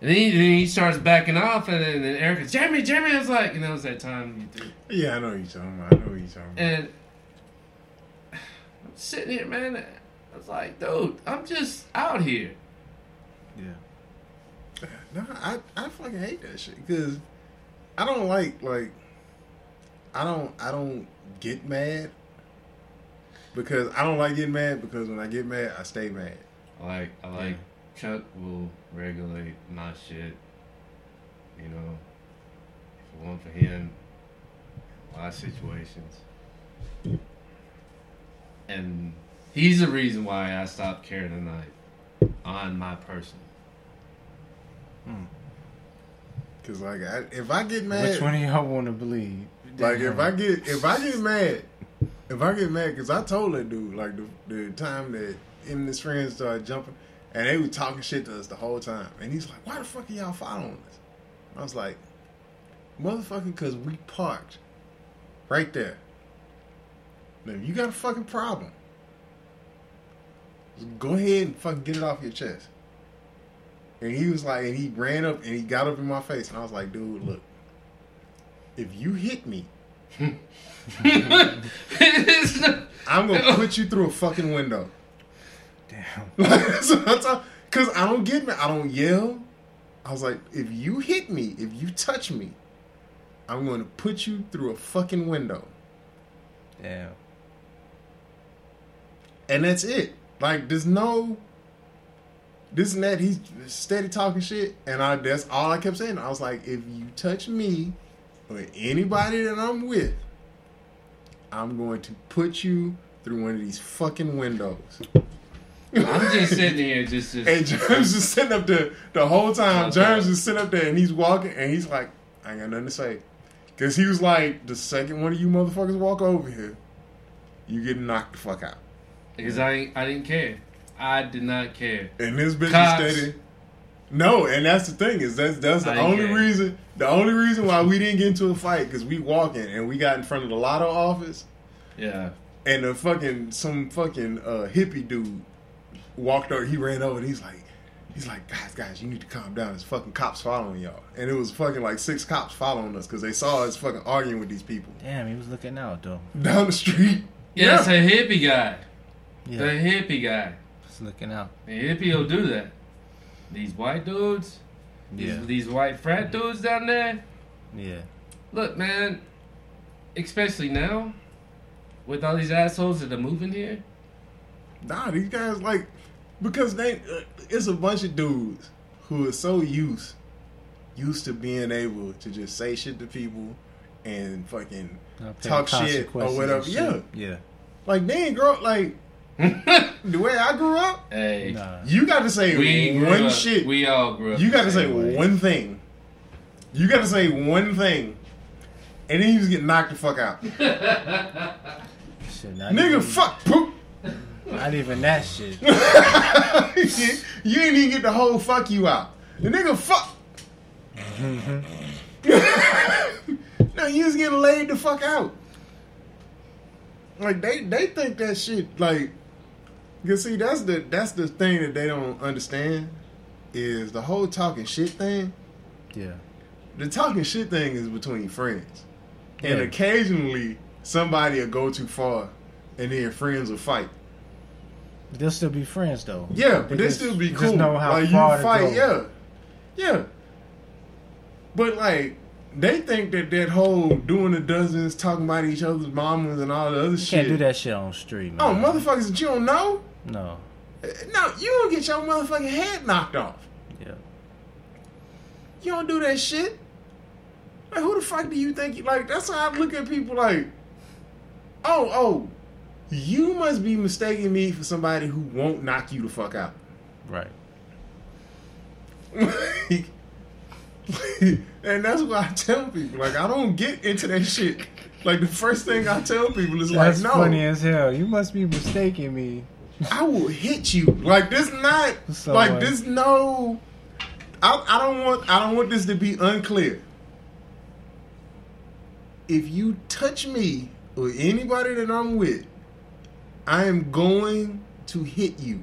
And then he, then he starts backing off, and then, then Erica's, Jeremy, Jeremy, I was like, and that was that time you
yeah, I know what you're talking about. I know what you're talking about.
And I'm sitting here, man. I was like, dude, I'm just out here.
Yeah.
No, I, I fucking hate that shit because I don't like like I don't I don't get mad because I don't like getting mad because when I get mad I stay mad.
I like, I like Chuck will regulate my shit. You know, for one for him, a lot of situations, and he's the reason why I stopped carrying a knife on my person. Hmm.
Cause like I, if I get mad,
Which one of y'all want to believe?
like if I get if I get mad, if I get mad, cause I told that dude like the the time that him and his friends started jumping, and they were talking shit to us the whole time, and he's like, "Why the fuck are y'all following us?" I was like, "Motherfucker, cause we parked right there. Now if you got a fucking problem, just go ahead and fucking get it off your chest." And he was like, and he ran up and he got up in my face, and I was like, "Dude, look." If you hit me, I'm gonna put you through a fucking window.
Damn.
Like, so that's all, Cause I don't get me. I don't yell. I was like, if you hit me, if you touch me, I'm going to put you through a fucking window,
Damn.
and that's it. Like, there's no this and that. He's steady talking shit, and I that's all I kept saying. I was like, if you touch me or anybody that I'm with, I'm going to put you through one of these fucking windows.
I'm just sitting here, just, just
And James is sitting up there the whole time.
Okay.
James is sitting up there and he's walking and he's like, I ain't got nothing to say. Because he was like, the second one of you motherfuckers walk over here, you get knocked the fuck out.
because I I didn't care. I did not care.
And this bitch
Cops.
is steady. No, and that's the thing is that's that's the
I
only
care.
reason the only reason why we didn't get into a fight because we walking and we got in front of the lotto office
Yeah.
and the fucking some fucking uh, hippie dude walked over. He ran over and he's like, he's like, guys, guys, you need to calm down. There's fucking cops following y'all, and it was fucking like six cops following us because they saw us fucking arguing with these people
Damn, he was looking out though.
down the street.
Yeah, it's a hippie guy.
Yeah,
The hippie guy.
Was looking out.
The hippie will do that. These white dudes, these,
Yeah,
these white frat dudes down there.
yeah.
Look, man, especially now, with all these assholes that are moving here.
Nah, these guys like because they uh, it's a bunch of dudes who are so used used to being able to just say shit to people and fucking talk shit or whatever.
and
Yeah.
Yeah.
like they ain't grow up like the way I grew up.
Hey,
Nah.
You got to say
we
one
up,
shit.
We all grew up.
You got to say
way.
one thing. You got to say one thing, and then you just get knocked the fuck out.
Shit,
Nigga,
even,
fuck poop.
Not even that shit.
you ain't even get the whole fuck you out. The nigga fuck. no, you was getting laid the fuck out. Like they they think that shit like you see that's the that's the thing that they don't understand is the whole talking shit thing.
Yeah.
The talking shit thing is between friends. And
Yeah.
occasionally somebody will go too far and then friends will fight.
They'll still be friends though.
Yeah, but they
just-
still be
just
cool.
know how
like
far
you
to
fight, yeah, yeah. But like they think that that whole doing the dozens, talking about each other's mamas and all the other
You
shit.
can't do that shit on the street, oh, man.
Oh, motherfuckers that you don't know?
No.
No, you don't get your motherfucking head knocked off.
Yeah.
You don't do that shit. Like who the fuck do you think? You, like that's how I look at people. Like, oh, oh, you must be mistaking me for somebody who won't knock you the fuck out.
Right.
Like, and that's why I tell people, like, I don't get into that shit. Like, the first thing I tell people is like,
That's
no,
funny as hell. You must be mistaking me.
I will hit you. Like, this not,
So,
like, this no. I, I don't want, I don't want this to be unclear. If you touch me or anybody that I'm with, I am going to hit you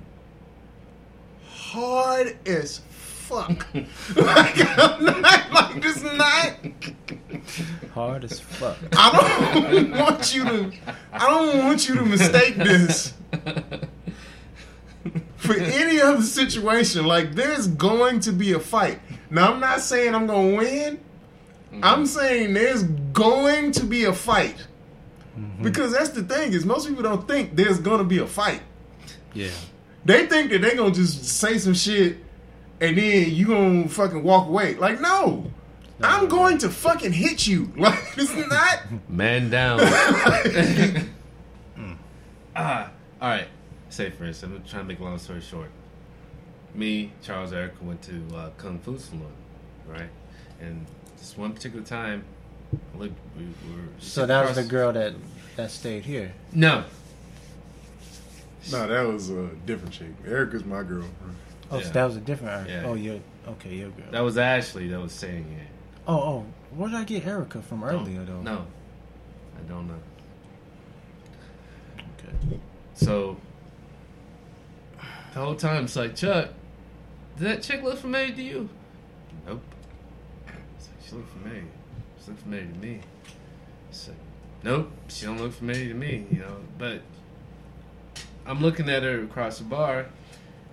hard as fuck. like, I'm not, like, this not.
Hard as fuck.
I don't want you to. I don't want you to mistake this for any other situation. Like there's going to be a fight. Now I'm not saying I'm gonna win. I'm saying there's going to be a fight. Because that's the thing is most people don't think there's gonna be a fight.
Yeah.
They think that they're gonna just say some shit and then you gonna fucking walk away. Like no. I'm going to fucking hit you. Like it's not.
Man down. ah, all right. Say for instance, I'm trying to make a long story short. Me, Charles, Erica went to uh, Kung Fu Saloon, right? And this one particular time, look, we were.
So that was the girl that that stayed here.
No,
No, that was a different chick. Erica's my girl.
Oh,
Yeah.
so that was a different.
Yeah.
Oh, you're okay. Your girl.
that was Ashley that was saying it.
oh, oh. Where did I get Erica from earlier though?
No, I don't know.
Okay.
So the whole time it's like, Chuck, did that chick look familiar to you? Nope. It's like, she looked familiar. She looked familiar to me. It's like, nope, she don't look familiar to me, you know. But I'm looking at her across the bar,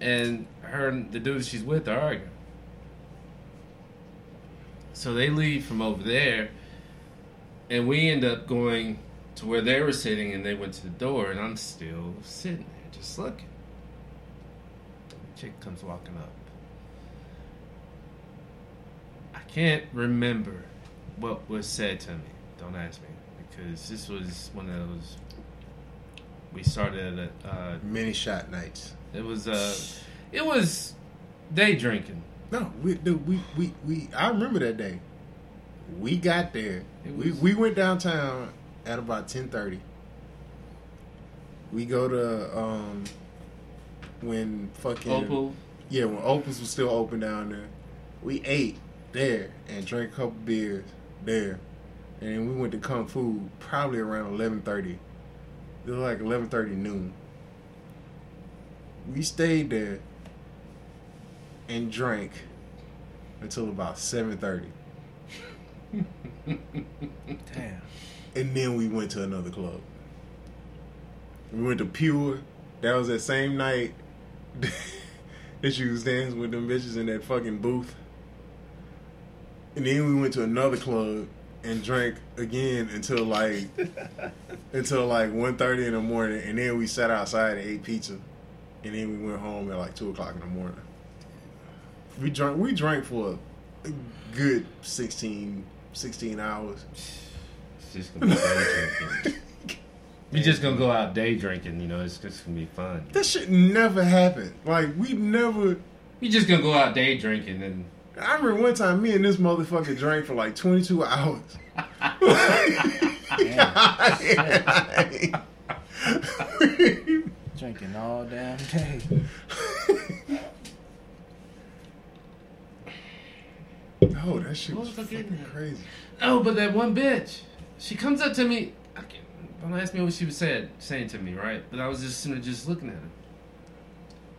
and her and the dude she's with are arguing. So they leave from over there, and we end up going to where they were sitting, and they went to the door, and I'm still sitting there just looking. Chick comes walking up. I can't remember what was said to me. Don't ask me because this was one of those. We started at uh,
Many shot nights.
it was uh, it was day drinking.
No, we dude, we we we. I remember that day. We got there.
It
We we went downtown at about ten thirty. We go to um when fucking
Opal,
yeah when Opus was still open down there. We ate there and drank a couple beers there, and then we went to Kung Fu probably around eleven thirty. It was like eleven thirty noon. We stayed there and drank until about seven thirty,
Damn.
and then we went to another club. We went to Pure. That was that same night that you was dancing with them bitches in that fucking booth. And then we went to another club and drank again until like until like 1.30 in the morning, and then we sat outside and ate pizza, and then we went home at like two o'clock in the morning. We drank we drank for a good 16, 16 hours.
it's just gonna be day drinking. We just gonna go out day drinking, you know. It's just gonna be fun.
That shit never happened. Like we never.
We just gonna go out day drinking and
I remember one time me and this motherfucker drank for like 22 hours.
Drinking all damn day.
oh, that shit
What
was
was
fucking crazy.
Oh, but that one bitch, she comes up to me. I can't, don't ask me what she was said, saying to me, right? But I was just sitting there just looking at her.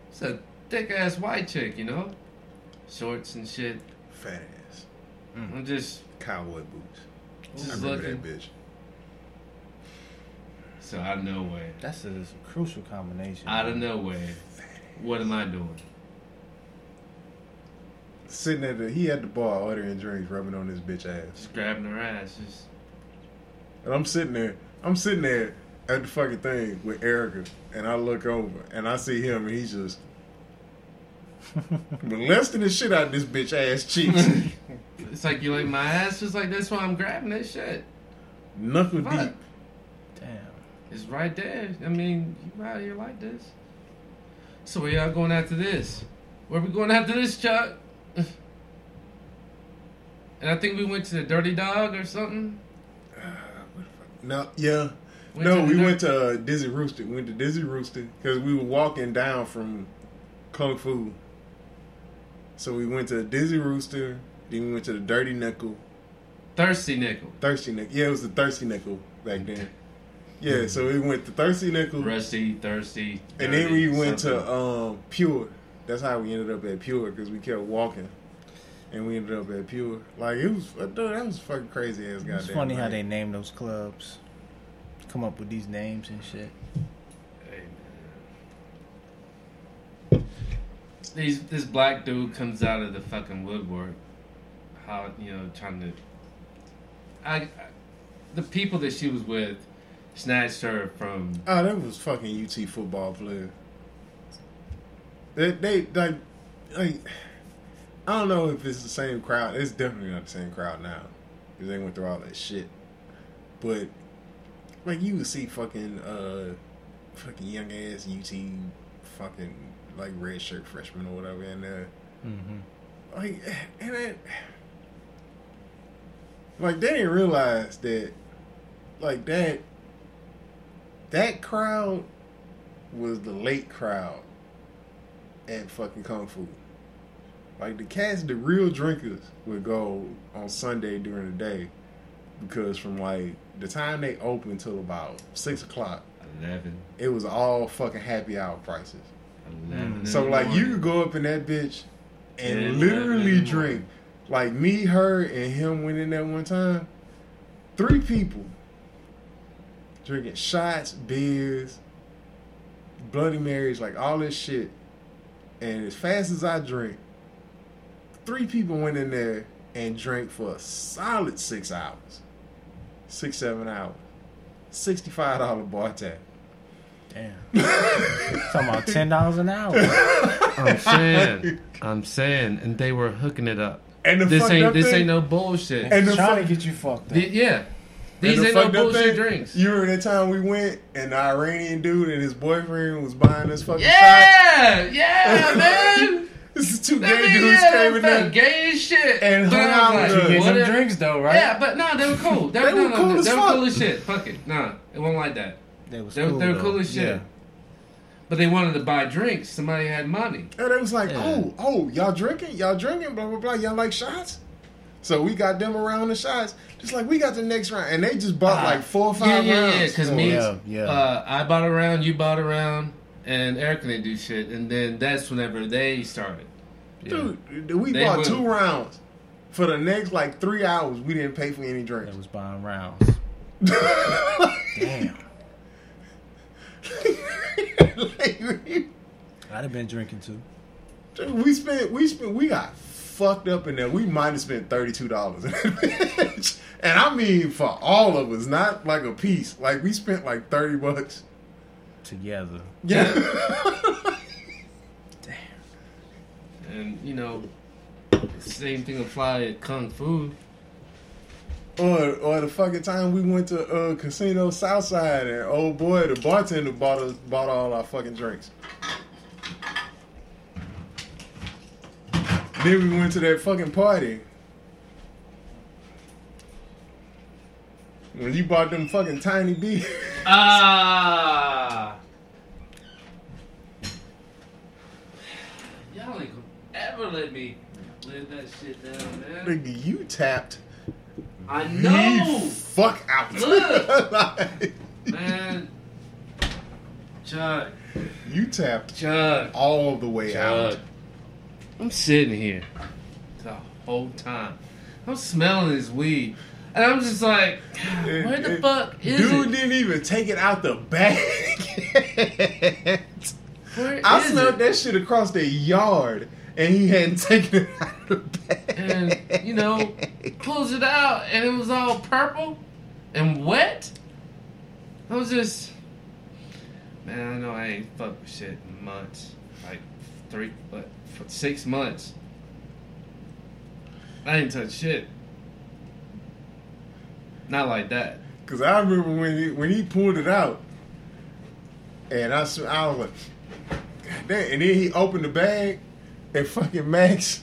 It's a thick ass white chick, you know, shorts and shit.
Fat ass. Mm.
I'm just
Cowboy boots. I
just
remember
looking.
that bitch.
So out of nowhere,
That's a, that's a crucial combination.
out of nowhere, what am I doing?
Sitting at the, he had the bar ordering drinks, rubbing on this bitch ass.
Just grabbing her ass, just
And I'm sitting there, I'm sitting there at the fucking thing with Erica, and I look over and I see him, and he's just molesting the shit out of this bitch ass cheeks,
it's like you like my ass, just like that's why I'm grabbing that shit.
knuckle
Fuck.
deep.
Damn.
It's right there. I mean, you out here like this. So where y'all going after this? Where we going after this, Chuck? And I think we went to the Dirty Dog or something.
No, yeah,
Went
no, we went to uh, Dizzy Rooster. We went to Dizzy Rooster because we were walking down from Kung Fu. So we went to Dizzy Rooster. Then we went to the Dirty Nickel,
Thirsty Nickel.
Thirsty Nickel. Yeah, it was the Thirsty Nickel back then. Yeah, so we went to Thirsty Nickel,
Rusty, thirsty.
and then we went
something.
to um, Pure. That's how we ended up at Pure because we kept walking, and we ended up at Pure. Like it was, dude, that was fucking crazy ass. Goddamn.
It's funny how they name those clubs. Come up with these names and shit.
Hey, man. These, this black dude comes out of the fucking woodwork. How you know trying to. I, I the people that she was with snatched her from
Oh, that was fucking UT football player. They, they like, like I don't know if it's the same crowd. It's definitely not the same crowd now because they went through all that shit. But like you would see fucking uh fucking young ass UT fucking like red shirt freshman or whatever in there.
Mm-hmm.
Like and it, like they didn't realize that like that that crowd was the late crowd at fucking Kung Fu. Like the cats, the real drinkers would go on Sunday during the day because from like the time they opened till about six o'clock,
Eleven.
it was all fucking happy hour prices.
Eleven.
So like you could go up in that bitch and
Yeah,
literally drink. Like me, her, and him went in there one time. Three people drinking shots, beers, Bloody Marys, like all this shit. And as fast as I drink, three people went in there and drank for a solid six hours, six seven hours, sixty five dollar bar tab.
Damn. Talking about ten dollars an hour.
I'm saying, I'm saying, and they were hooking it up.
And the
This
fucked
ain't this
thing-
ain't no bullshit.
And the
Trying
fuck-
to get you fucked up.
The- yeah,
And
these
the
ain't no
up
bullshit
thing,
drinks.
You remember that time we went and the Iranian dude and his boyfriend was buying us fucking shots?
Yeah, yeah, man.
This is two gay
nigga,
dudes
yeah,
came in there.
gay as shit.
And
But
hung out
was
with
like.
You get some drinks though, right?
Yeah, but no, they were cool. They,
They
no,
were
no,
cool
no,
as
they were cool as shit. Fuck it, nah, it wasn't like that.
They was
They were-
cool.
they were
though.
cool as shit.
Yeah.
But they wanted to buy drinks. Somebody had money.
And they was like,
Yeah.
oh, oh, y'all drinking? Y'all drinking? Blah, blah, blah. Y'all like shots? So we got them around the shots. Just like we got the next round. And they just bought like four or
Ah, Yeah,
five
yeah,
rounds.
yeah. Because
for
me.
Yeah, yeah.
Uh, I bought a round, you bought a round, and Eric didn't do shit. And then that's whenever they started. Yeah.
Dude, we
They
bought
would-
two rounds. For the next like three hours, we didn't pay for any
drinks.
drinks.
was buying rounds. Damn.
Like,
I'd have been drinking too.
Dude, we spent we spent we got fucked up in there. We might have spent thirty two dollars, and I mean for all of us, not like a piece. Like we spent like thirty bucks.
Together.
Yeah,
And, you know, same thing apply at Kung Fu.
or or the fucking time we went to uh, Casino Southside, and oh boy, the bartender bought us bought all our fucking drinks. Then we went to that fucking party. When you bought them fucking tiny beers.
Ah! Y'all ain't gonna ever let me live that shit down, man.
Nigga, you tapped
I know!
fuck out.
Look.
Like,
Man. Chuck,
you tapped
Chuck,
all the way out.
I'm sitting here the whole time. I'm smelling this weed. And I'm just like, where the fuck is
Dude
it?
didn't even take it out the bag. I smelled
it?
that shit across the yard, and he hadn't taken it out of the bag.
And, you know, pulls it out, and it was all purple and wet. I was just, man, I know I ain't fucked with shit in months. Like, three, but for six months. I ain't touched shit. Not like that.
Cause I remember when he when he pulled it out, and I I was like, God damn. And then he opened the bag, and fucking Max,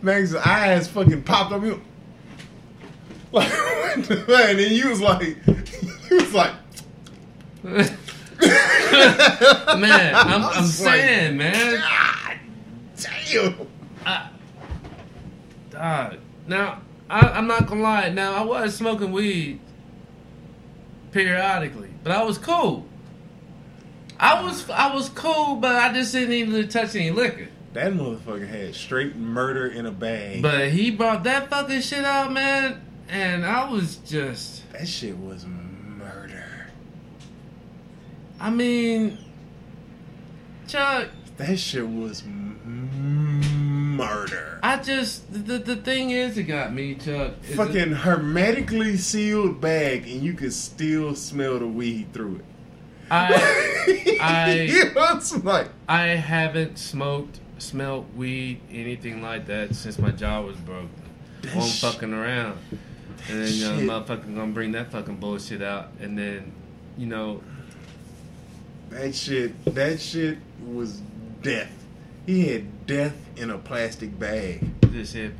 Max's eyes fucking popped up. Was- Like, and then you was like, you was like,
man, I'm,
I
I'm
was like,
saying, man.
God damn.
Dog. Now, I, I'm not gonna lie. Now, I was smoking weed periodically, but I was cool. I was I was cool, but I just didn't even touch any liquor.
That motherfucker had straight murder in a bag.
But he brought that fucking shit out, man, and I was just.
that shit was murder.
I mean, Chuck,
That shit was murder.
I just the the thing is, it got me, Chuck.
Fucking hermetically sealed bag, and you could still smell the weed through it.
I I
you know, like
I haven't smoked smelled weed, anything like that since my jaw was broke. I'm
sh-
fucking around. And then, you know,
Shit.
motherfucker gonna bring that fucking bullshit out. And then, you know,
That shit, that shit was death. He had death in a plastic bag.
this hippie.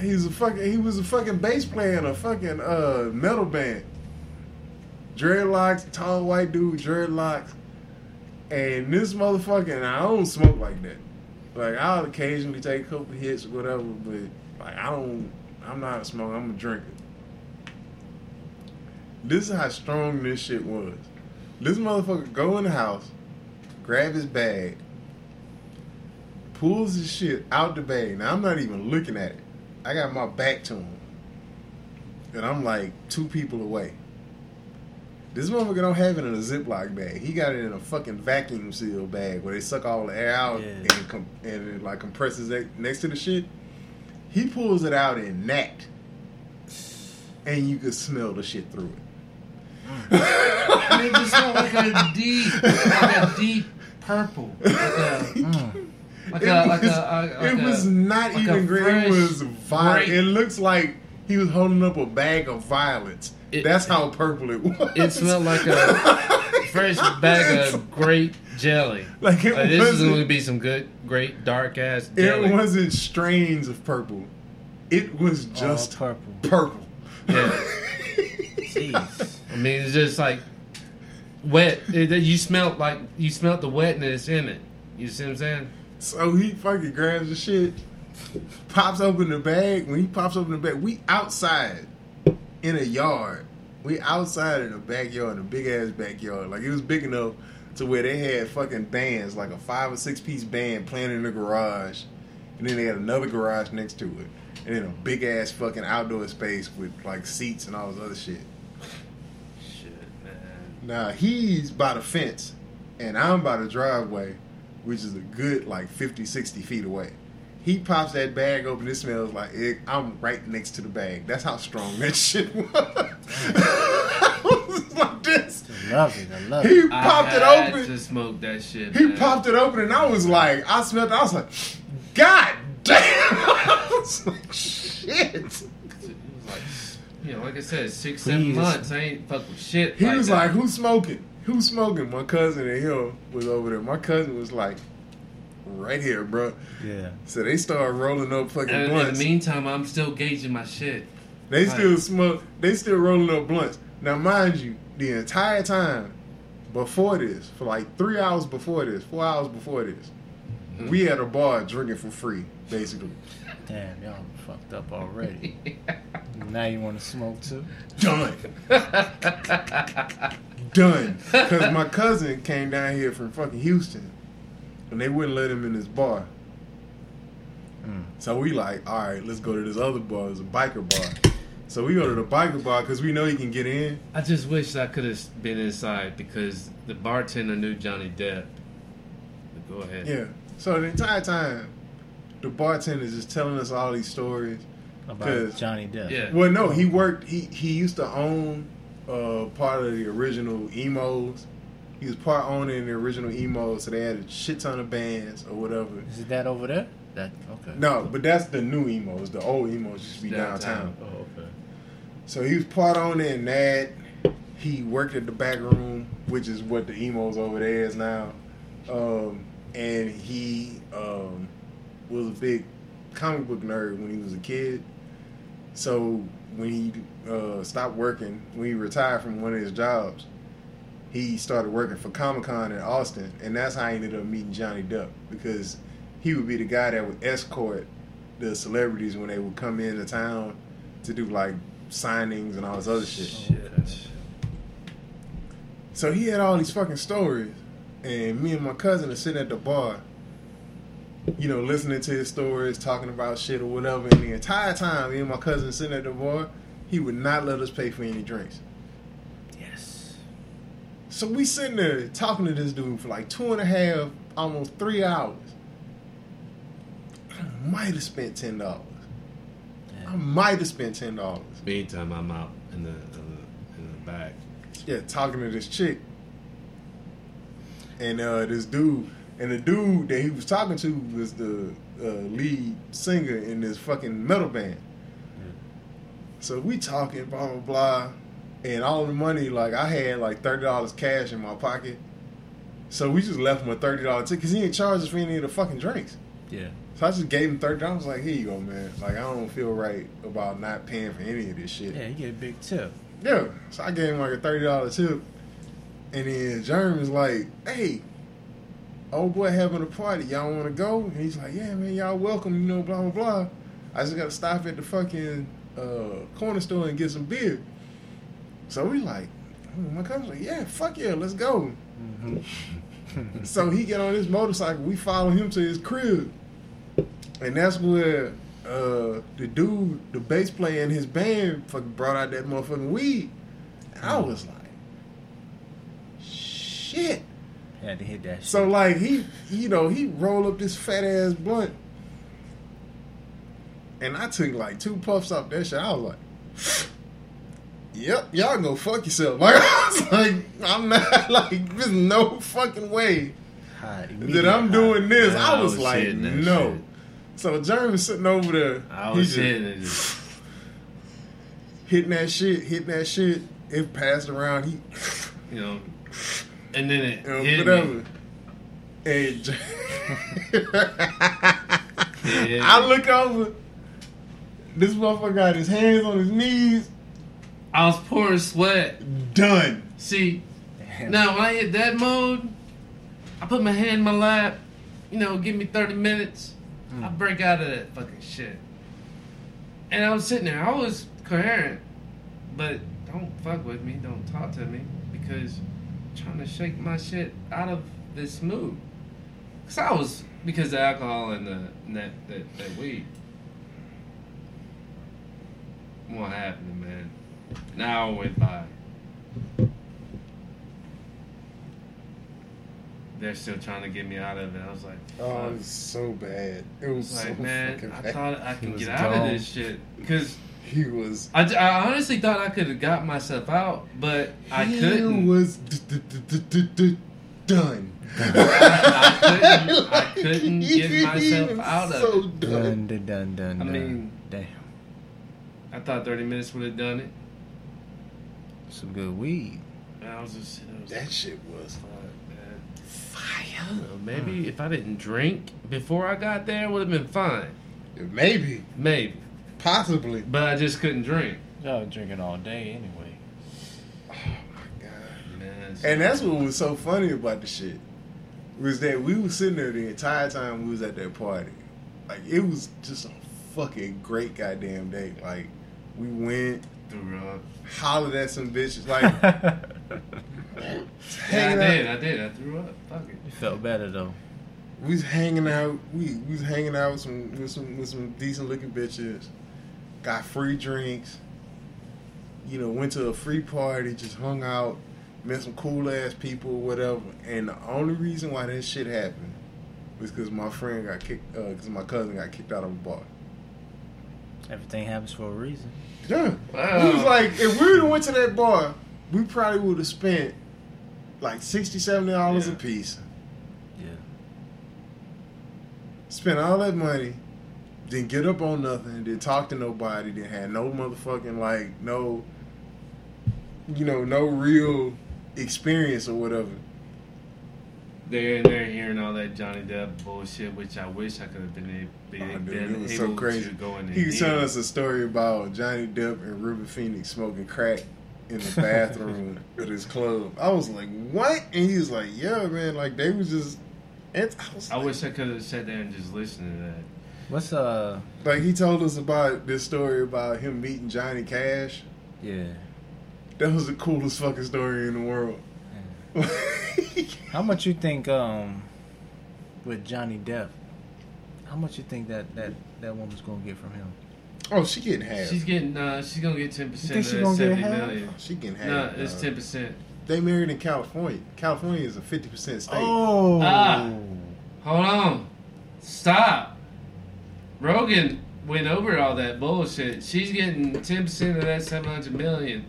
He was a fucking, he was a fucking bass player in a fucking uh metal band. Dreadlocks, tall white dude, dreadlocks, and this motherfucker. And I don't smoke like that. Like I'll occasionally take a couple hits or whatever, but like I don't. I'm not a smoker. I'm a drinker. This is how strong this shit was. This motherfucker go in the house, grab his bag, pulls his shit out the bag. Now I'm not even looking at it. I got my back to him, and I'm like two people away. This motherfucker don't have it in a Ziploc bag. He got it in a fucking vacuum seal bag where they suck all the air out
Yeah.
and com- and it like compresses it next to the shit. He pulls it out in that, and you could smell the shit through it.
Nigga smell like a deep, like a deep purple. Like a,
Mm.
like
it
a, like
was,
a, like
it was not
like
even green. It was violet. It looks like he was holding up a bag of violets.
It-
That's how purple it was.
It smelled like a fresh bag of grape jelly.
like it
Like, this is going to be some good, great, dark ass
it wasn't strains of purple. It was just
All purple.
purple.
Yeah.
Jeez.
I mean, it's just like wet. It, you smelled like you smelled the wetness in it. You see what I'm saying?
So he fucking grabs the shit, pops open the bag. When he pops open the bag, we outside in a yard. We outside in a backyard, a big ass backyard. Like it was big enough to where they had fucking bands, like a five or six piece band playing in the garage, and then they had another garage next to it, and then a big ass fucking outdoor space with like seats and all this other shit.
Shit, man.
Now he's by the fence, and I'm by the driveway, which is a good like 50, 60 feet away. He pops that bag open. It smells like it. I'm right next to the bag. That's how strong that shit was. Was like this.
I love it. I love it.
He popped
I
it
had
open.
To smoke that shit.
He
man.
popped it open, and I was like, I smelled. it. I was like, God damn! I was like, shit.
It was like, you know, like I said, six, seven months. I ain't fuck with shit.
He
like
was
that.
like, "Who's smoking? Who's smoking?" My cousin and him was over there. My cousin was like, "Right here, bro."
Yeah.
So they start rolling up fucking
And in the meantime, I'm still gauging my shit.
they
Right.
still smoke. They still rolling up blunts. Now, mind you, the entire time before this, for like three hours before this, four hours before this,
Mm-hmm.
we at a bar drinking for free, basically.
Damn, y'all fucked up already. now you want to smoke too?
Done. Done. Because my cousin came down here from fucking Houston, and they wouldn't let him in this bar.
Mm.
So we like, all right, let's go to this other bar. It's a biker bar. So we go to the biker bar because we know he can get in.
I just wish I could have been inside because the bartender knew Johnny Depp. But go ahead.
Yeah. So the entire time, the bartender's just telling us all these stories.
about Johnny Depp.
Yeah.
Well, no, he worked. He he used to own uh, part of the original Emo's. He was part owner in the original Emo, so they had a shit ton of bands or whatever.
Is it that over there? That okay.
No, but that's the new Emo's. The old Emo's used to be
Downtown.
downtown.
Oh, okay.
So he was part owner in that. He worked at the back room, which is what the Emo's over there is now. Um, and he um, was a big comic book nerd when he was a kid. So when he uh, stopped working, when he retired from one of his jobs, he started working for Comic Con in Austin, and that's how he ended up meeting Johnny Depp because he would be the guy that would escort the celebrities when they would come into town to do like signings and all this other shit.
Shit.
So he had all these fucking stories, and me and my cousin are sitting at the bar, you know, listening to his stories, talking about shit or whatever. And the entire time, me and my cousin sitting at the bar, he would not let us pay for any drinks. So we sitting there talking to this dude for like two and a half, almost three hours. I might have spent ten dollars. I might have spent ten dollars.
Meantime, I'm out in the in the, in the back.
Yeah, talking to this chick. And uh, this dude, And the dude that he was talking to was the uh, lead singer in this fucking metal band. So we talking, blah blah blah, and all the money like I had like thirty dollars cash in my pocket. So we just left him a thirty dollar ticket because he didn't charge us for any of the fucking drinks.
Yeah.
So I just gave him thirty dollars. Like here you go, man. Like I don't feel right about not paying for any of this shit.
Yeah, you get a big tip.
Yeah. So I gave him like a thirty dollar tip, and then Jeremy was like, "Hey, old boy having a party. Y'all want to go?" And he's like, "Yeah, man. Y'all welcome. You know, blah blah blah. I just got to stop at the fucking uh, corner store and get some beer." So we like, my cousin's like, "Yeah, fuck yeah, let's go." so he get on his motorcycle. We follow him to his crib, and that's where uh, the dude, the bass player in his band, fucking brought out that motherfucking weed. And I was like, shit.
Had to hit that.
So like he, you know, he roll up this fat ass blunt, and I took like two puffs off that shit. I was like. Yep, y'all go fuck yourself. Like I was like, I'm not like there's no fucking way that I'm doing this. I
I
was,
was
like, no.
shit.
So Jeremy's sitting over there.
I was
just
hitting. Just,
hitting that shit, hitting that shit. It passed around. He,
you know, and then it hit
whatever.
me.
And Jer-
Yeah.
I look over. This motherfucker got his hands on his knees.
I was pouring sweat.
Done.
See,
Damn.
now when I hit that mode, I put my hand in my lap. You know, give me thirty minutes. Hmm. I break out of that fucking shit. And I was sitting there. I was coherent, but don't fuck with me. Don't talk to me because I'm trying to shake my shit out of this mood. Cause I was because the alcohol and the and that, that that weed. What happened, man? An hour went by. They're still trying to get me out of it. I was like,
Oh, it was so bad. It was
It's
so
like, man,
fucking
I
bad.
thought I
He
can
was
get out of this shit because
he was.
I, I honestly thought I could have got myself out, but I
he
couldn't.
was d- d- d- d- d- d- done.
I couldn't. I couldn't get myself
was
out of
so
it.
done.
Dun, dun, dun, dun,
I mean-
damn,
I thought 30 minutes would have done it.
Some good weed.
And I was just. I was
That
like,
shit was
fuck, man.
fire.
Well, maybe if I didn't drink before I got there, it would have been fine.
Maybe,
Maybe.
possibly.
But I just couldn't drink.
Y'all drinking all day anyway.
Oh, God.
Man,
And that's what was so funny about the shit was that we was sitting there the entire time we was at that party. Like it was just a fucking great goddamn day. Like we went,
threw up.
hollered at some bitches, like
Yeah, I
hanging
did. I did. I threw up. Fuck it.
You felt better though.
We was hanging out. We, we was hanging out with some with some with some decent looking bitches. Got free drinks. You know, went to a free party, just hung out, met some cool ass people, whatever. And the only reason why that shit happened was because my friend got kicked, uh, because my cousin got kicked out of a bar.
Everything happens for a reason.
Yeah,
Wow.
we was like, if we would have went to that bar, we probably would have spent like 60 dollars
Yeah.
a piece.
Yeah.
spent all that money, didn't get up on nothing, didn't talk to nobody, didn't have no motherfucking like no, you know, no real experience or whatever.
They're they're hearing all that Johnny Depp bullshit, which I wish I could have been, a, been,
Oh, dude,
been
it was
able
so crazy.
to go in.
He was telling us a story about Johnny Depp and River Phoenix smoking crack in the bathroom at his club. I was like, what? And he was like, yeah, man, like they was just. And I was
I
like,
wish I could have sat there and just listened to that.
What's uh?
like he told us about this story about him meeting Johnny Cash.
Yeah.
That was the coolest fucking story in the world.
How much you think um with Johnny Depp? How much you think that that that woman's gonna get from him?
oh, she getting half.
She's getting uh, she's gonna get ten percent
think
of that
gonna get
seventy
half?
million.
She getting half.
No, it's ten percent.
They married in California. California is a fifty percent state.
Oh.
Ah. Hold on, stop. Rogan went over all that bullshit. She's getting ten percent of that seven hundred million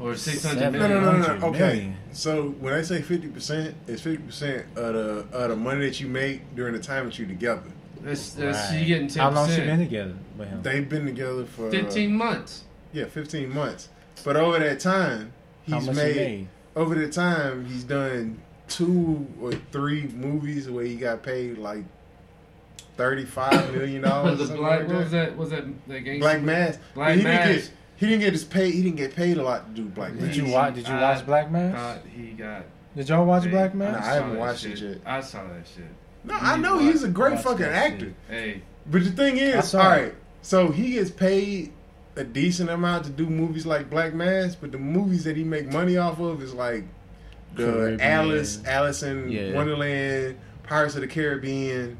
or six hundred
million. No,
no,
no, no, no.
700
Okay,
million.
So when I say fifty percent, it's fifty percent of the of the money that you make during the time that you're together.
That's, that's
Right.
you getting ten
How long she been together with him?
They've been together for uh,
Fifteen months.
yeah, fifteen months. But over that time,
How
he's
much
made,
he made?
over the time he's done two or three movies where he got paid like thirty five million dollars.
the black what was that? Was that that gangster?
Black Mass.
Black
But
Mass.
Didn't get he didn't get his pay. He didn't get paid a lot to do Black Mass.
Did you watch? Did you watch
I
Black Mass?
He got.
Did y'all watch
paid.
Black
Nah,
Mass?
I haven't
saw that
watched it yet.
I saw that shit.
No, I know he's a great fucking actor.
shit.
Hey,
But the thing is, all right. it. so he gets paid a decent amount to do movies like Black Mass, but the movies that he make money off of is like the
Caribbean.
Alice, Alice in
Yeah.
Wonderland, Pirates of the Caribbean,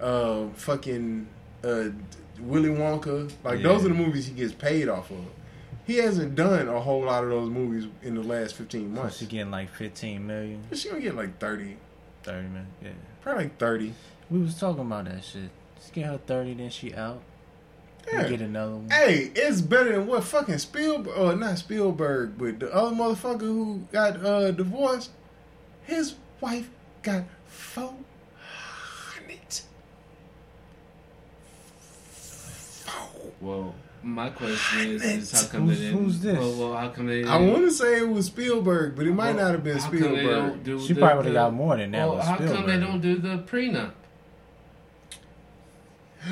uh, fucking uh, Willy Wonka. Like those are the movies he gets paid off of. He hasn't done a whole lot of those movies in the last fifteen months.
she getting like 15 million,
she gonna get like 30,
30 million. Yeah.
probably like thirty.
We was talking about that shit. Just get her 30, then she out. We
Yeah.
Get another one.
Hey, it's better than what fucking Spielberg, or not Spielberg, but the other motherfucker who got uh, divorced. His wife got four hundred.
Well, my question is, is how come
Who's-
they didn't?
who's this?
Well, well, how come they?
I
didn't-
want to say it was Spielberg, but it might
well,
not have been
how come they
Spielberg.
don't
She
the-
probably would have
the-
got more than that.
Well,
with
how come they don't do the prenup?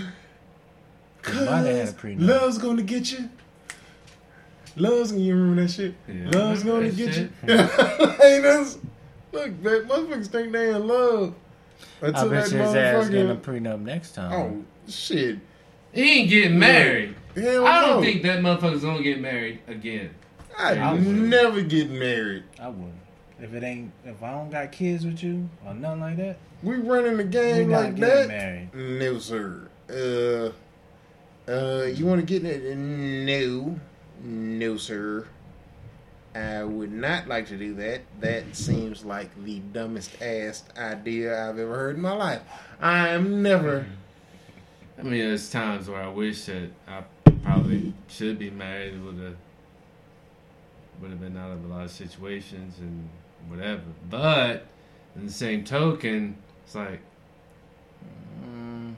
They might have had a
Cause
prenup.
love's gonna get you. Love's gonna you remember that shit.
Yeah,
love's gonna get
shit.
you. hey, that's look, that motherfuckers think they in love
I bet
that
you his ass getting a
motherfucker.
prenup next time.
Oh shit!
He ain't getting married.
Hell
I don't
no.
think that motherfucker's gonna get married again.
I'd
I wouldn't.
never get married.
I wouldn't. If it ain't, if I don't got kids with you or nothing like that,
We running the
we
game
not
like
getting
that.
married.
No, sir. Uh, uh, you want to get it? No, no, sir. I would not like to do that. That seems like the dumbest ass idea I've ever heard in my life. I am never.
I mean, there's times where I wish that I probably should be married. Would have would have been out of a lot of situations and whatever. But in the same token, it's like
Mm,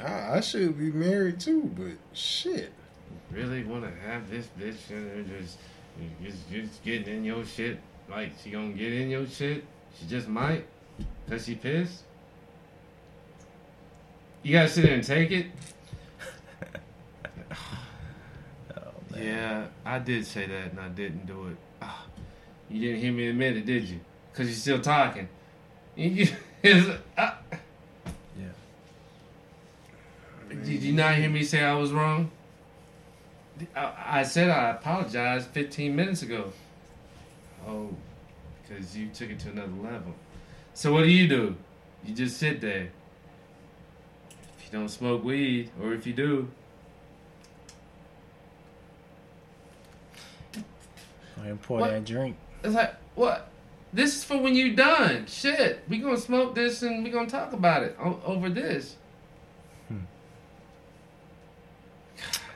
I, I should be married too, but shit.
really want to have this bitch and just just just getting in your shit. Like she gonna get in your shit. She just might, cause she pissed. You gotta sit there and take it. yeah, I did say that and I didn't do it. Ah, you didn't hear me admit it, did you? Cause you're still talking. You- ah.
Yeah.
Did you not hear me say I was wrong? I, I said I apologized 15 minutes ago. Oh, because you took it to another level. So what do you do? You just sit there. If you don't smoke weed, or if you do,
Go ahead and pour
What?
that drink.
it's like, what? This is for when you're done. Shit, we gonna smoke this and we gonna talk about it o- over this.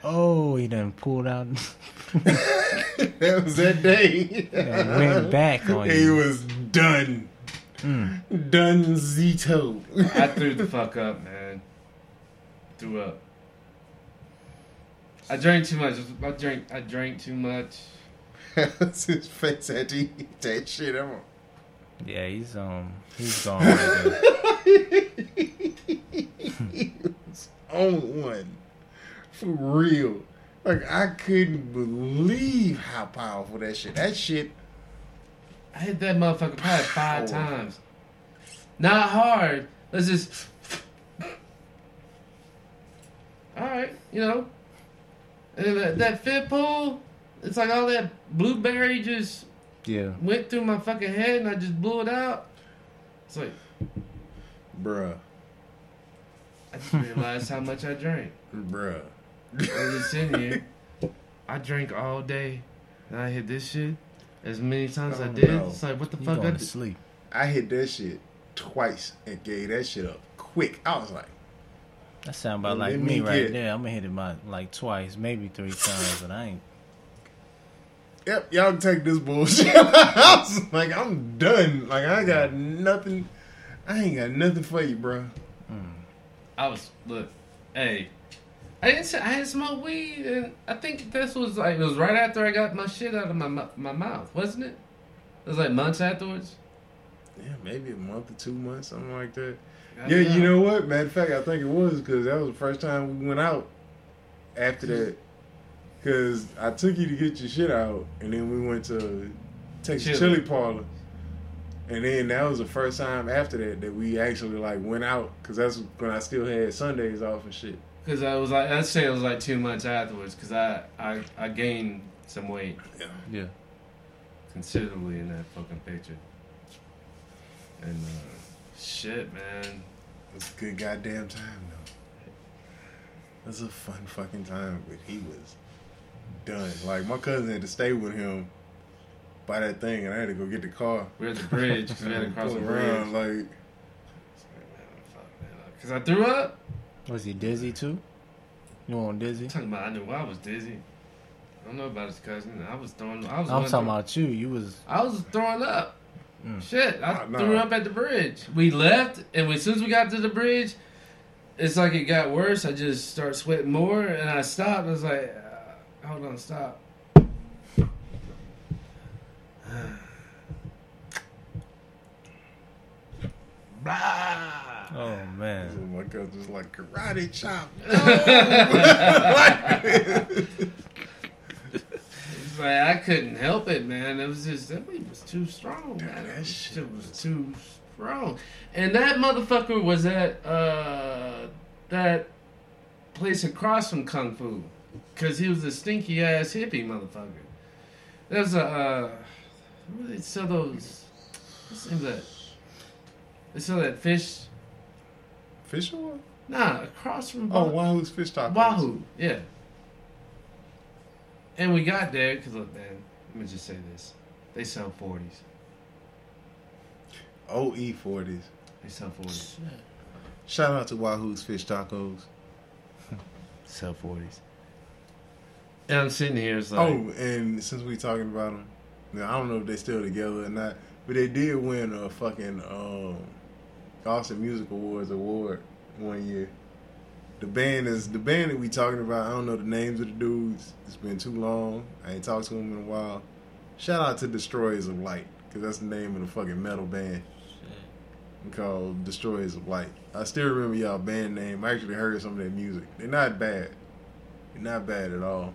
Oh, he done pulled out.
that was that day.
Done went back on
He
you.
was done.
Mm.
Done Zito.
I threw the fuck up, man. Threw up. I drank too much. I drank. I drank too much.
That's his face after he eat that shit. I'm
Yeah, he's um, he's gone. Right
he was on one. For real. Like, I couldn't believe how powerful that shit. That shit,
I hit that motherfucker probably five times. Not hard. Let's just. All right, you know. And then that, that fifth pull, it's like all that blueberry just
Yeah.
went through my fucking head and I just blew it out. It's like
bruh,
I just realized how much I drank.
bruh.
I was just sitting here. I drank all day, and I hit this shit as many times as I
Oh,
did.
no.
It's like what the
He
fuck? I
to
did?
sleep.
I hit that shit twice and gave that shit up quick. I was like,
That sound about like
me
me right
get-
there. I'm gonna hit it my like twice, maybe three times, but I ain't.
Yep, y'all can take this bullshit. I was like, I'm done. Like I got mm. nothing. I ain't got nothing for you, bro. Mm.
I was look, hey, I didn't say I had smoked weed, and I think this was like it was right after I got my shit out of my my mouth, wasn't it? It was like months afterwards.
Yeah, maybe a month or two months, something like that.
I
Yeah, you
know.
know what? Matter of fact, I think it was because that was the first time we went out after that. Because I took you to get your shit out, and then we went to Texas
Chili.
Chili Parlor. And then that was the first time after that that we actually like went out because that's when I still had Sundays off and shit.
Because I was like, I'd say it was like two months afterwards. Because I, I I gained some weight
Yeah. Yeah.
considerably in that fucking picture. And uh, shit, man.
It was a good goddamn time though. It was a fun fucking time, but he was done. Like my cousin had to stay with him by that thing, and I had to go get the car.
We're at the bridge because we had to cross the
Pull
bridge.
around, like
Because I threw up.
Was he dizzy too? You want dizzy?
I'm talking about I knew I was dizzy. I don't know about his cousin. I was throwing. I was.
I'm
one
talking about you. You was
I was throwing up.
Mm.
Shit, I
Nah, nah.
threw up at the bridge. We left, and as soon as we got to the bridge, it's like it got worse. I just start sweating more, and I stopped. I was like, uh, "Hold on, stop." Blah.
Oh
oh
man.
my god, just like karate chop.
It's like I couldn't help it, man. It was just that was too strong, man.
that shit
was too strong. And that motherfucker was at uh that place across from Kung Fu, cause he was a stinky ass hippie motherfucker. There's a uh, do they sell those? What's the name of that? They sell that fish.
Fish oil?
Nah, across from
Oh,
Wahoo.
Wahoo's fish tacos.
Wahoo, yeah. And we got there because look, man. Let me just say this: they sell forties.
OE forties.
They sell forties.
Shout out to Wahoo's fish tacos.
Sell forties. And I'm sitting here, it's like,
Oh, and since we talking about them, now, I don't know if they still together or not, but they did win a fucking um, Austin Music Awards award one year. The band is the band that we talking about. I don't know the names of the dudes. It's been too long. I ain't talked to them in a while. Shout out to Destroyers of Light because that's the name of the fucking metal band called Destroyers of Light. I still remember y'all band name. I actually heard some of their music. They're not bad. They're not bad at all.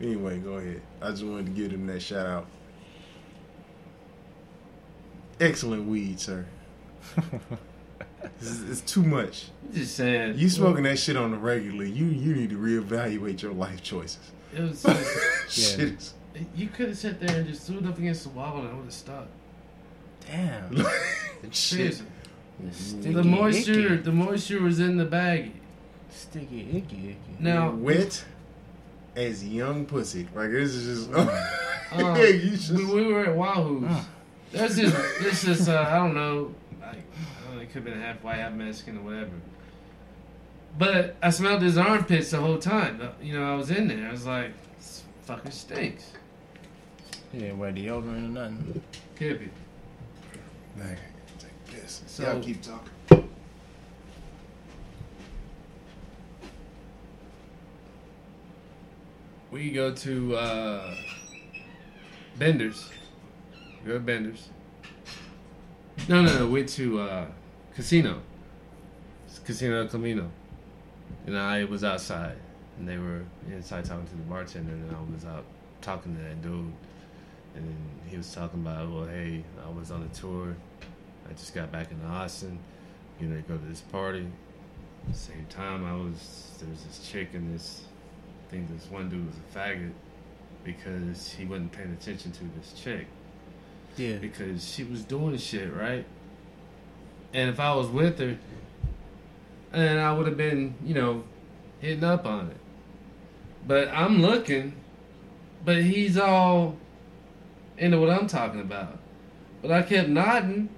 Anyway, go ahead. I just wanted to give them that shout out. Excellent weed, sir. it's, it's too much.
I'm just saying.
You smoking that shit on the regular. You you need to reevaluate your life choices.
It was just,
shit is
you could have sat there and just threw it up against the wall and I would have stuck.
Damn.
shit.
Sticky,
The moisture,
icky.
the moisture was in the bag.
Sticky, icky, icky.
Now,
Wet as young pussy. Like this is just.
Uh,
yeah, you just.
we, we were at Wahoo's.
Mm.
There's this, this is, uh, I don't know, like, I don't know, it could have been half white, half Mexican, or whatever. But I smelled his armpits the whole time. Uh, You know, I was in there. I was like, this fucking stinks.
He didn't wear deodorant or nothing.
Could be.
Like, take this.
So-
Y'all keep talking.
We go to uh, Bender's. We go to Bender's. No, no, no. We went to uh, Casino. Casino El Camino. And I was outside, and they were inside talking to the bartender, and I was out talking to that dude. And then he was talking about, well, hey, I was on a tour. I just got back in Austin. You know, go to this party. Same time, I was there was this chick and this I think this one dude was a faggot because he wasn't paying attention to this chick
Yeah.
because she was doing shit right. And if I was with her, and I would have been, you know, hitting up on it. But I'm looking, but he's all into what I'm talking about. But I kept nodding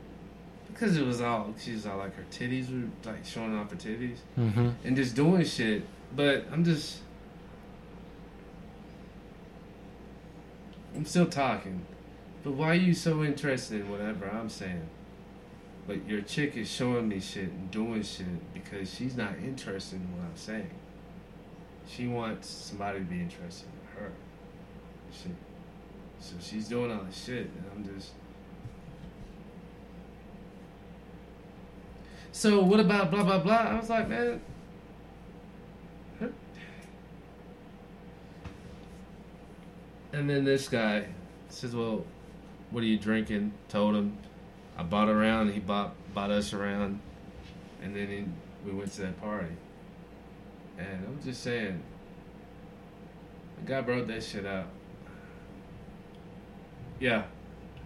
because it was all she was all like her titties were like showing off her titties
Mm-hmm.
and just doing shit. But I'm just I'm still talking. But why are you so interested in whatever I'm saying? But your chick is showing me shit and doing shit because she's not interested in what I'm saying. She wants somebody to be interested in her. So she's doing all this shit, and I'm just. So what about blah blah blah? I was like, man. And then this guy says, "Well, what are you drinking?" Told him, I bought around. He bought bought us around, and then he, we went to that party. And I'm just saying, the guy brought that shit out. Yeah,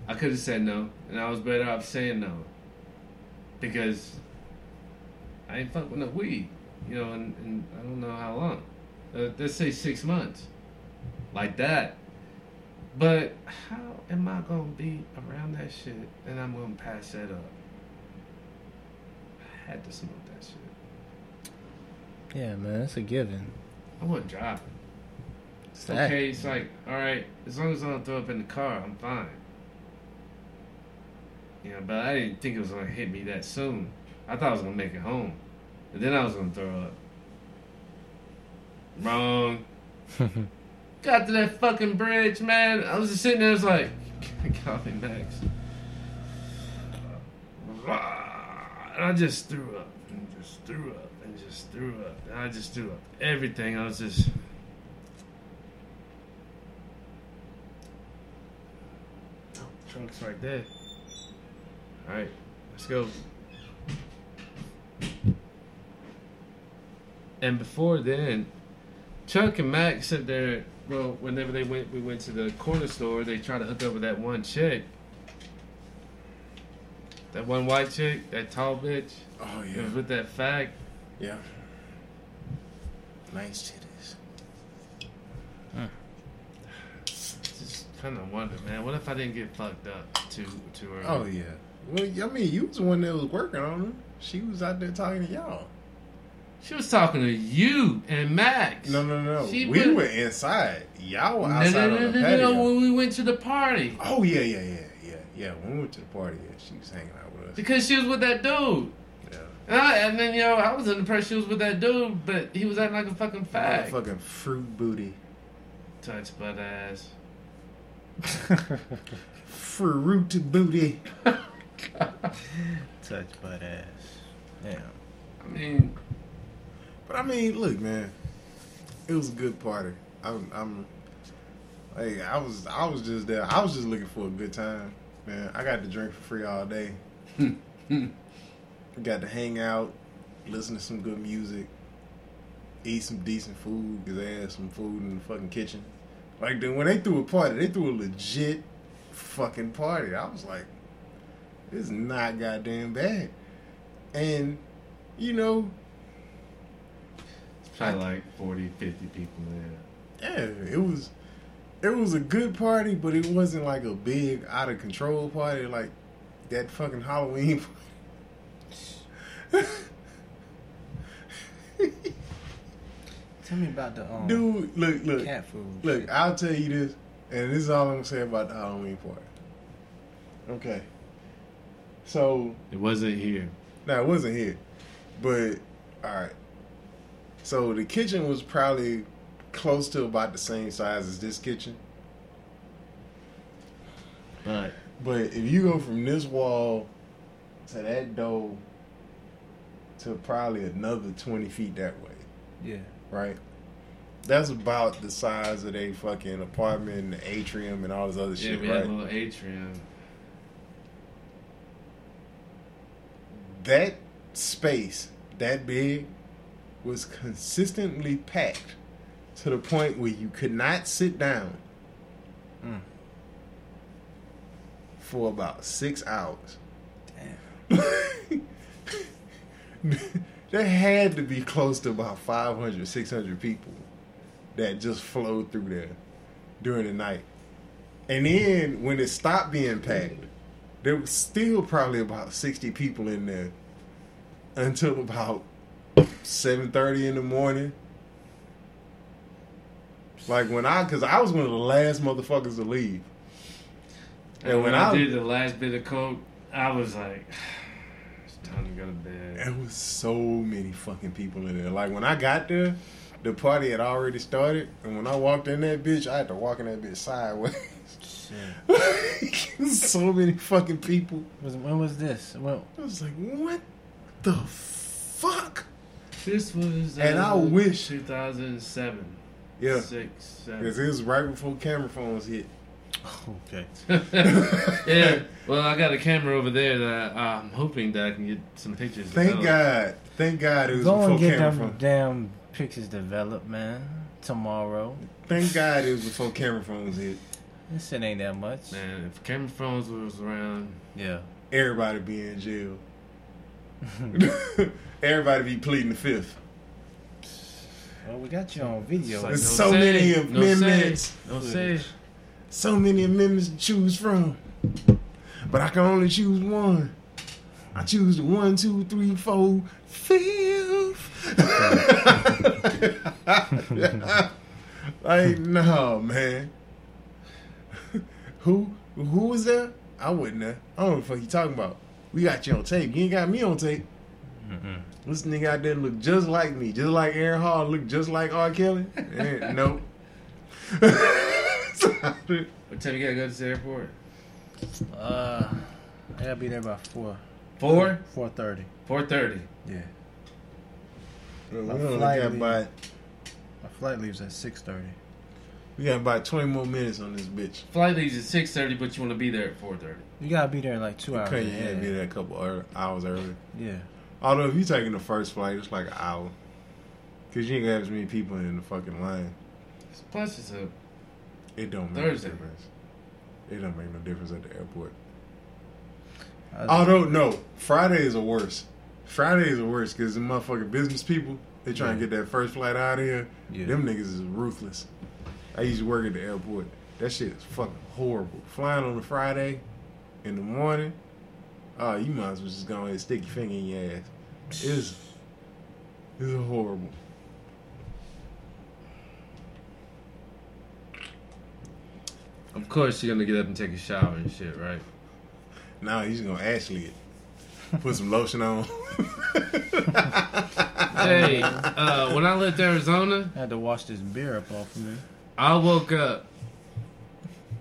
I could have said no, and I was better off saying no. Because I ain't fuck with no weed, you know, and, and I don't know how long. Uh, let's say six months, like that. But how am I gonna be around that shit and I'm gonna pass that up? I had to smoke that shit.
Yeah, man, that's a given.
I wasn't driving.
It's
It's okay. It's like, all right, as long as I don't throw up in the car, I'm fine. You know, but I didn't think it was gonna hit me that soon. I thought I was gonna make it home, and then I was gonna throw up. Wrong. Got to that fucking bridge, man. I was just sitting there, I was like, me Max. And I just threw up, and just threw up, and just threw up. And I just threw up everything. I was just. Trunk's right there. All right, let's go. And before then, Chuck and Mac sit there. Well, whenever they went, we went to the corner store. They tried to hook up with that one chick, that one white chick, that tall bitch.
Oh
yeah. with that fag.
yeah. Nice titties. Huh.
Just kind of wonder, man. What if I didn't get fucked up too too early?
Oh yeah. Well, I mean, you was the one that was working on them. She was out there talking to y'all.
She was talking to you and Max.
No, no, no.
She
we were inside. Y'all were
No,
outside
no, no,
on the
no,
patio.
no, when we went to the party.
Oh yeah, yeah, yeah, yeah, yeah. When we went to the party, yeah, she was hanging out with us.
Because she was with that dude.
Yeah.
And, I, and then, you know, I was in the impression she was with that dude, but he was acting like a fucking fag.
Fucking fruit booty.
Touch butt ass.
Fruit booty.
Touch butt ass. Yeah.
I mean,
But I mean, look, man, it was a good party. I'm, I'm, like, I was, I was just there. I was just looking for a good time, man. I got to drink for free all day. got to hang out, listen to some good music, eat some decent food because they had some food in the fucking kitchen. Like then when they threw a party, they threw a legit fucking party. I was like, this is not goddamn bad. And you know,
probably like 40, 50 people there.
yeah, it was it was a good party, but it wasn't like a big out of control party like that fucking Halloween.
Tell me about the um,
Dude, look, look,
cat food.
look. I'll tell you this, and this is all I'm gonna say about the Halloween party. Okay, so
It wasn't here.
No, it wasn't here, but all right. So the kitchen was probably close to about the same size as this kitchen.
But
But if you go from this wall to that door to probably another 20 feet that way,
Yeah.
right? That's about the size of a fucking apartment and the atrium and all this other
yeah,
shit,
we had
right?
a little atrium.
That space, that big, was consistently packed to the point where you could not sit down
Mm.
for about six hours.
Damn.
there had to be close to about 500, 600 people that just flowed through there during the night. And then when it stopped being packed, there was still probably about 60 people in there until about 7.30 in the morning. Like when I, because I was one of the last motherfuckers to leave.
And,
And
when
when
I,
I-
did the last bit of coke, I was like, it's time to go to bed.
There was so many fucking people in there. Like when I got there, the party had already started, and when I walked in that bitch, I had to walk in that bitch sideways. So many fucking people.
Was, when was this? Well,
I was like, what the fuck?
This was uh,
And I wish-
2007.
Yeah,
Six,
because it was right before camera phones hit.
okay.
yeah. Well, I got a camera over there that I, I'm hoping that I can get some pictures.
Thank
developed.
God, thank God it was
Go
before
and get
camera
them
phones.
damn pictures developed, man. Tomorrow.
Thank God it was before camera phones hit.
This shit ain't that much.
Man, if camera phones was around,
Yeah.
Everybody be in jail. Everybody be pleading the fifth.
Well, we got you on video.
Like,
There's
no
so
say,
many
no
amendments.
say, No say.
So many amendments to choose from. But I can only choose one. I choose the one, two, three, four, fifth. like, no, man. who who was there? I wasn't there. I don't know what the fuck you talking about. We got you on tape. You ain't got me on tape. This nigga out there look just like me, just like Aaron Hall, look just like R. Kelly. Eh, nope.
What time you gotta go to the airport?
Uh, I gotta be there by four.
Four?
Four thirty.
Four thirty.
Yeah.
we
My
only
flight
got
leave.
about
My flight leaves at six thirty.
we got about twenty more minutes on this bitch.
Flight leaves at six thirty, but you want to be there at four thirty.
You gotta be there in like two hours.
Couldn't you
ahead.
be there a couple hours early?
Yeah.
Although if you taking the first flight, it's like an hour. Cause you ain't got as many people in the fucking line.
Plus, it's a
It don't make
Thursday.
no difference. It don't make no difference at the airport.
I-
Although no, Fridays are worse. Fridays are worse because the motherfucking business people they trying to get that first flight out of here.
Yeah.
Them niggas is ruthless. I used to work at the airport. That shit is fucking horrible. Flying on a Friday in the morning. Oh, you might as well just go ahead and stick your finger in your ass. It's it's horrible.
Of course, you're gonna get up and take a shower and shit, right?
Now he's gonna Ashley it. Put some lotion on.
hey, uh, when I left Arizona,
I had to wash this beer up off of me.
I woke up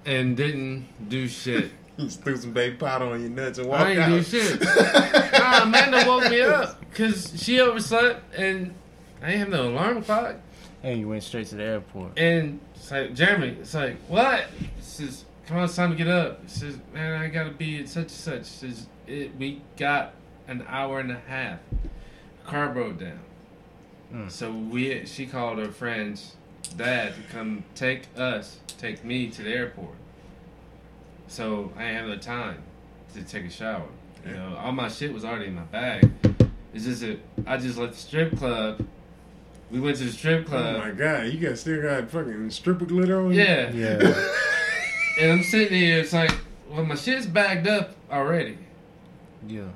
and didn't do shit.
just threw some baby powder on your nuts and walked
I ain't
out.
do shit. Nah, Amanda woke me up because she overslept and I ain't have no alarm clock.
And you went straight to the airport.
And it's like, Jeremy, it's like, what? He says, come on, it's time to get up. He says, man, I gotta be at such and such. He says, it, we got an hour and a half. Car broke down.
Mm.
So we, she called her friend's dad to come take us, take me to the airport. So I ain't have the time to take a shower. You know, all my shit was already in my bag. It's just that I just left the strip club. We went to the strip
oh
club.
Oh my god, you got still got fucking stripper glitter on you?
Yeah.
Yeah.
And I'm sitting here, it's like, well, my shit's bagged up already.
yeah.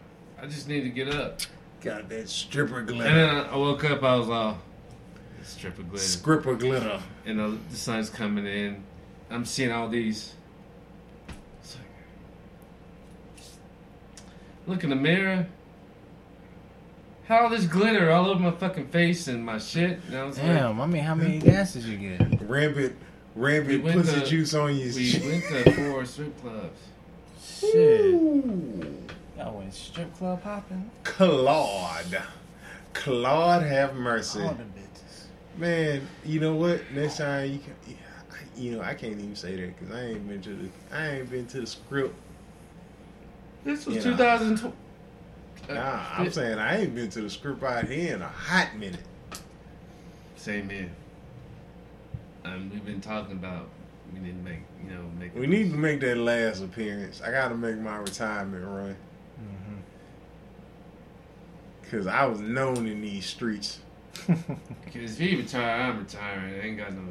I just need to get up.
Got that stripper glitter.
And then I I woke up, I was all, stripper glitter.
Stripper glitter.
And the, the sun's coming in. I'm seeing all these. It's like, look in the mirror. How all this glitter all over my fucking face and my shit. And I was like,
Damn, I mean, how many gases you get?
Rampant, rampant
We
pussy
to-
juice on you.
we went to four strip clubs.
Shit.
Ooh.
Y'all went strip club hopping?
Claude. Claude have mercy.
All the bitches.
Man, you know what? Next time you can, yeah, you know, I can't even say that because I ain't been to the, I ain't been to the script.
This was
You know.
2020.
Nah, I'm saying I ain't been to the script out here in a hot minute.
Same here. Um, we've been talking about we need to make you know make.
We need to make that last appearance. I got to make my retirement run
Mm-hmm.
because I was known in these streets.
Because if you retire, I'm retiring. I ain't got no.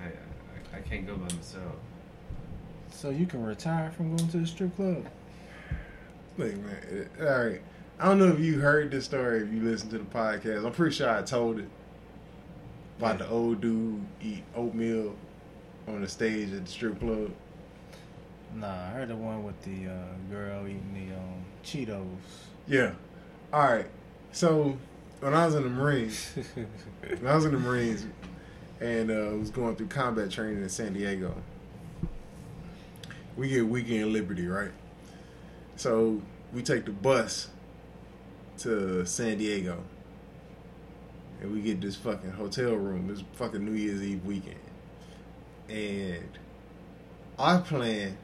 I, I I can't go by myself.
So you can retire from going to the strip club?
Look, man. all right. I don't know if you heard this story. If you listened to the podcast, I'm pretty sure I told it. about the old dude eat oatmeal on the stage at the strip club?
Nah, I heard the one with the uh, girl eating the um, Cheetos.
Yeah. All right. So when I was in the Marines, when I was in the Marines and uh, was going through combat training in San Diego, we get weekend liberty, right? So we take the bus to San Diego, and we get this fucking hotel room. This fucking New Year's Eve weekend, and our plan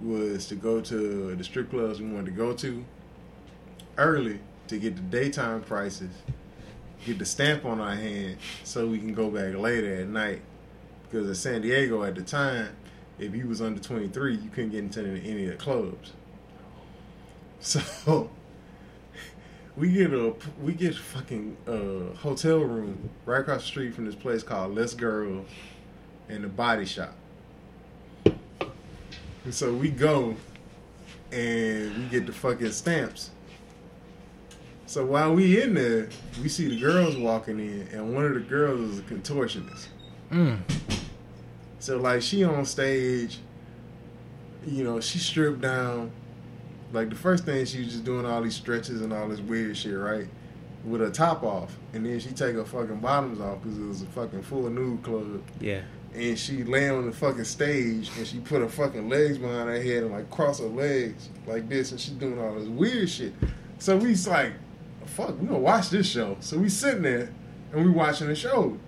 was to go to the strip clubs we wanted to go to early to get the daytime prices, get the stamp on our hand so we can go back later at night. Because in San Diego at the time, if you was under 23, you couldn't get into any of the clubs. So we get a we get a fucking uh, hotel room right across the street from this place called Les Girls and the Body Shop. And so we go and we get the fucking stamps. So while we in there, we see the girls walking in, and one of the girls is a contortionist.
Mm.
So like she on stage, you know, she stripped down. Like the first thing she was just doing all these stretches and all this weird shit, right? With her top off, and then she take her fucking bottoms off because it was a fucking full nude club.
Yeah.
And she lay on the fucking stage and she put her fucking legs behind her head and like cross her legs like this, and she doing all this weird shit. So we's like, fuck, we gonna watch this show. So we sitting there and we watching the show.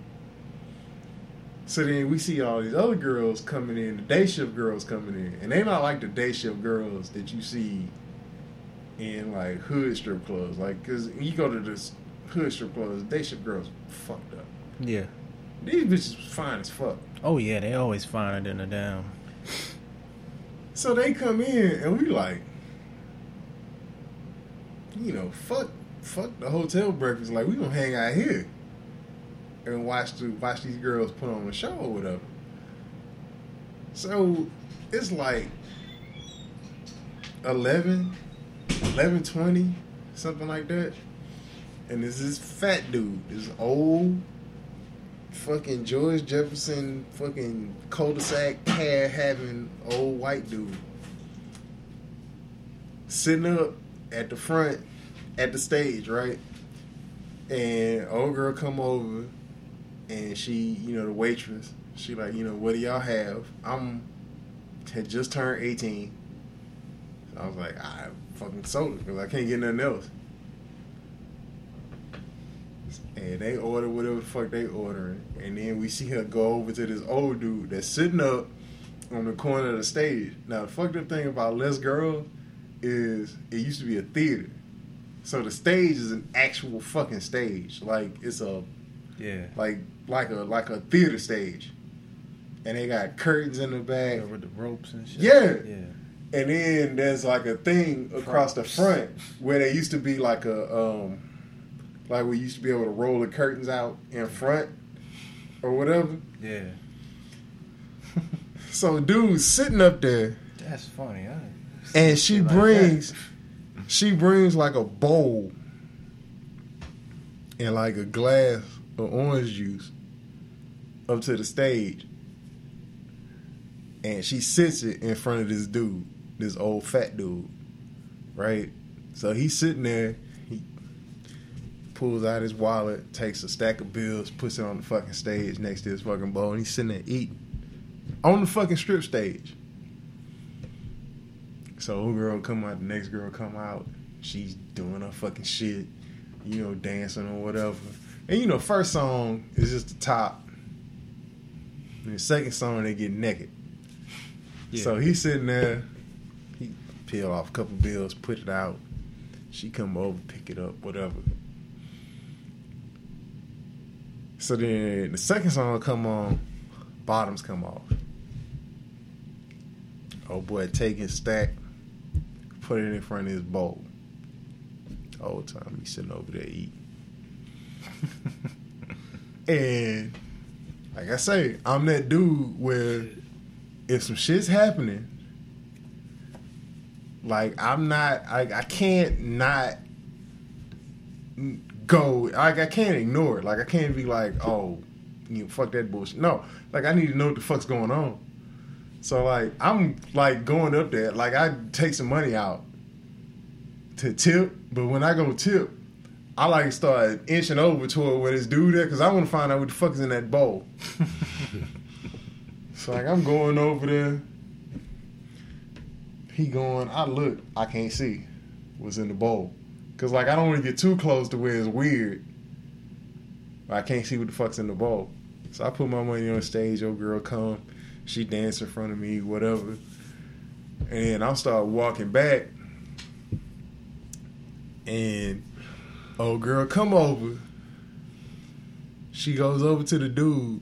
So then we see all these other girls coming in, the day shift girls coming in, and they not like the day shift girls that you see in like hood strip clubs. Like, cause you go to this hood strip clubs, day shift girls fucked up.
Yeah.
These bitches fine as fuck.
Oh yeah, they always finer than a damn.
So they come in and we like, you know, fuck, fuck the hotel breakfast. Like we gonna hang out here and watch the watch these girls put on a show or whatever. So it's like 11, 11, 20, something like that. And this is fat dude, this old fucking George Jefferson fucking cul-de-sac hair having old white dude sitting up at the front at the stage, right? And old girl come over and she, you know, the waitress, she like, you know, what do y'all have? I'm had just turned 18. So I was like, I fucking soda because I can't get nothing else. And they order whatever the fuck they ordering. And then we see her go over to this old dude that's sitting up on the corner of the stage. Now the fucked up thing about Les Girl is it used to be a theater. So the stage is an actual fucking stage. Like it's a
Yeah.
like like a like a theater stage. And they got curtains in the back.
Yeah, with the ropes and shit.
Yeah.
Yeah.
And then there's like a thing across the front where there used to be like a um like we used to be able to roll the curtains out in front or whatever.
Yeah.
So dude's sitting up there
That's funny. I
and she
like
brings she brings like a bowl and like a glass of orange juice up to the stage and she sits it in front of this dude this old fat dude right so he's sitting there he pulls out his wallet takes a stack of bills puts it on the fucking stage next to his fucking bowl and he's sitting there eating on the fucking strip stage so one girl come out, the next girl come out. She's doing her fucking shit, you know, dancing or whatever. And you know, first song is just the top. The second song they get naked.
Yeah.
So he's sitting there, he peel off a couple bills, put it out. She come over, pick it up, whatever. So then the second song come on, bottoms come off. Oh boy, take his stack, put it in front of his bowl. The whole time he's sitting over there eating. and like I say, I'm that dude where if some shit's happening, like I'm not, I, I can't not go. Like I can't ignore it. Like I can't be like, oh, you know, fuck that bullshit. No, like I need to know what the fuck's going on. So like I'm like going up there. Like I take some money out to tip, but when I go tip, I like to start inching over toward where this dude at because I want to find out what the fuck is in that bowl. so like I'm going over there. He going. I look. I can't see what's in the bowl because like I don't want to get too close to where it's weird. I can't see what the fuck's in the bowl. So I put my money on stage. Your girl come. She dance in front of me, whatever. And I'll start walking back. And old girl come over. She goes over to the dude,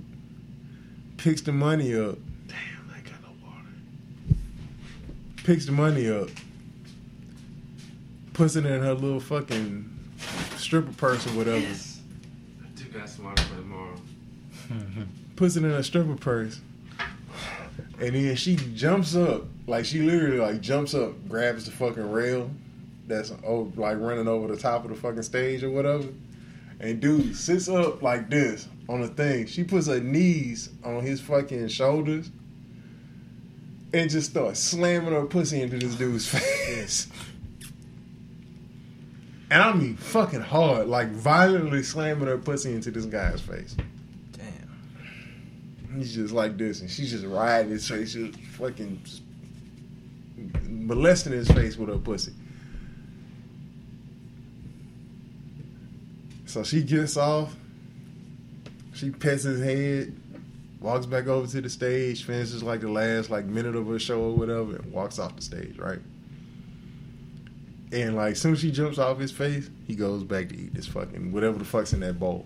picks the money up. Damn, I got no water. Picks the money up, puts it in her little fucking stripper purse or whatever.
Yes. I do got some water for tomorrow.
puts it in her stripper purse. And then she jumps up, like she literally like jumps up, grabs the fucking rail that's oh like running over the top of the fucking stage or whatever. And dude sits up like this on the thing. She puts her knees on his fucking shoulders and just starts slamming her pussy into this dude's face. And I mean fucking hard, like violently slamming her pussy into this guy's face.
Damn.
He's just like this, and she's just riding his face, just fucking just molesting his face with her pussy. So she gets off, she pets his head, walks back over to the stage, finishes like the last like minute of her show or whatever, and walks off the stage, right? And like soon as she jumps off his face, he goes back to eat this fucking whatever the fuck's in that bowl.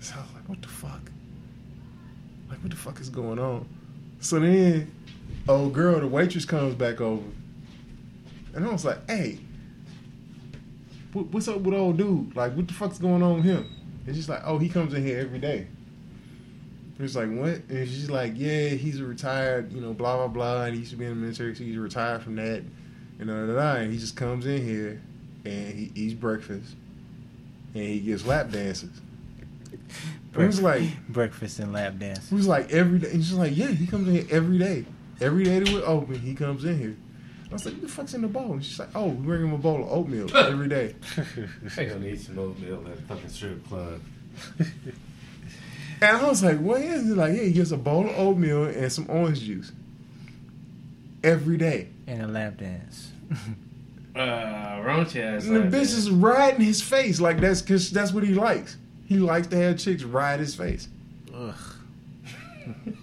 So I was like, what the fuck? Like, what the fuck is going on? So then, old girl, the waitress comes back over. And I was like, hey, what, what's up with old dude? Like, what the fuck's going on with him? And she's like, oh, he comes in here every day. It's like, what? And she's like, yeah, he's a retired, you know, blah, blah, blah. And he used to be in the military, so he's retired from that. And, da, da, da. and he just comes in here and he eats breakfast and he gives lap dances. It was like,
breakfast and lap dance.
it was like every day. And she's like, yeah, he comes in here every day. Every day that we're open, he comes in here. I was like, what the fuck's in the bowl? And she's like, oh, we bring him a bowl of oatmeal every day.
I ain't gonna eat some oatmeal at a fucking strip club.
And I was like, what is it? Like, yeah, he gets a bowl of oatmeal and some orange juice every day.
and a lap dance.
Uh, raunchy ass.
And the
like
bitch
that.
is riding his face. Like, that's because that's what he likes. He likes to have chicks ride his face.
Ugh.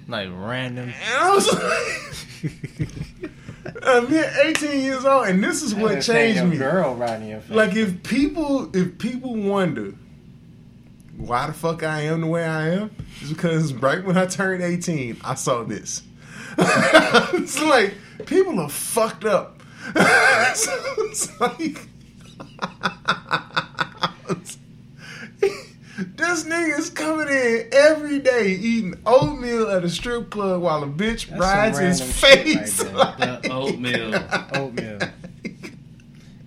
like random.
And I was like, I'm here 18 years old, and this is what changed me.
Girl face.
Like if people if people wonder why the fuck I am the way I am, it's because right when I turned 18, I saw this. it's like people are fucked up. so it's like this nigga's coming in every day eating oatmeal at a strip club while a bitch
That's
rides his face.
right there.
The oatmeal.
oatmeal.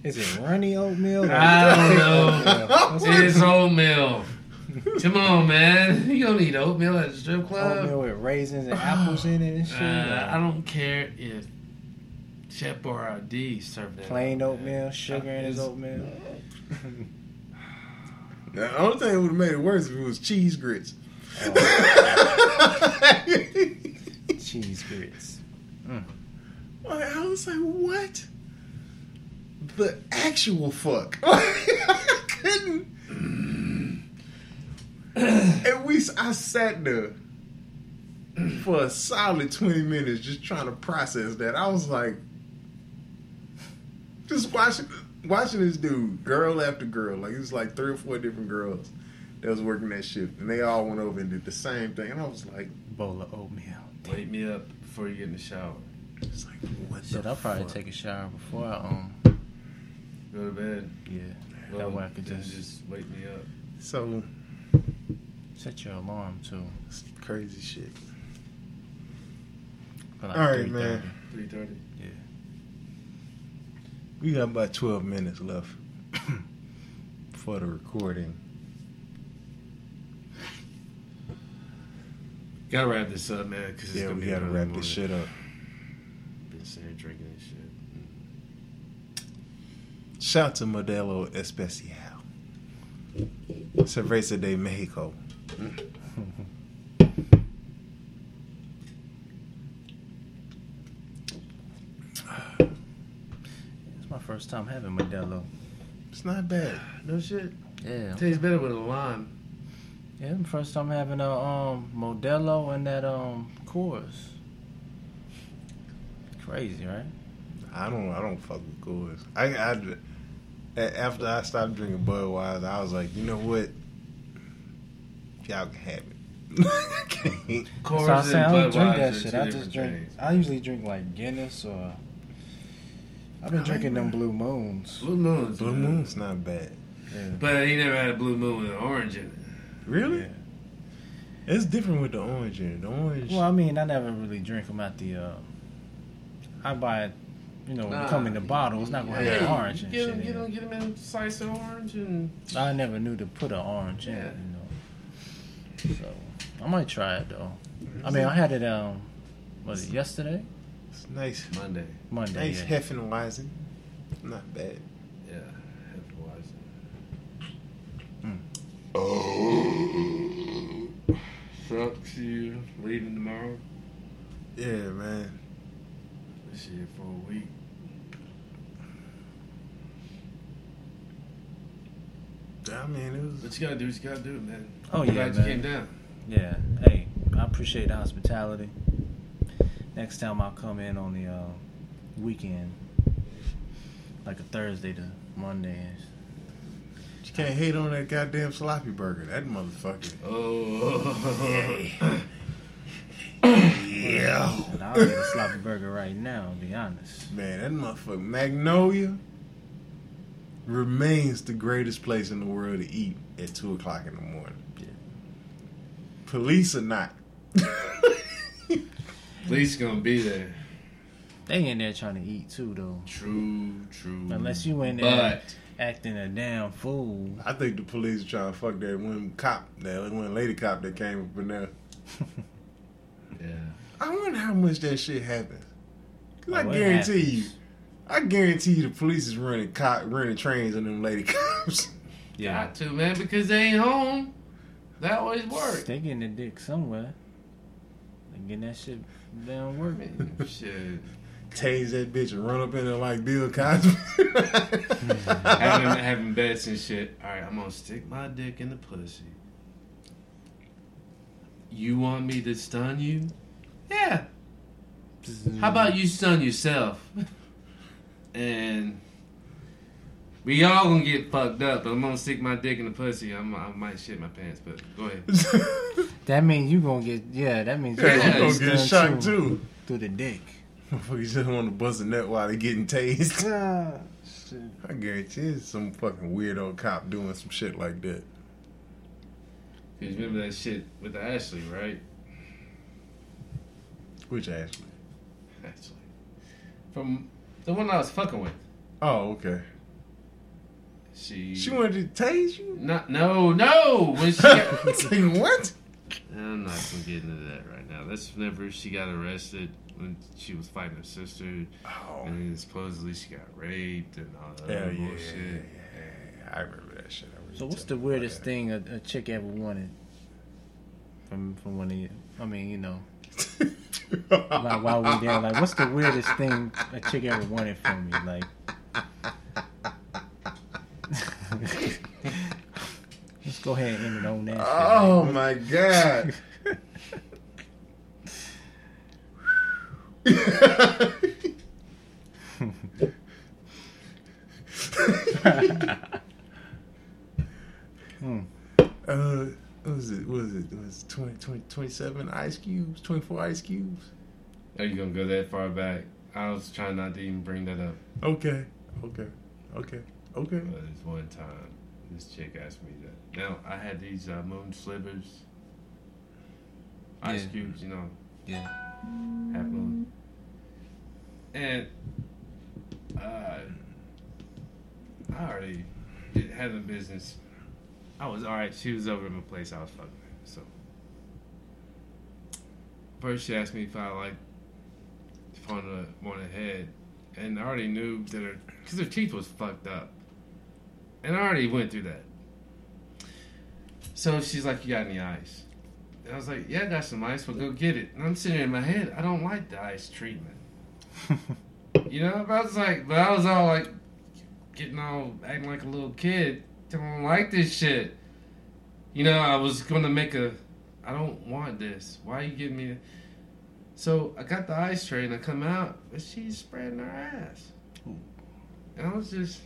Is it runny oatmeal? or
I don't know.
oatmeal? What's
It's oatmeal. Come on, man. You gonna eat oatmeal at a strip club?
oatmeal with raisins and apples in it and shit?
Uh, I don't care if Chef Boyardee served that.
Plain oatmeal, sugar in his oatmeal.
The only thing that would have made it worse if it was cheese grits. Oh.
Cheese grits. Mm.
Like, I was like, what? The actual fuck. I couldn't. and we, I sat there for a solid 20 minutes just trying to process that. I was like, just watching, watching this dude, girl after girl. Like, it was like three or four different girls that was working that shift. And they all went over and did the same thing. And I was like,
Bowl of oatmeal.
Wake me up before you get in the shower.
it's like what
Shit,
the
I'll probably
fuck?
take a shower before I um
Go to bed.
yeah.
Well,
that way I could just,
just wake me up.
So,
set your alarm too.
it's crazy shit.
Like
All right,
3:30.
man.
Three thirty.
We got about 12 minutes left for the recording.
Gotta wrap this up, man. Cause it's
Yeah, we gotta wrap this shit up.
Been sitting here drinking this shit. Mm.
Shout to Modelo Especial. Cerveza de Mexico.
Mm. first time having Modelo.
It's not bad.
No shit.
Yeah.
Tastes better with a lime.
Yeah, first time having a um Modelo and that um Coors. Crazy, right?
I don't. I don't fuck with Coors. I after I stopped drinking Budweiser, I was like, you know what? Y'all can have it. I can't.
Coors
so I say I don't drink that shit. I just drink.
things.
I usually drink like Guinness or. I've been
I
drinking
like
them Blue Moons.
Blue Moon's
Blue
good.
Moon's not bad.
Yeah.
But he never had a blue moon with an orange in it.
Really?
Yeah.
It's different with the orange in it. The orange.
Well, I mean, I never really drink them at the. Uh, I buy it, you know,
Nah.
come in the bottle. It's not gonna have
Yeah.
orange and
get
shit.
him,
in
get
it.
him, get him in slice of orange and
I never knew to put an orange in
Yeah.
it, you know. So I might try it though. I mean, I had it um, was it yesterday?
It's nice.
Monday.
Monday.
Nice
yeah.
Hefeweizen. Not bad.
Yeah, Hefeweizen. Hmm. Oh. Sucks you leaving tomorrow.
Yeah, man.
This here for a week.
I mean, it was.
What you gotta do, what you gotta do, man.
Oh,
I'm
yeah,
glad
man.
you came down.
Yeah. Hey, I appreciate the hospitality. Next time I'll come in on the uh, weekend, like a Thursday to Monday.
You can't hate on that goddamn sloppy burger. That motherfucker.
Oh.
Yeah.
And I'll get a sloppy burger right now. To be honest.
Man, that motherfucker Magnolia remains the greatest place in the world to eat at two o'clock in the morning.
Yeah.
Police or not.
Police gonna be there.
They in there trying to eat too, though.
True, true.
Unless you in there
But
acting a damn fool.
I think the police are trying to fuck that one cop, that one lady cop that came up in there.
yeah.
I wonder how much that shit happens. 'Cause oh, I
Oh, it
guarantee you. I guarantee you, the police is running cop, running trains on them lady cops. Yeah.
Got to, man, because they ain't home. That always works.
They getting the dick somewhere. They getting that shit down work.
Man, shit.
Tase that bitch and run up in there like Bill Cosby.
having having bets and shit. All right, I'm gonna stick my dick in the pussy. You want me to stun you? Yeah. How about you stun yourself? and we all gonna get fucked up. But I'm gonna stick my dick in the pussy. I'm, I might shit my pants. But go ahead.
That means you gonna get yeah. That means
Yeah,
you
you gonna get shot too.
through the dick.
Motherfuckers just want to bust a nut while they getting tased.
Ah, shit.
I guarantee it's some fucking weirdo cop doing some shit like that.
Cause remember that shit with Ashley, right?
Which Ashley?
Ashley. From the one I was fucking with.
Oh, okay.
She.
She wanted to tase you?
Not, no, no. When she got,
Say what?
I'm not gonna get into that right now. That's whenever she got arrested when she was fighting her sister,
Oh,
and supposedly she got raped and all that
hell
other
yeah, yeah,
bullshit.
yeah, yeah. I remember that shit. I
So what's the
telling you about
weirdest thing a, a chick ever wanted from from one of you? I mean, you know, like while we there, like what's the weirdest thing a chick ever wanted from me? Like, let's go ahead and end it on that. shit.
Oh my god.
Hmm.
Uh, what was it? What was it? It was 20, 20, 27 ice cubes, 24 ice cubes.
Are you gonna go that far back? I was trying not to even bring that up.
Okay, okay, okay, okay.
But it's one time this chick asked me that. Now I had these uh, moon slivers, ice
Yeah.
cubes, you know,
Yeah.
half moon, and uh, I already did having business. I was all right. She was over at my place. I was fucking. her, So first, she asked me if I like if I wanted want a head, and I already knew that her because her teeth was fucked up, and I already went through that. So she's like, "You got any ice?" And I was like, "Yeah, I got some ice. Well, go get it." And I'm sitting in my head. I don't like the ice treatment. You know, but I was like, but I was all like, getting all acting like a little kid. I don't like this shit. You know, I was gonna make a. I don't want this. Why are you giving me? So I got the ice tray and I come out, but she's spreading her ass. And I was just.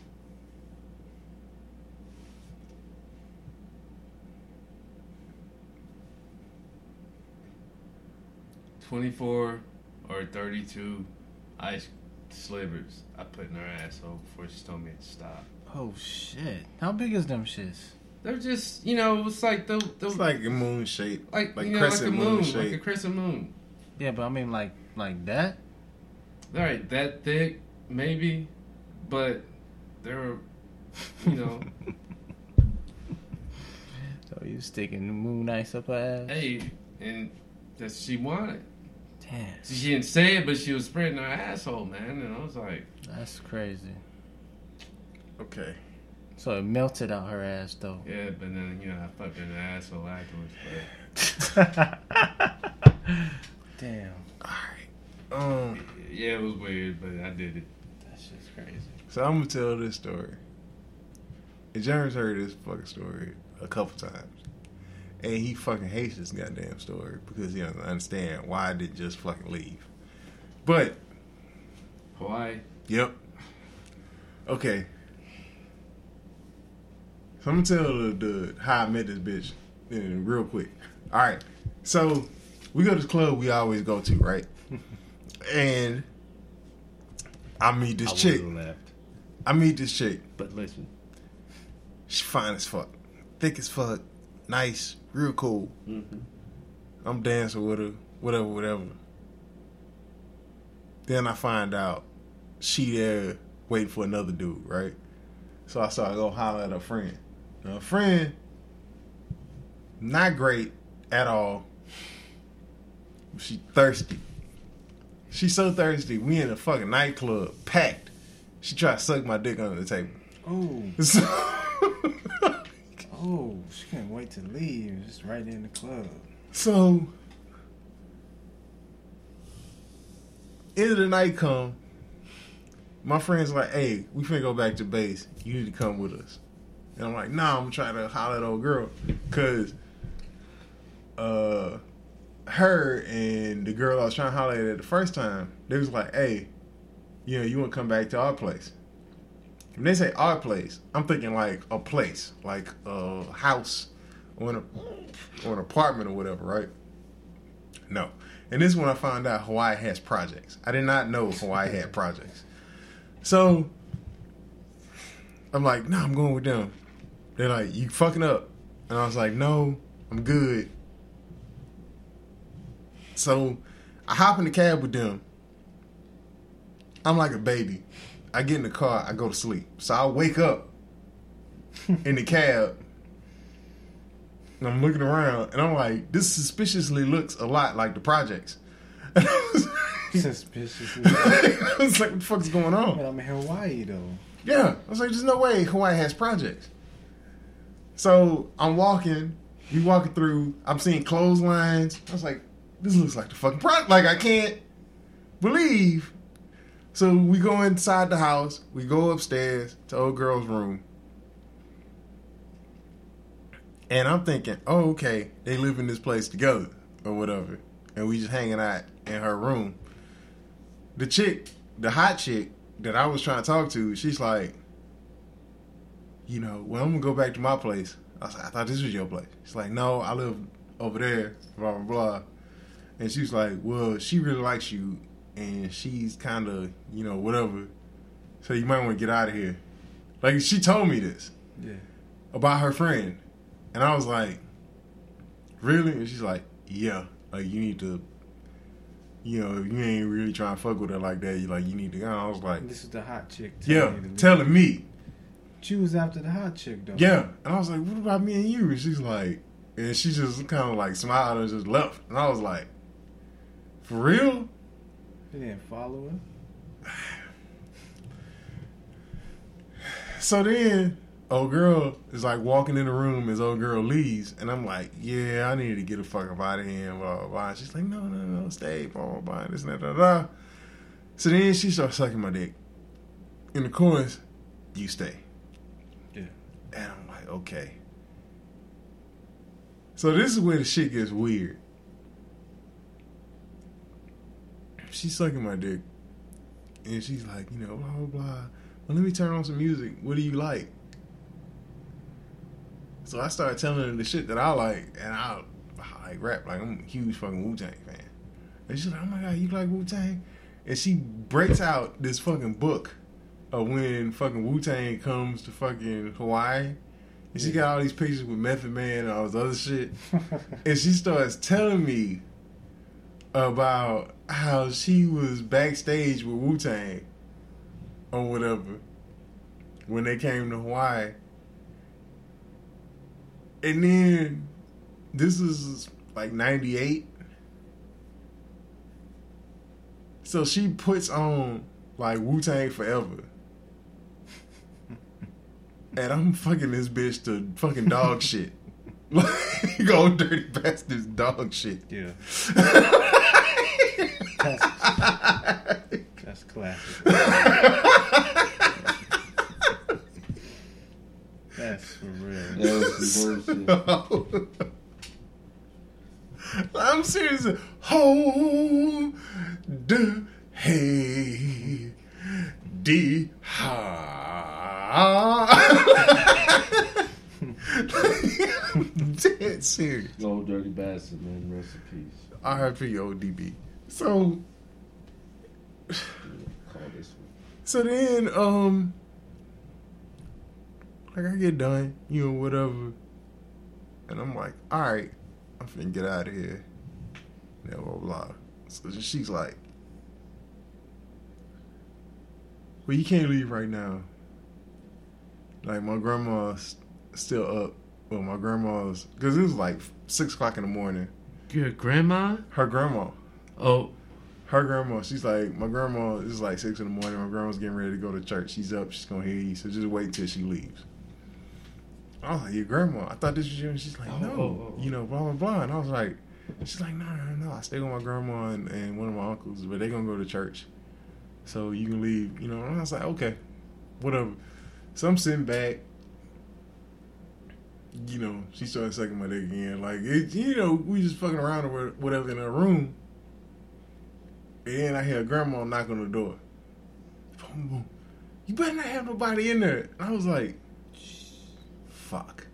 Twenty-four or thirty-two ice slivers I put in her asshole before she told me to stop.
Oh shit! How big is them shits?
They're just, you know, it's like the, the
It's like a moon shape.
like,
like
you know, like a
crescent
moon,
moon
like a crescent moon.
Yeah, but I mean like like that.
All right, that thick, maybe, but they're, you know,
So you sticking the moon ice up her ass?
hey, and that she wanted.
Damn,
She didn't say it, but she was spreading her asshole, man. And I was like,
that's crazy.
Okay.
So it melted out her ass though.
yeah, but then you know, I fucked her in the asshole afterwards.
Damn,
Alright. Um
yeah, it was weird, but I did it.
that shit's crazy.
so I'm gonna tell this story. And James heard this fucking story a couple times. And he fucking hates this goddamn story because he doesn't understand why I didn't just fucking leave. But
Hawaii.
Yep. Okay. So I'm gonna tell the, the how I met this bitch in real quick. All right. So we go to this club we always go to, right? and I meet this
I
chick.
left.
I meet this chick.
But listen,
She fine as fuck, thick as fuck, nice, real cool. Mm-hmm. I'm dancing with her, whatever, whatever. Then I find out she there waiting for another dude, right? So I start to go holler at her friend. Now, her friend, not great at all. She thirsty. She's so thirsty. We in a fucking nightclub, packed. She tried to suck my dick under the table.
Oh,
So,
oh, she can't wait to leave. Just right in the club.
so end of the night come. My friend's like, "Hey, we finna go back to base. You need to come with us." And I'm like, "Nah, I'm gonna try to holler at old girl, cause uh, her and the girl I was trying to holler at the first time, they was like, "Hey, you know, you want to come back to our place?" When they say our place, I'm thinking like a place, like a house or an, or an apartment or whatever, right? No. And this is when I found out Hawaii has projects. I did not know Hawaii had projects. So I'm like, no, I'm going with them. They're like, you fucking up. And I was like, no, I'm good. So I hop in the cab with them. I'm like a baby. I get in the car, I go to sleep. So I wake up in the cab and I'm looking around and I'm like, this suspiciously looks a lot like the projects.
Suspiciously.
I was like, what the fuck's going on?
but I'm in Hawaii though.
Yeah. I was like, there's no way Hawaii has projects. So I'm walking, we walking through, I'm seeing clotheslines. I was like, this looks like the fucking project. Like, I can't believe. So we go inside the house, we go upstairs to old girl's room. And I'm thinking, oh, okay, they live in this place together or whatever. And we just hanging out in her room. The chick, the hot chick that I was trying to talk to, she's like, you know, well, I'm gonna go back to my place. I was like, I thought this was your place. She's like, no, I live over there, blah, blah, blah. And she's like, well, she really likes you, and she's kind of, you know, whatever. So you might want to get out of here. Like, she told me this
Yeah.
about her friend. And I was like, really? And she's like, yeah. Like, you need to, you know, if you ain't really trying to fuck with her like that, you like, you need to go. I was like,
This is the hot chick. telling
yeah, telling me.
She was after the hot chick though.
Yeah. And I was like, what about me and you? And she's like, and she just kind of like smiled and just left. And I was like, for real?
They didn't follow him.
So then, old girl is like walking in the room as old girl leaves, and I'm like, yeah, I need to get a fuck up out of here, blah, blah, blah. She's like, no, no, no, stay, blah, blah, blah, this and that, da, da. So then she starts sucking my dick. In the chorus, you stay.
Yeah.
And I'm like, okay. So this is where the shit gets weird. She's sucking my dick. And she's like, you know, blah, blah, blah. Well, let me turn on some music. What do you like? So I started telling her the shit that I like, and I, I like rap. Like, I'm a huge fucking Wu Tang fan. And she's like, oh my God, you like Wu Tang? And she breaks out this fucking book of when fucking Wu Tang comes to fucking Hawaii. And she got all these pictures with Method Man and all this other shit. and she starts telling me about how she was backstage with Wu Tang or whatever when they came to Hawaii. And then this is like 98. So she puts on like Wu Tang Forever. And I'm fucking this bitch to fucking dog shit. Like, old dirty bastards dog shit.
Yeah. That's classic. That's for real.
That was some bullshit.
I'm serious. Hold the hey D ha. Dead serious.
Old dirty bastard, man. Rest in peace.
R.I.P. ODB. So
Call this one.
So then, um, like I get done, you know, whatever, and I'm like, all right, I'm finna get out of here. Blah blah blah. So she's like, well, you can't leave right now. Like my grandma's still up. Well, my grandma's because it was like six o'clock in the morning.
Your grandma?
Her grandma.
Oh,
her grandma, she's like, my grandma is like six in the morning. My grandma's getting ready to go to church. She's up. She's gonna hear you. So just wait till she leaves. I was like, your grandma. I thought this was you. And she's like,
Oh,
no,
oh, oh, oh.
you know, blah blah blah. And I was like, she's like, no, no, no. I stay with my grandma and, and one of my uncles, but they gonna go to church. So you can leave, you know. And I was like, okay, whatever. So I'm sitting back. You know, she started sucking my dick again. Like, it, you know, we just fucking around or whatever in her room. And then I hear grandma knock on the door. Boom, boom. You better not have nobody in there. And I was like, fuck.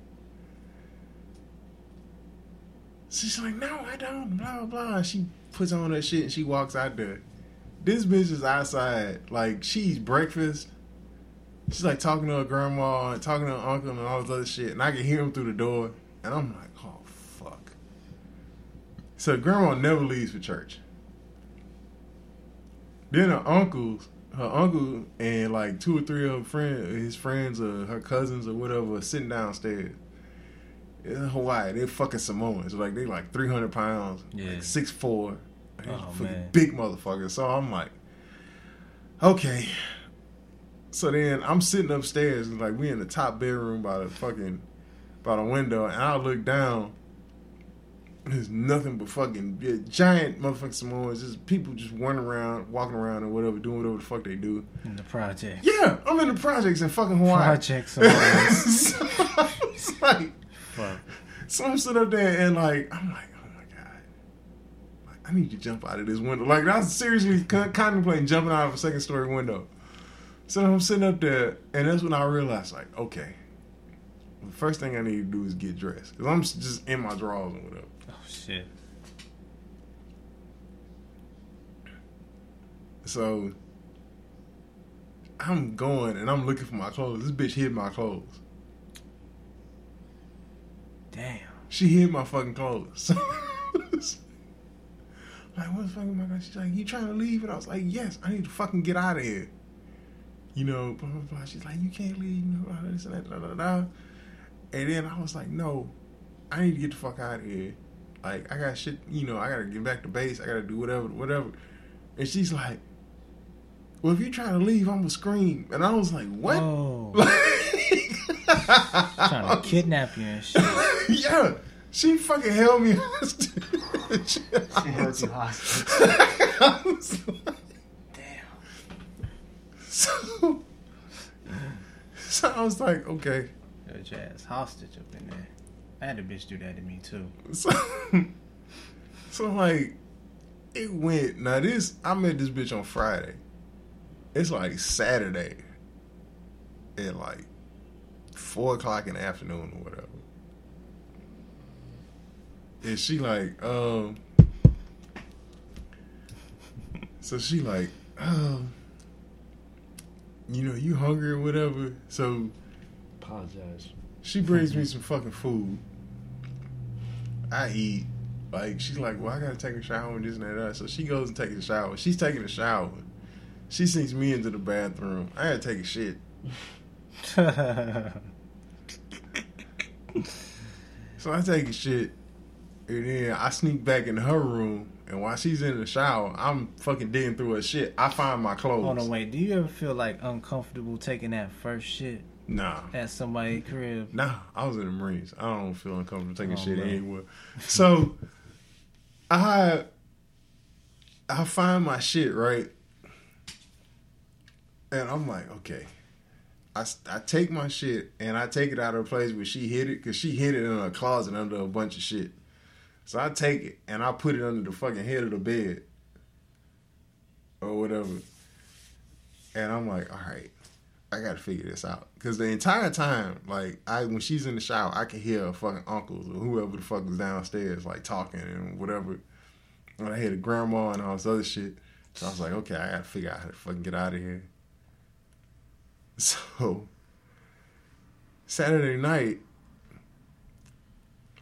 She's like, no, I don't. Blah, blah, blah. She puts on her shit and she walks out there. This bitch is outside. Like, she's breakfast. She's like talking to her grandma and talking to her uncle and all this other shit. And I can hear him through the door. And I'm like, oh, fuck. So grandma never leaves for church. Then her uncles, her uncle and like two or three of her friends, his friends or her cousins or whatever, are sitting downstairs. In Hawaii, they're fucking Samoans. Like they like three hundred pounds,
Yeah.
like six four,
Oh,
big motherfuckers. So I'm like, okay. So then I'm sitting upstairs, and like we in the top bedroom by the fucking by the window, and I look down. There's nothing but fucking yeah, giant motherfucking Samoans. Just people just running around, walking around, and whatever, doing whatever the fuck they do.
In the project.
Yeah, I'm in the projects in fucking Hawaii.
Project Samoans.
so, it's like,
Fuck.
so I'm sitting up there and like, I'm like, oh my god, like I need to jump out of this window. Like I was seriously con- contemplating jumping out of a second story window. So I'm sitting up there, and that's when I realized, like, okay, the first thing I need to do is get dressed because I'm just in my drawers and whatever.
Shit.
So I'm going and I'm looking for my clothes. This bitch hid my clothes.
Damn.
She hid my fucking clothes. like, what the fuck am I gonna? She's like, you trying to leave? And I was like, yes, I need to fucking get out of here. you know, blah blah blah. She's like, you can't leave, you know, and that, da, da, da. And then I was like, no, I need to get the fuck out of here. Like, I got shit, you know, I gotta get back to base. I gotta do whatever, whatever. And she's like, well, if you try to leave, I'm gonna scream. And I was like, what?
Trying to kidnap you and shit.
yeah, she fucking held me hostage.
She held you hostage.
Like-
Damn.
so, so I was like, okay.
Held your ass hostage up in there. I had a bitch do that to me too.
So, so like, it went. Now this, I met this bitch on Friday. It's like Saturday at like four o'clock in the afternoon or whatever. And she like, um, so she like, um, you know, you hungry or whatever. So
Apologize.
She brings me some fucking food. I eat. Like she's like, well, I gotta take a shower and this and that. and that. So she goes and takes a shower. She's taking a shower. She sends me into the bathroom. I had to take a shit. So I take a shit, and then I sneak back into her room. And while she's in the shower, I'm fucking digging through her shit. I find my clothes.
Hold on, wait. Do you ever feel like uncomfortable taking that first shit
Nah.
at somebody's crib?
Nah, I was in the Marines. I don't feel uncomfortable taking
Oh,
shit
man.
anywhere. So I I find my shit right, and I'm like, okay. I, I take my shit and I take it out of the place where she hid it because she hid it in a closet under a bunch of shit. So I take it and I put it under the fucking head of the bed or whatever. And I'm like, all right, I gotta figure this out because the entire time, like, I when she's in the shower, I can hear her fucking uncles or whoever the fuck was downstairs, like talking and whatever. And I hear the grandma and all this other shit. So I was like, okay, I gotta figure out how to fucking get out of here. So Saturday night,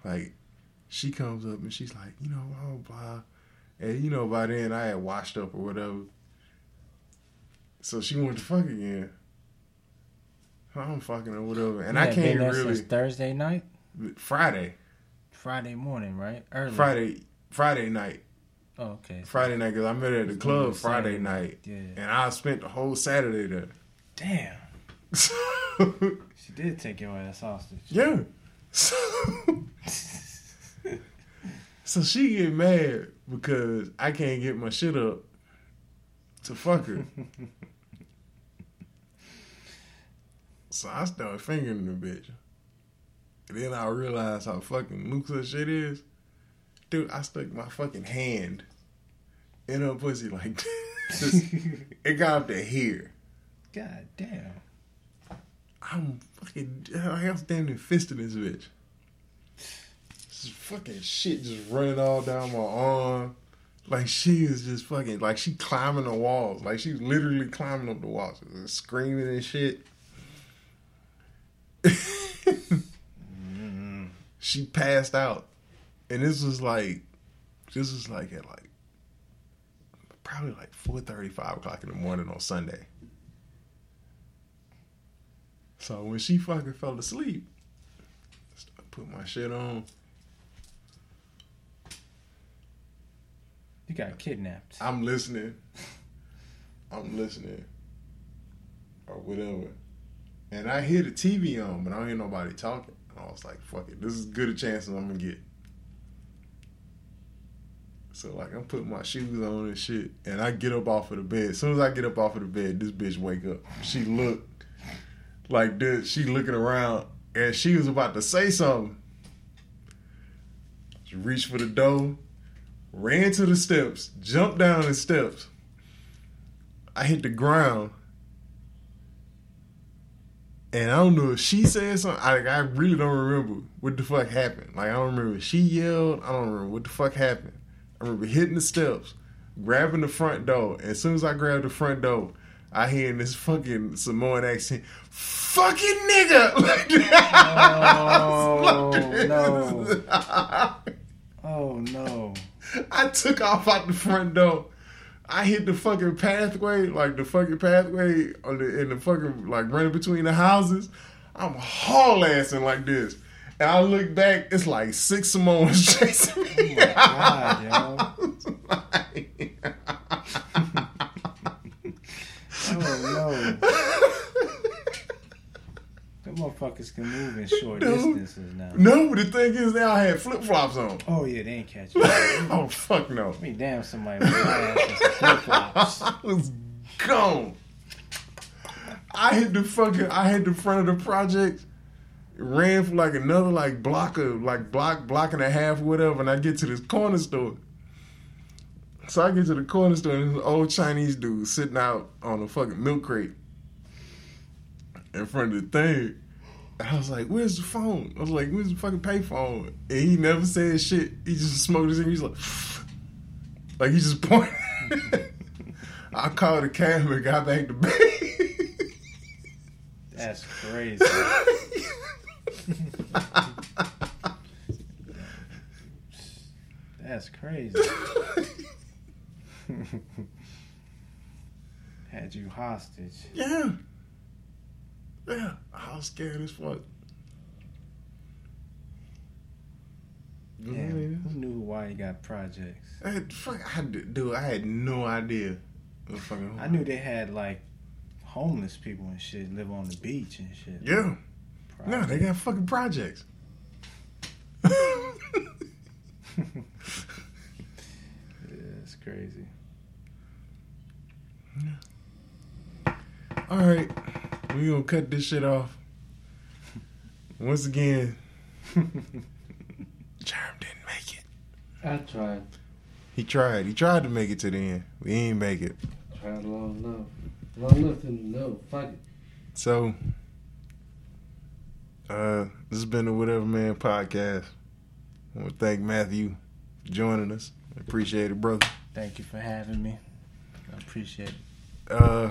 like, she comes up and she's like, you know, blah blah. blah. And you know, by then I had washed up or whatever. So she wanted to fuck again. I'm fucking or whatever, and I can't really.
Thursday night,
Friday,
Friday morning, right? Early.
Friday, Friday night,
Oh, okay.
Friday night because I met her at the club
Saturday
Friday night,
Yeah.
and I spent the whole Saturday there.
Damn. She did take your ass hostage.
yeah. So, so she get mad because I can't get my shit up to fuck her. so I started fingering the bitch. And then I realized how fucking loose her shit is. Dude, I stuck my fucking hand in her pussy like this. it got up to here.
God damn.
I'm fucking. I was damn near fisting this bitch. This fucking shit just running all down my arm. Like she is just fucking. Like she climbing the walls. Like she's literally climbing up the walls, screaming and shit. she passed out, and this was like, this was like at like probably like four thirty, five o'clock in the morning on Sunday. So when she fucking fell asleep, I put my shit on.
You got kidnapped.
I'm listening. I'm listening. Or whatever. And I hear the TV on, but I don't hear nobody talking. And I was like, fuck it. This is good a chance as I'm gonna get. So like I'm putting my shoes on and shit. And I get up off of the bed. As soon as I get up off of the bed, this bitch wake up. She looked like this. She looking around and she was about to say something. She reached for the door, ran to the steps, jumped down the steps. I hit the ground. And I don't know if she said something. I, I really don't remember what the fuck happened. Like I don't remember if she yelled. I don't remember what the fuck happened. I remember hitting the steps, grabbing the front door. And as soon as I grabbed the front door, I hear in this fucking Samoan accent, "Fucking nigga!" Like
Oh, no. Oh no.
I took off out the front door, I hit the fucking pathway, like the fucking pathway on the in the fucking like running between the houses. I'm haul assing like this. And I look back, it's like six Samoans chasing me.
God, yo. Oh no. Them motherfuckers can move in short
Dude.
distances now.
no, but the thing is now I had flip flops on.
Oh yeah, they ain't catch you.
oh fuck no.
Mean, damn, somebody with my ass in some flip flops.
I was gone. I hit the fucking I hit the front of the project, ran for like another like block of like block block and a half whatever, and I get to this corner store. So I get to the corner store and an old Chinese dude sitting out on a fucking milk crate in front of the thing. I was like, "Where's the phone?" I was like, "Where's the fucking payphone?" And he never said shit. He just smoked his. He's like, like he just pointed. I called the cab and got back to bed.
That's crazy. That's crazy. Had you hostage.
yeah, yeah. I was scared as fuck.
Yeah, who knew Hawaii got projects?
I had, fuck, I dude, I had no idea.
I knew they had like homeless people and shit live on the beach and shit.
Yeah. No, they got fucking projects.
Yeah, it's crazy.
All right, we gonna cut this shit off. Once again, Jerm didn't make it.
I tried.
He tried. He tried to make it to the end. We ain't make it.
Tried long enough. Long enough to know. Fuck it.
So, uh, this has been the Whatever Man podcast. I want to thank Matthew for joining us. I appreciate it, brother.
Thank you for having me. I appreciate it.
Uh,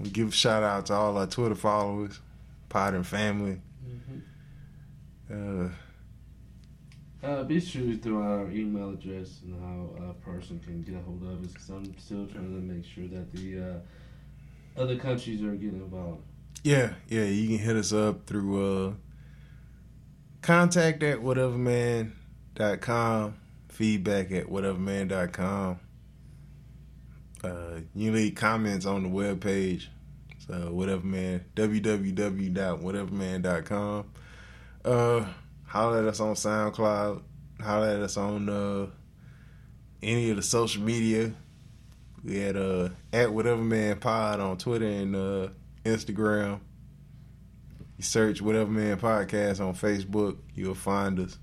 we give a shout out to all our Twitter followers, and family. Uh,
Uh, be sure through our email address and how a person can get a hold of us because I'm still trying to make sure that the uh, other countries are getting involved.
yeah, yeah, you can hit us up through uh, contact at whateverman.com, feedback at whateverman.com. Uh, you leave comments on the web page. So, whateverman, www.whateverman.com. Uh, holler at us on SoundCloud. Holler at us on uh, any of the social media. We had uh, at Whateverman Pod on Twitter and uh, Instagram. You search whatever man Podcast on Facebook, you'll find us.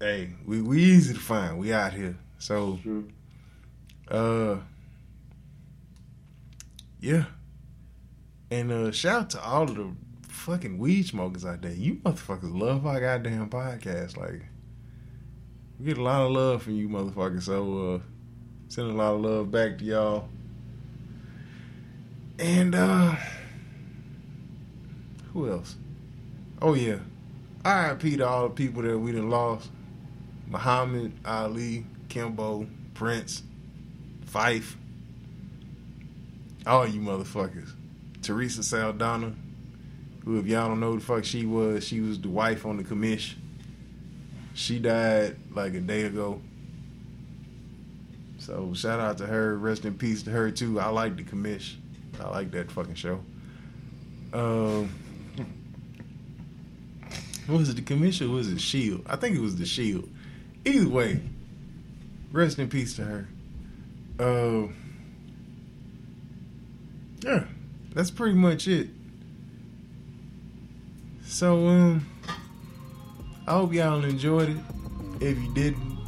Hey, we we easy to find. We out here. So
True.
Uh yeah. And uh shout out to all of the fucking weed smokers out there. You motherfuckers love our goddamn podcast. Like we get a lot of love from you motherfuckers. So uh send a lot of love back to y'all. And uh who else? Oh yeah. RIP to all the people that we done lost. Muhammad, Ali, Kimbo, Prince, Phife, all you motherfuckers. Teresa Saldana, who if y'all don't know the fuck she was, she was the wife on the commish. She died like a day ago. So shout out to her. Rest in peace to her too. I like the commish. I like that fucking show. Um was it the commission or was it Shield? I think it was the Shield. Either way, rest in peace to her. Uh, yeah, that's pretty much it. So, um, I hope y'all enjoyed it. If you didn't,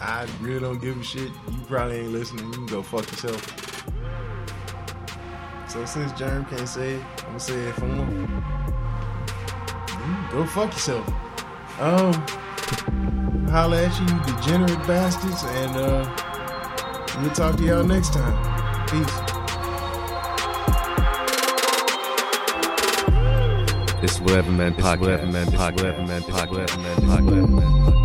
I really don't give a shit. You probably ain't listening. You can go fuck yourself. So since Jerm can't say it, I'm gonna say it for him. Go fuck yourself. Um, holla at you, you degenerate bastards, and uh, we'll talk to y'all next time. Peace.
This Whatever Man Podcast. Whatever Man Podcast. Whatever Man Podcast. Whatever Man Podcast.